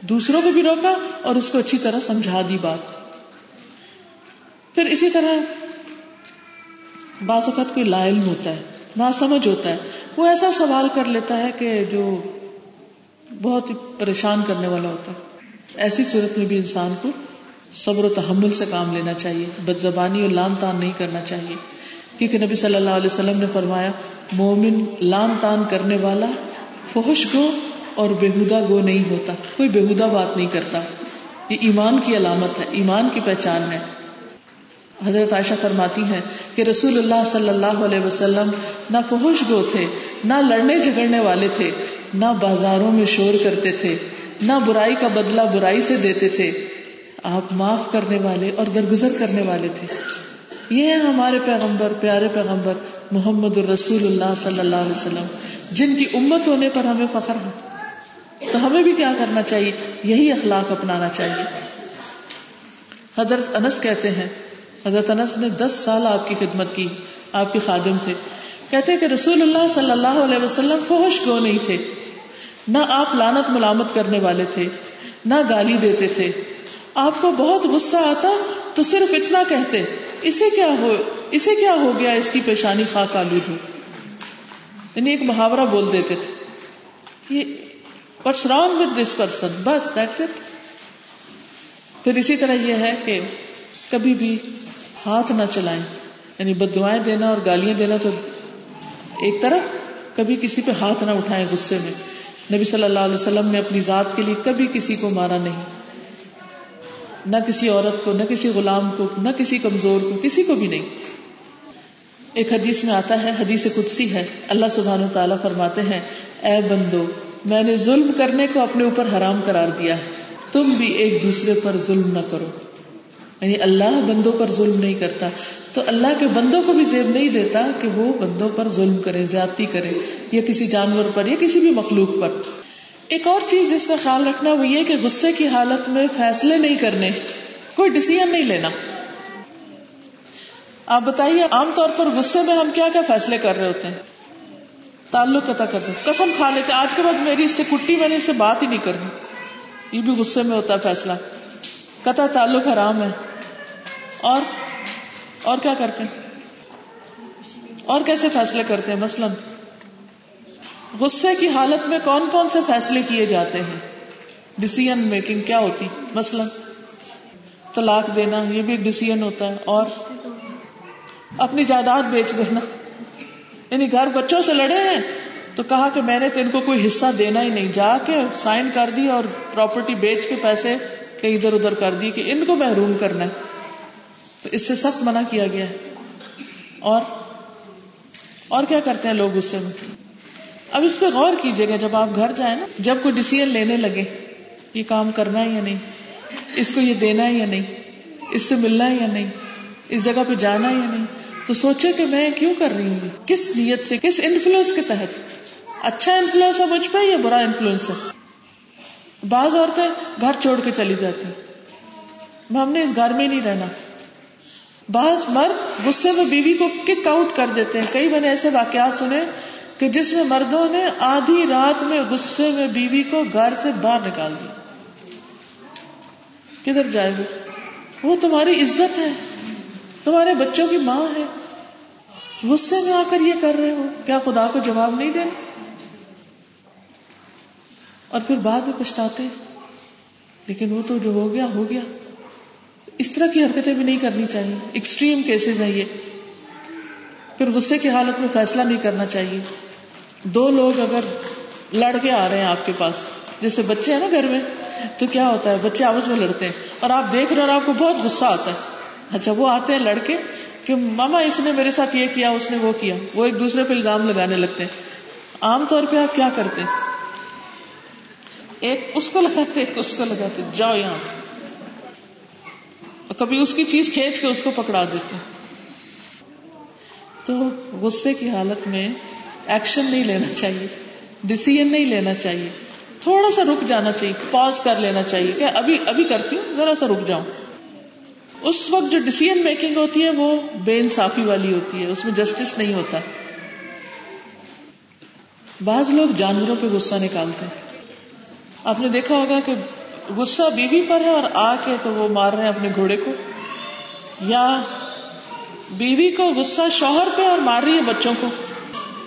دوسروں کو بھی روکا اور اس کو اچھی طرح سمجھا دی بات۔ پھر اسی طرح بعض اوقات کوئی لائل ہوتا ہے نہ سمجھ ہوتا ہے، وہ ایسا سوال کر لیتا ہے کہ جو بہت ہی پریشان کرنے والا ہوتا ہے۔ ایسی صورت میں بھی انسان کو صبر و تحمل سے کام لینا چاہیے بد زبانی اور لان تان نہیں کرنا چاہیے۔ کیونکہ نبی صلی اللہ علیہ وسلم نے فرمایا، مومن لان تان کرنے والا فحش گو اور بےحدا گو نہیں ہوتا، کوئی بےحدا بات نہیں کرتا۔ یہ ایمان کی علامت ہے، ایمان کی پہچان ہے۔ حضرت عائشہ فرماتی ہیں کہ رسول اللہ صلی اللہ علیہ وسلم نہ فحش گو تھے، نہ لڑنے جھگڑنے والے تھے، نہ بازاروں میں شور کرتے تھے، نہ برائی کا بدلہ برائی سے دیتے تھے۔ آپ معاف کرنے والے اور درگزر کرنے والے تھے۔ یہ ہے ہمارے پیغمبر، پیارے پیغمبر محمد الرسول اللہ صلی اللہ علیہ وسلم، جن کی امت ہونے پر ہمیں فخر ہے۔ تو ہمیں بھی کیا کرنا چاہیے؟ یہی اخلاق اپنانا چاہیے۔ حضرت انس کہتے ہیں حضرت انس نے دس سال آپ کی خدمت کی، آپ کے خادم تھے۔ کہتے کہ رسول اللہ صلی اللہ علیہ وسلم فوش گو نہیں تھے۔ نہ آپ لانت ملامت کرنے والے تھے، نہ گالی دیتے تھے۔ آپ کو بہت غصہ آتا تو صرف اتنا کہتے، اسے کیا ہو، اسے کیا ہو گیا اس کی پیشانی خاک آلود ہو یعنی ایک محاورہ بول دیتے تھے۔ یہ what's wrong with this person بس دیٹس اٹ پھر اسی طرح یہ ہے کہ کبھی بھی ہاتھ نہ چلائیں۔ یعنی بد دعائیں دینا اور گالیاں دینا تو ایک طرف کبھی کسی پہ ہاتھ نہ اٹھائیں غصے میں۔ نبی صلی اللہ علیہ وسلم نے اپنی ذات کے لیے کبھی کسی کو مارا نہیں۔ نہ کسی عورت کو، نہ کسی غلام کو، نہ کسی کمزور کو، کسی کو بھی نہیں۔ ایک حدیث میں آتا ہے، حدیث قدسی ہے۔ اللہ سبحان و تعالیٰ فرماتے ہیں، اے بندو، میں نے ظلم کرنے کو اپنے اوپر حرام قرار دیا ہے۔ تم بھی ایک دوسرے پر ظلم نہ کرو۔ یعنی اللہ بندوں پر ظلم نہیں کرتا تو اللہ کے بندوں کو بھی زیب نہیں دیتا کہ وہ بندوں پر ظلم کرے، زیادتی کرے، یا کسی جانور پر، یا کسی بھی مخلوق پر۔ ایک اور چیز جس کا خیال رکھنا وہ یہ کہ غصے کی حالت میں فیصلے نہیں کرنے، کوئی ڈسیزن نہیں لینا۔ آپ بتائیے، عام طور پر غصے میں ہم کیا کیا فیصلے کر رہے ہوتے ہیں؟ تعلق قطع کرتے قسم کھا لیتے آج کے بعد میری اس سے کٹی میں نے اس سے بات ہی نہیں کرنی۔ یہ بھی غصے میں ہوتا ہے فیصلہ۔ قطع تعلق حرام ہے۔ اور اور کیا کرتے ہیں؟ اور کیسے فیصلے کرتے ہیں؟ مثلاً، غصے کی حالت میں کون کون سے فیصلے کیے جاتے ہیں؟ ڈسیزن میکنگ کیا ہوتی؟ مثلاً، طلاق دینا، یہ بھی ایک ڈسیزن ہوتا ہے، اور اپنی جائیداد بیچ دینا۔ یعنی گھر بچوں سے لڑے ہیں، تو کہا کہ میں نے تو ان کو کوئی حصہ دینا ہی نہیں، جا کے سائن کر دی اور پراپرٹی بیچ کے پیسے کہ ادھر ادھر کر دی کہ ان کو محروم کرنا ہے۔ تو اس سے سخت منع کیا گیا ہے۔ اور اور کیا کرتے ہیں لوگ غصے میں اب اس پہ غور کیجیے گا، جب آپ گھر جائیں نا، جب کوئی ڈسیزن لینے لگے، یہ کام کرنا ہے یا نہیں؟ اس کو یہ دینا ہے یا نہیں؟ اس سے ملنا ہے یا نہیں؟ اس جگہ پہ جانا ہے یا نہیں؟ تو سوچے کہ میں کیوں کر رہی ہوں؟ کس نیت سے، کس انفلوئنس کے تحت؟ اچھا انفلوئنس ہے مجھ پہ یا برا انفلوئنس ہے؟ بعض عورتیں گھر چھوڑ کے چلی جاتی ہم نے اس گھر میں نہیں رہنا۔ بعض مرد غصے میں بیوی کو کک آؤٹ کر دیتے ہیں۔ کئی میں نے ایسے واقعات سنے کہ جس میں مردوں نے آدھی رات میں غصے میں بیوی کو گھر سے باہر نکال دیا۔ کدھر جائے گا وہ تمہاری عزت ہے۔ تمہارے بچوں کی ماں ہے۔ غصے میں آ کر یہ کر رہے ہو۔ کیا خدا کو جواب نہیں دینا اور پھر بعد میں پچھتاتے لیکن وہ تو جو ہو گیا ہو گیا۔ اس طرح کی حرکتیں بھی نہیں کرنی چاہیے۔ ایکسٹریم کیسز ہیں یہ۔ پھر غصے کی حالت میں فیصلہ نہیں کرنا چاہیے۔ دو لوگ اگر لڑ کے آ رہے ہیں آپ کے پاس، جیسے بچے ہیں نا گھر میں، تو کیا ہوتا ہے؟ بچے آپس میں لڑتے ہیں اور آپ دیکھ رہے اور آپ کو بہت غصہ آتا ہے۔ اچھا وہ آتے ہیں لڑکے کہ ماما اس نے میرے ساتھ یہ کیا، اس نے وہ کیا۔ وہ ایک دوسرے پہ الزام لگانے لگتے ہیں۔ عام طور پہ آپ کیا کرتے ہیں؟ ایک اس کو لگاتے ایک اس کو لگاتے جاؤ یہاں سے۔ کبھی اس کی چیز کھینچ کے اس کو پکڑا دیتے تو غصے کی حالت میں ایکشن نہیں لینا چاہیے ڈسیزن نہیں لینا چاہیے۔ تھوڑا سا رک جانا چاہیے، پاز کر لینا چاہیے کہ ابھی ابھی کرتی ہوں، ذرا سا رک جاؤں۔ اس وقت جو ڈسیزن میکنگ ہوتی ہے، وہ بے انصافی والی ہوتی ہے، اس میں جسٹس نہیں ہوتا۔ بعض لوگ جانوروں پہ غصہ نکالتے ہیں۔ آپ نے دیکھا ہوگا کہ غصہ بیوی پر ہے اور آ کے تو وہ مار رہے ہیں اپنے گھوڑے کو؟ یا بیوی کو غصہ شوہر پہ اور مار رہی ہے بچوں کو؟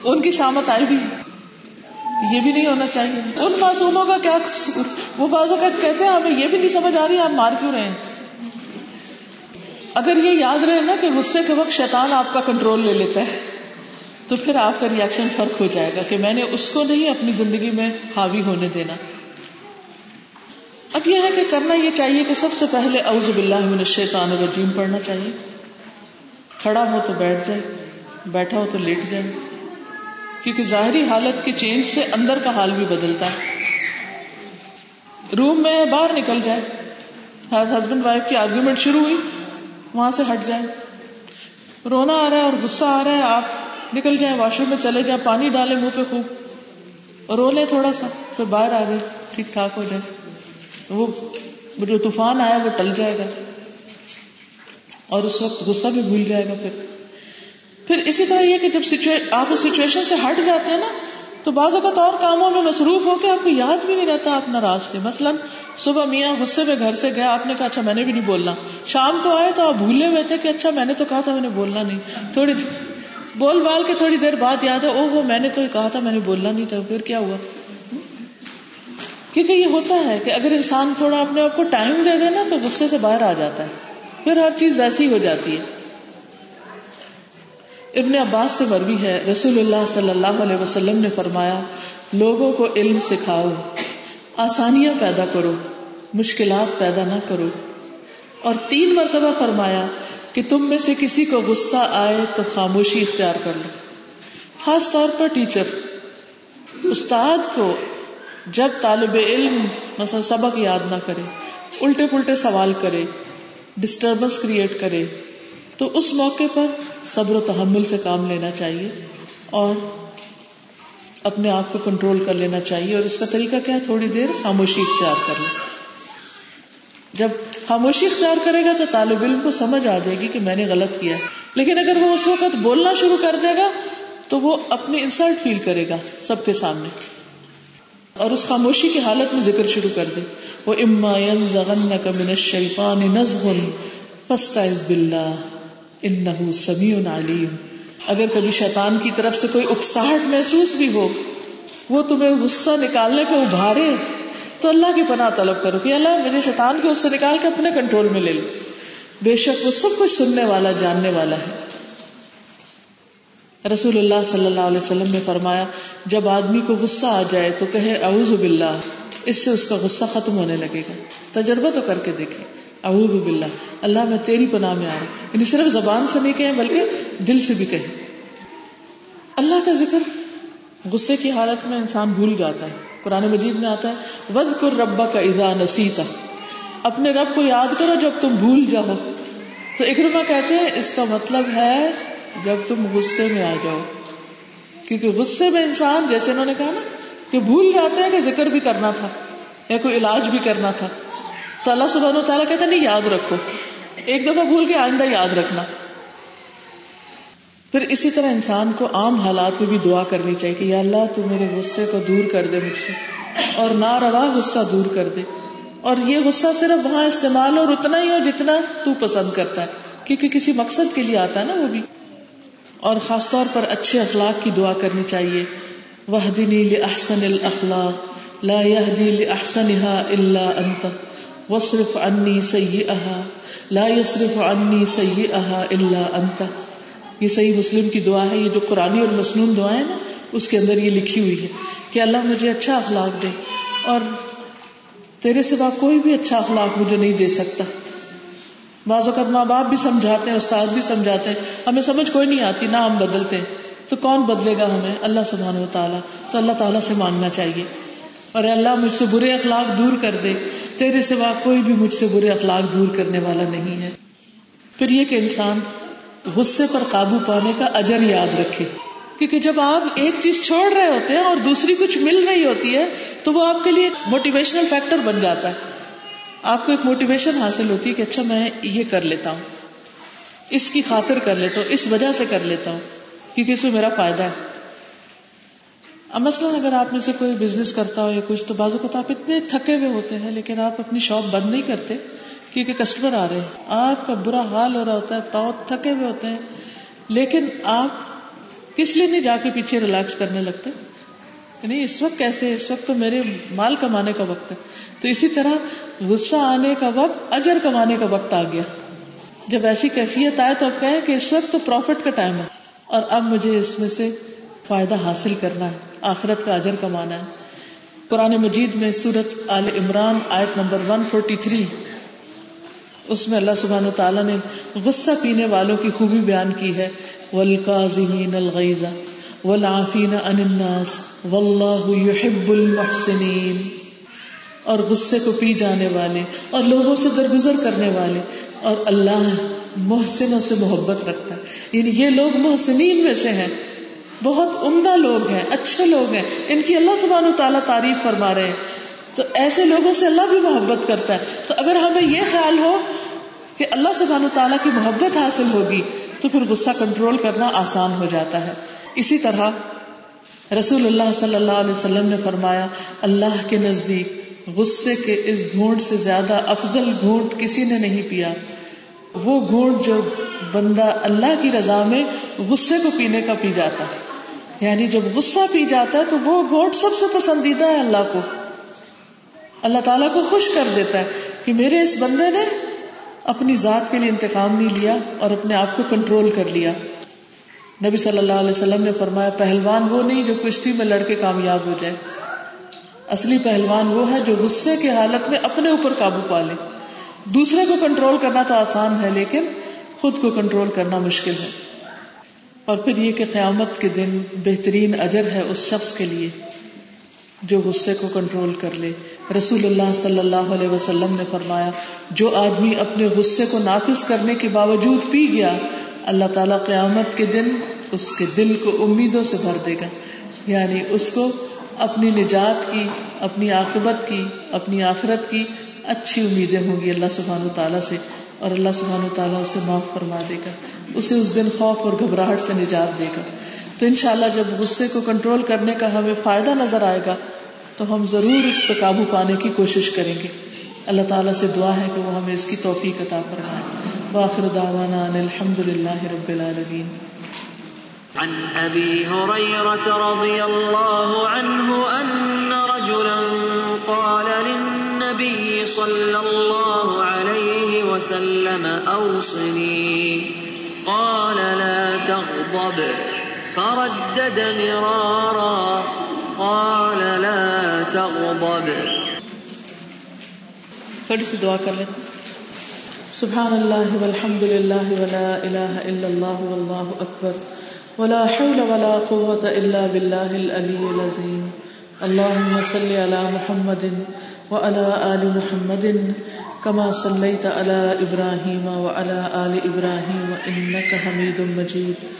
ان کی شامت آئی بھی یہ بھی نہیں ہونا چاہیے۔ ان معصوموں کا کیا قصور؟ وہ بعض اوقات کہتے ہیں، ہمیں یہ بھی نہیں سمجھ آ رہی آپ مار کیوں رہے ہیں؟ اگر یہ یاد رہے نا کہ غصے کے وقت شیطان آپ کا کنٹرول لے لیتا ہے، تو پھر آپ کا ریئیکشن فرق ہو جائے گا کہ میں نے اس کو نہیں اپنی زندگی میں حاوی ہونے دینا۔ اب یہ ہے کہ کرنا یہ چاہیے کہ سب سے پہلے اعوذ باللہ من الشیطان الرجیم پڑھنا چاہیے۔ کھڑا ہو تو بیٹھ جائے، بیٹھا ہو تو لیٹ جائے۔ کیونکہ ظاہری حالت کے چینج سے اندر کا حال بھی بدلتا ہے۔ روم میں باہر نکل جائے۔ ہسبینڈ وائف کی آرگومنٹ شروع ہوئی، وہاں سے ہٹ جائے۔ رونا آ رہا ہے اور غصہ آ رہا ہے، آپ نکل جائیں واش روم میں چلے جائیں، پانی ڈالے منہ پہ خوب۔ رو لیں تھوڑا سا، پھر باہر آ گئے، ٹھیک ٹھاک ہو جائے۔ وہ جو طوفان آیا وہ ٹل جائے گا اور اس وقت غصہ بھی بھول جائے گا پھر۔ پھر اسی طرح یہ کہ جب آپ اس سچویشن سے ہٹ جاتے ہیں نا، تو بعض اوقات اور کاموں میں مصروف ہو کے آپ کو یاد بھی نہیں رہتا، آپ ناراض تھے۔ مثلاً صبح میاں غصے میں گھر سے گیا آپ نے کہا اچھا میں نے بھی نہیں بولنا۔ شام کو آئے تو آپ بھولے ہوئے تھے کہ اچھا میں نے تو کہا تھا میں نے بولنا نہیں۔ تھوڑی بول بال کے تھوڑی دیر بعد یاد ہے او وہ میں نے تو کہا تھا میں نے بولنا نہیں تھا۔ پھر کیا ہوا؟ کیونکہ یہ ہوتا ہے کہ اگر انسان تھوڑا اپنے آپ کو ٹائم دے دے نا تو غصے سے باہر آ جاتا ہے۔ پھر ہر چیز ویسی ہو جاتی ہے۔ ابن عباس سے مروی ہے، رسول اللہ صلی اللہ علیہ وسلم نے فرمایا، لوگوں کو علم سکھاؤ، آسانیاں پیدا کرو، مشکلات پیدا نہ کرو۔ اور تین مرتبہ فرمایا کہ تم میں سے کسی کو غصہ آئے تو خاموشی اختیار کر لو۔ خاص طور پر ٹیچر، استاد کو جب طالب علم مثلا سبق یاد نہ کرے، الٹے پلٹے سوال کرے ڈسٹربنس کریٹ کرے، تو اس موقع پر صبر و تحمل سے کام لینا چاہیے اور اپنے آپ کو کنٹرول کر لینا چاہیے اور اس کا طریقہ کیا ہے؟ تھوڑی دیر خاموشی اختیار کر لیں جب خاموشی اختیار کرے گا تو طالب علم کو سمجھ آ جائے گی کہ میں نے غلط کیا لیکن اگر وہ اس وقت بولنا شروع کر دے گا تو وہ اپنی انسلٹ فیل کرے گا سب کے سامنے۔ اور اس خاموشی کی حالت میں ذکر شروع کر دے۔ وہ اما من الشیطان نزغ فاستعذ باللہ انه سمیع علیم اگر کبھی شیطان کی طرف سے کوئی اکساہٹ محسوس بھی ہو، وہ تمہیں غصہ نکالنے پہ ابھارے، تو اللہ کی پناہ طلب کرو کہ اللہ مجھے شیطان کے اس سے نکال کے اپنے کنٹرول میں لے لو بے شک وہ سب کچھ سننے والا، جاننے والا ہے۔ رسول اللہ صلی اللہ علیہ وسلم نے فرمایا، جب آدمی کو غصہ آ جائے تو کہے، اعوذ باللہ۔ اس سے اس کا غصہ ختم ہونے لگے گا۔ تجربہ تو کر کے دیکھے اعوذ باللہ۔ اللہ، میں تیری پناہ میں آ رہا یعنی صرف زبان سے نہیں کہیں، بلکہ دل سے بھی کہیں۔ اللہ کا ذکر، غصے کی حالت میں انسان بھول جاتا ہے۔ قرآن مجید میں آتا ہے ود کر ربا کا ایزا نسیتا اپنے رب کو یاد کرو جب تم بھول جاؤ۔ تو اکرما کہتے ہیں، اس کا مطلب ہے جب تم غصے میں آ جاؤ۔ کیونکہ غصے میں انسان، جیسے انہوں نے کہا نا کہ بھول جاتے ہیں کہ ذکر بھی کرنا تھا یا کوئی علاج بھی کرنا تھا۔ تو اللہ سبحانہ و تعالیٰ کہتا نہیں، یاد رکھو۔ ایک دفعہ بھول کے آئندہ یاد رکھنا۔ پھر اسی طرح انسان کو عام حالات میں بھی دعا کرنی چاہیے کہ یا اللہ، تو میرے غصے کو دور کر دے مجھ سے، اور نہ روا غصہ دور کر دے۔ اور یہ غصہ صرف وہاں استعمال ہو، اور اتنا ہی ہو جتنا تو پسند کرتا ہے۔ کیونکہ کسی مقصد کے لیے آتا ہے نا وہ بھی۔ اور خاص طور پر اچھے اخلاق کی دعا کرنی چاہیے۔ وہ دینی احسن الخلاق لا دل احسن اللہ انت وصرف انی سی احا لا صرف انی سی احا انت یہ صحیح مسلم کی دعا ہے، یہ جو قرآن اور مصنون دعائیں نا، اس کے اندر یہ لکھی ہوئی ہے کہ اللہ مجھے اچھا اخلاق دے۔ اور تیرے سوا کوئی بھی اچھا اخلاق مجھے نہیں دے سکتا۔ بعض اوقات ماں باپ بھی سمجھاتے ہیں، استاد بھی سمجھاتے ہیں۔ ہمیں سمجھ کوئی نہیں آتی، نہ ہم بدلتے تو کون بدلے گا ہمیں؟ اللہ سبحان و تعالیٰ تو اللہ تعالیٰ سے مانگنا چاہیے۔ اور اللہ، مجھ سے برے اخلاق دور کر دے۔ تیرے سوا کوئی بھی مجھ سے برے اخلاق دور کرنے والا نہیں ہے۔ پھر یہ کہ انسان غصے پر قابو پانے کا اجر یاد رکھے۔ کیونکہ جب آپ ایک چیز چھوڑ رہے ہوتے ہیں اور دوسری کچھ مل رہی ہوتی ہے، تو وہ آپ کے لیے موٹیویشنل فیکٹر بن جاتا ہے۔ آپ کو ایک موٹیویشن حاصل ہوتی ہے کہ اچھا میں یہ کر لیتا ہوں۔ اس کی خاطر کر لیتا ہوں، اس وجہ سے کر لیتا ہوں، کیونکہ اس میں میرا فائدہ ہے۔ اب مثلاً اگر آپ میں سے کوئی بزنس کرتا ہو یا کچھ، تو بازو کو آپ اتنے تھکے ہوئے ہوتے ہیں، لیکن آپ اپنی شاپ بند نہیں کرتے کیونکہ کسٹمر آ رہے ہیں۔ آپ کا برا حال ہو رہا ہوتا ہے پاؤں تھکے ہوئے ہوتے ہیں، لیکن آپ کس لیے نہیں جا کے پیچھے ریلیکس کرنے لگتے؟ نہیں اس وقت کیسے اس وقت تو میرے مال کمانے کا وقت ہے۔ تو اسی طرح غصہ آنے کا وقت، اجر کمانے کا وقت آ گیا۔ جب ایسی کیفیت آئے تو اب کہیں کہ اس وقت تو پروفٹ کا ٹائم ہے۔ اور اب مجھے اس میں سے فائدہ حاصل کرنا ہے، آخرت کا اجر کمانا ہے۔ قرآن مجید میں سورت آل عمران آیت نمبر 143 اس میں اللہ سبحان و تعالیٰ نے غصہ پینے والوں کی خوبی بیان کی ہے۔ والکاظمین الغیظ والعافین عن الناس واللہ يحب المحسنین۔ اور غصے کو پی جانے والے، اور لوگوں سے درگزر کرنے والے، اور اللہ محسنوں سے محبت رکھتا ہے۔ یعنی یہ لوگ محسنین میں سے ہیں۔ بہت عمدہ لوگ ہیں، اچھے لوگ ہیں۔ ان کی اللہ سبحان و تعالیٰ تعریف فرما رہے ہیں۔ تو ایسے لوگوں سے اللہ بھی محبت کرتا ہے۔ تو اگر ہمیں یہ خیال ہو کہ اللہ سبحان و تعالیٰ کی محبت حاصل ہوگی تو پھر غصہ کنٹرول کرنا آسان ہو جاتا ہے۔ اسی طرح رسول اللہ صلی اللہ علیہ وسلم نے فرمایا، اللہ کے نزدیک غصے کے اس گھونٹ سے زیادہ افضل گھونٹ کسی نے نہیں پیا۔ وہ گھونٹ جو بندہ اللہ کی رضا میں غصے کو پینے کا پی جاتا ہے۔ یعنی جب غصہ پی جاتا ہے تو وہ گھونٹ سب سے پسندیدہ ہے اللہ کو۔ اللہ تعالیٰ کو خوش کر دیتا ہے کہ میرے اس بندے نے اپنی ذات کے لیے انتقام نہیں لیا اور اپنے آپ کو کنٹرول کر لیا۔ نبی صلی اللہ علیہ وسلم نے فرمایا، پہلوان وہ نہیں جو کشتی میں لڑکے کامیاب ہو جائے۔ اصلی پہلوان وہ ہے جو غصے کی حالت میں اپنے اوپر قابو پا لے۔ دوسرے کو کنٹرول کرنا تو آسان ہے، لیکن خود کو کنٹرول کرنا مشکل ہے۔ اور پھر یہ کہ قیامت کے دن بہترین اجر ہے اس شخص کے لیے۔ جو غصے کو کنٹرول کر لے۔ رسول اللہ صلی اللہ علیہ وسلم نے فرمایا، جو آدمی اپنے غصے کو نافذ کرنے کے باوجود پی گیا، اللہ تعالی قیامت کے دن اس کے دل کو امیدوں سے بھر دے گا۔ یعنی اس کو اپنی نجات کی، اپنی عاقبت کی، اپنی آخرت کی اچھی امیدیں ہوں گی اللہ سبحان و تعالیٰ سے۔ اور اللہ سبحان و تعالیٰ اسے معاف فرما دے گا۔ اسے اس دن خوف اور گھبراہٹ سے نجات دے گا۔ تو انشاءاللہ جب غصے کو کنٹرول کرنے کا ہمیں فائدہ نظر آئے گا، تو ہم ضرور اس پہ قابو پانے کی کوشش کریں گے۔ اللہ تعالیٰ سے دعا ہے کہ وہ ہمیں اس کی توفیق عطا فرمائے۔ واخر دعوانا ان الحمد للہ رب العالمین۔ عن ابي هريره رضي الله عنه ان رجلا قال للنبي صلى الله عليه وسلم اوصني قال لا تغضب. فردد مرارا، قال لا تغضب. تھوڑی سی دعا کر لیتے سبحان اللہ والحمد للہ ولا الہ الا اللہ واللہ اکبر۔ ولا حول ولا قوة الا باللہ العلی العظیم۔ اللہم صلی علی محمد وعلى آل محمد كما صليت على إبراهيم وعلى آل إبراهيم إنك حميد مجيد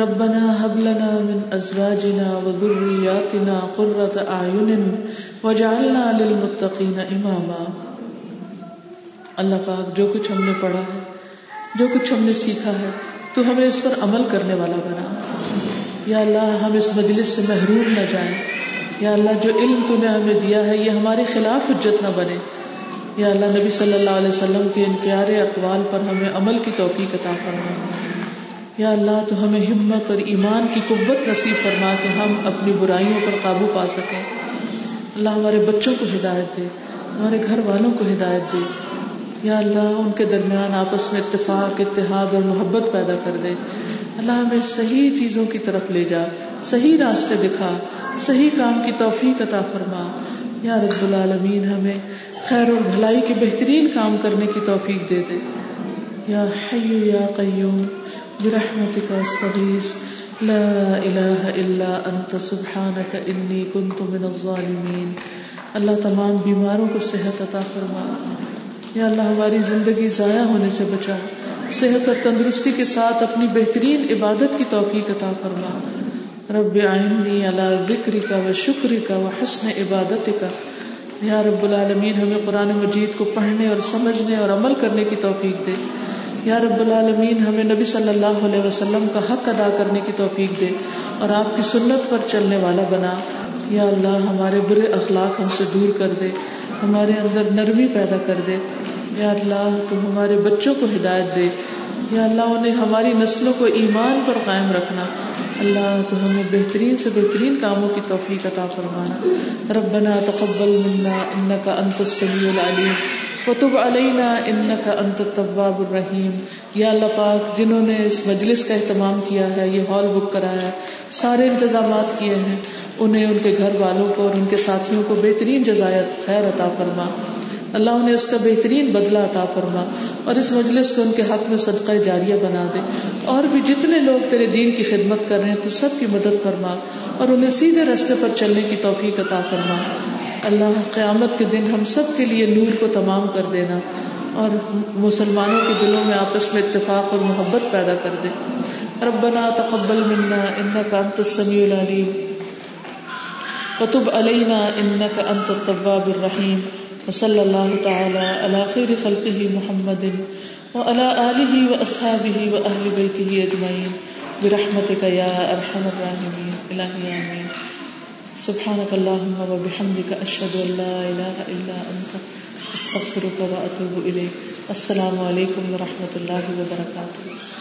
ربنا هب لنا من ازواجنا وذرياتنا قرة اعين واجعلنا للمتقين اماما اللہ پاک، جو کچھ ہم نے پڑھا ہے، جو کچھ ہم نے سیکھا ہے، تو ہمیں اس پر عمل کرنے والا بنا۔ یا اللہ، ہم اس مجلس سے محروم نہ جائیں۔ یا اللہ، جو علم تو نے ہمیں دیا ہے، یہ ہمارے خلاف حجت نہ بنے۔ یا اللہ، نبی صلی اللہ علیہ وسلم کے ان پیارے اقوال پر ہمیں عمل کی توفیق عطا فرما۔ یا اللہ تو ہمیں ہمت اور ایمان کی قوت نصیب فرما کہ ہم اپنی برائیوں پر قابو پا سکیں۔ اللہ ہمارے بچوں کو ہدایت دے، ہمارے گھر والوں کو ہدایت دے۔ یا اللہ ان کے درمیان آپس میں اتفاق، اتحاد اور محبت پیدا کر دے۔ اللہ ہمیں صحیح چیزوں کی طرف لے جا، صحیح راستے دکھا، صحیح کام کی توفیق عطا فرما۔ یا رب العالمین ہمیں خیر اور بھلائی کے بہترین کام کرنے کی توفیق دے دے۔ یا حیو یا قیوم برحمتک استغیث لا الہ الا انت سبحانک انی کنت من الظالمین اللہ تمام بیماروں کو صحت عطا فرما. یا اللہ، ہماری زندگی ضائع ہونے سے بچا. صحت اور تندرستی کے ساتھ اپنی بہترین عبادت کی توفیق عطا فرما. رب آئنی اللہ ذکری کا و شکری کا و حسن عبادت کا یا رب العالمین، ہمیں قرآن مجید کو پڑھنے اور سمجھنے اور عمل کرنے کی توفیق دے. یا رب العالمین، ہمیں نبی صلی اللہ علیہ وسلم کا حق ادا کرنے کی توفیق دے اور آپ کی سنت پر چلنے والا بنا۔ یا اللہ، ہمارے برے اخلاق ہم سے دور کر دے، ہمارے اندر نرمی پیدا کر دے۔ یا اللہ، تو ہمارے بچوں کو ہدایت دے۔ یا اللہ انہیں ہماری نسلوں کو ایمان پر قائم رکھنا۔ اللہ تو ہمیں بہترین سے بہترین کاموں کی توفیق عطا فرمانا ربنا تقبل منا انك انت السميع العليم وتب علينا انك انت التواب الرحيم یا اللہ پاک، جنہوں نے اس مجلس کا اہتمام کیا ہے، یہ ہال بک کرایا ہے، سارے انتظامات کیے ہیں۔ انہیں، ان کے گھر والوں کو اور ان کے ساتھیوں کو بہترین جزایت خیر عطا فرما۔ اللہ انہیں اس کا بہترین بدلہ عطا فرما۔ اور اس مجلس کو ان کے حق میں صدقہ جاریہ بنا دے اور بھی جتنے لوگ تیرے دین کی خدمت کر رہے ہیں، تو سب کی مدد فرما اور انہیں سیدھے رستے پر چلنے کی توفیق عطا فرما۔ اللہ قیامت کے دن ہم سب کے لیے نور کو تمام کر دینا اور مسلمانوں کے دلوں میں آپس میں اتفاق اور محبت پیدا کر دے۔ ربنا تقبل منا انك انت السميع العليم وتب علينا انك انت التواب الرحيم وصلی اللہ تعالی علی خیر خلقه محمد وعلى آله وأصحابه وأهل بيته أجمعين. برحمتك يا أرحم الراحمين. إلهي آمين. سبحانك اللهم وبحمدك أشهد أن لا إله إلا أنت. أستغفرك وأتوب إليك. السلام عليكم ورحمة الله وبركاته.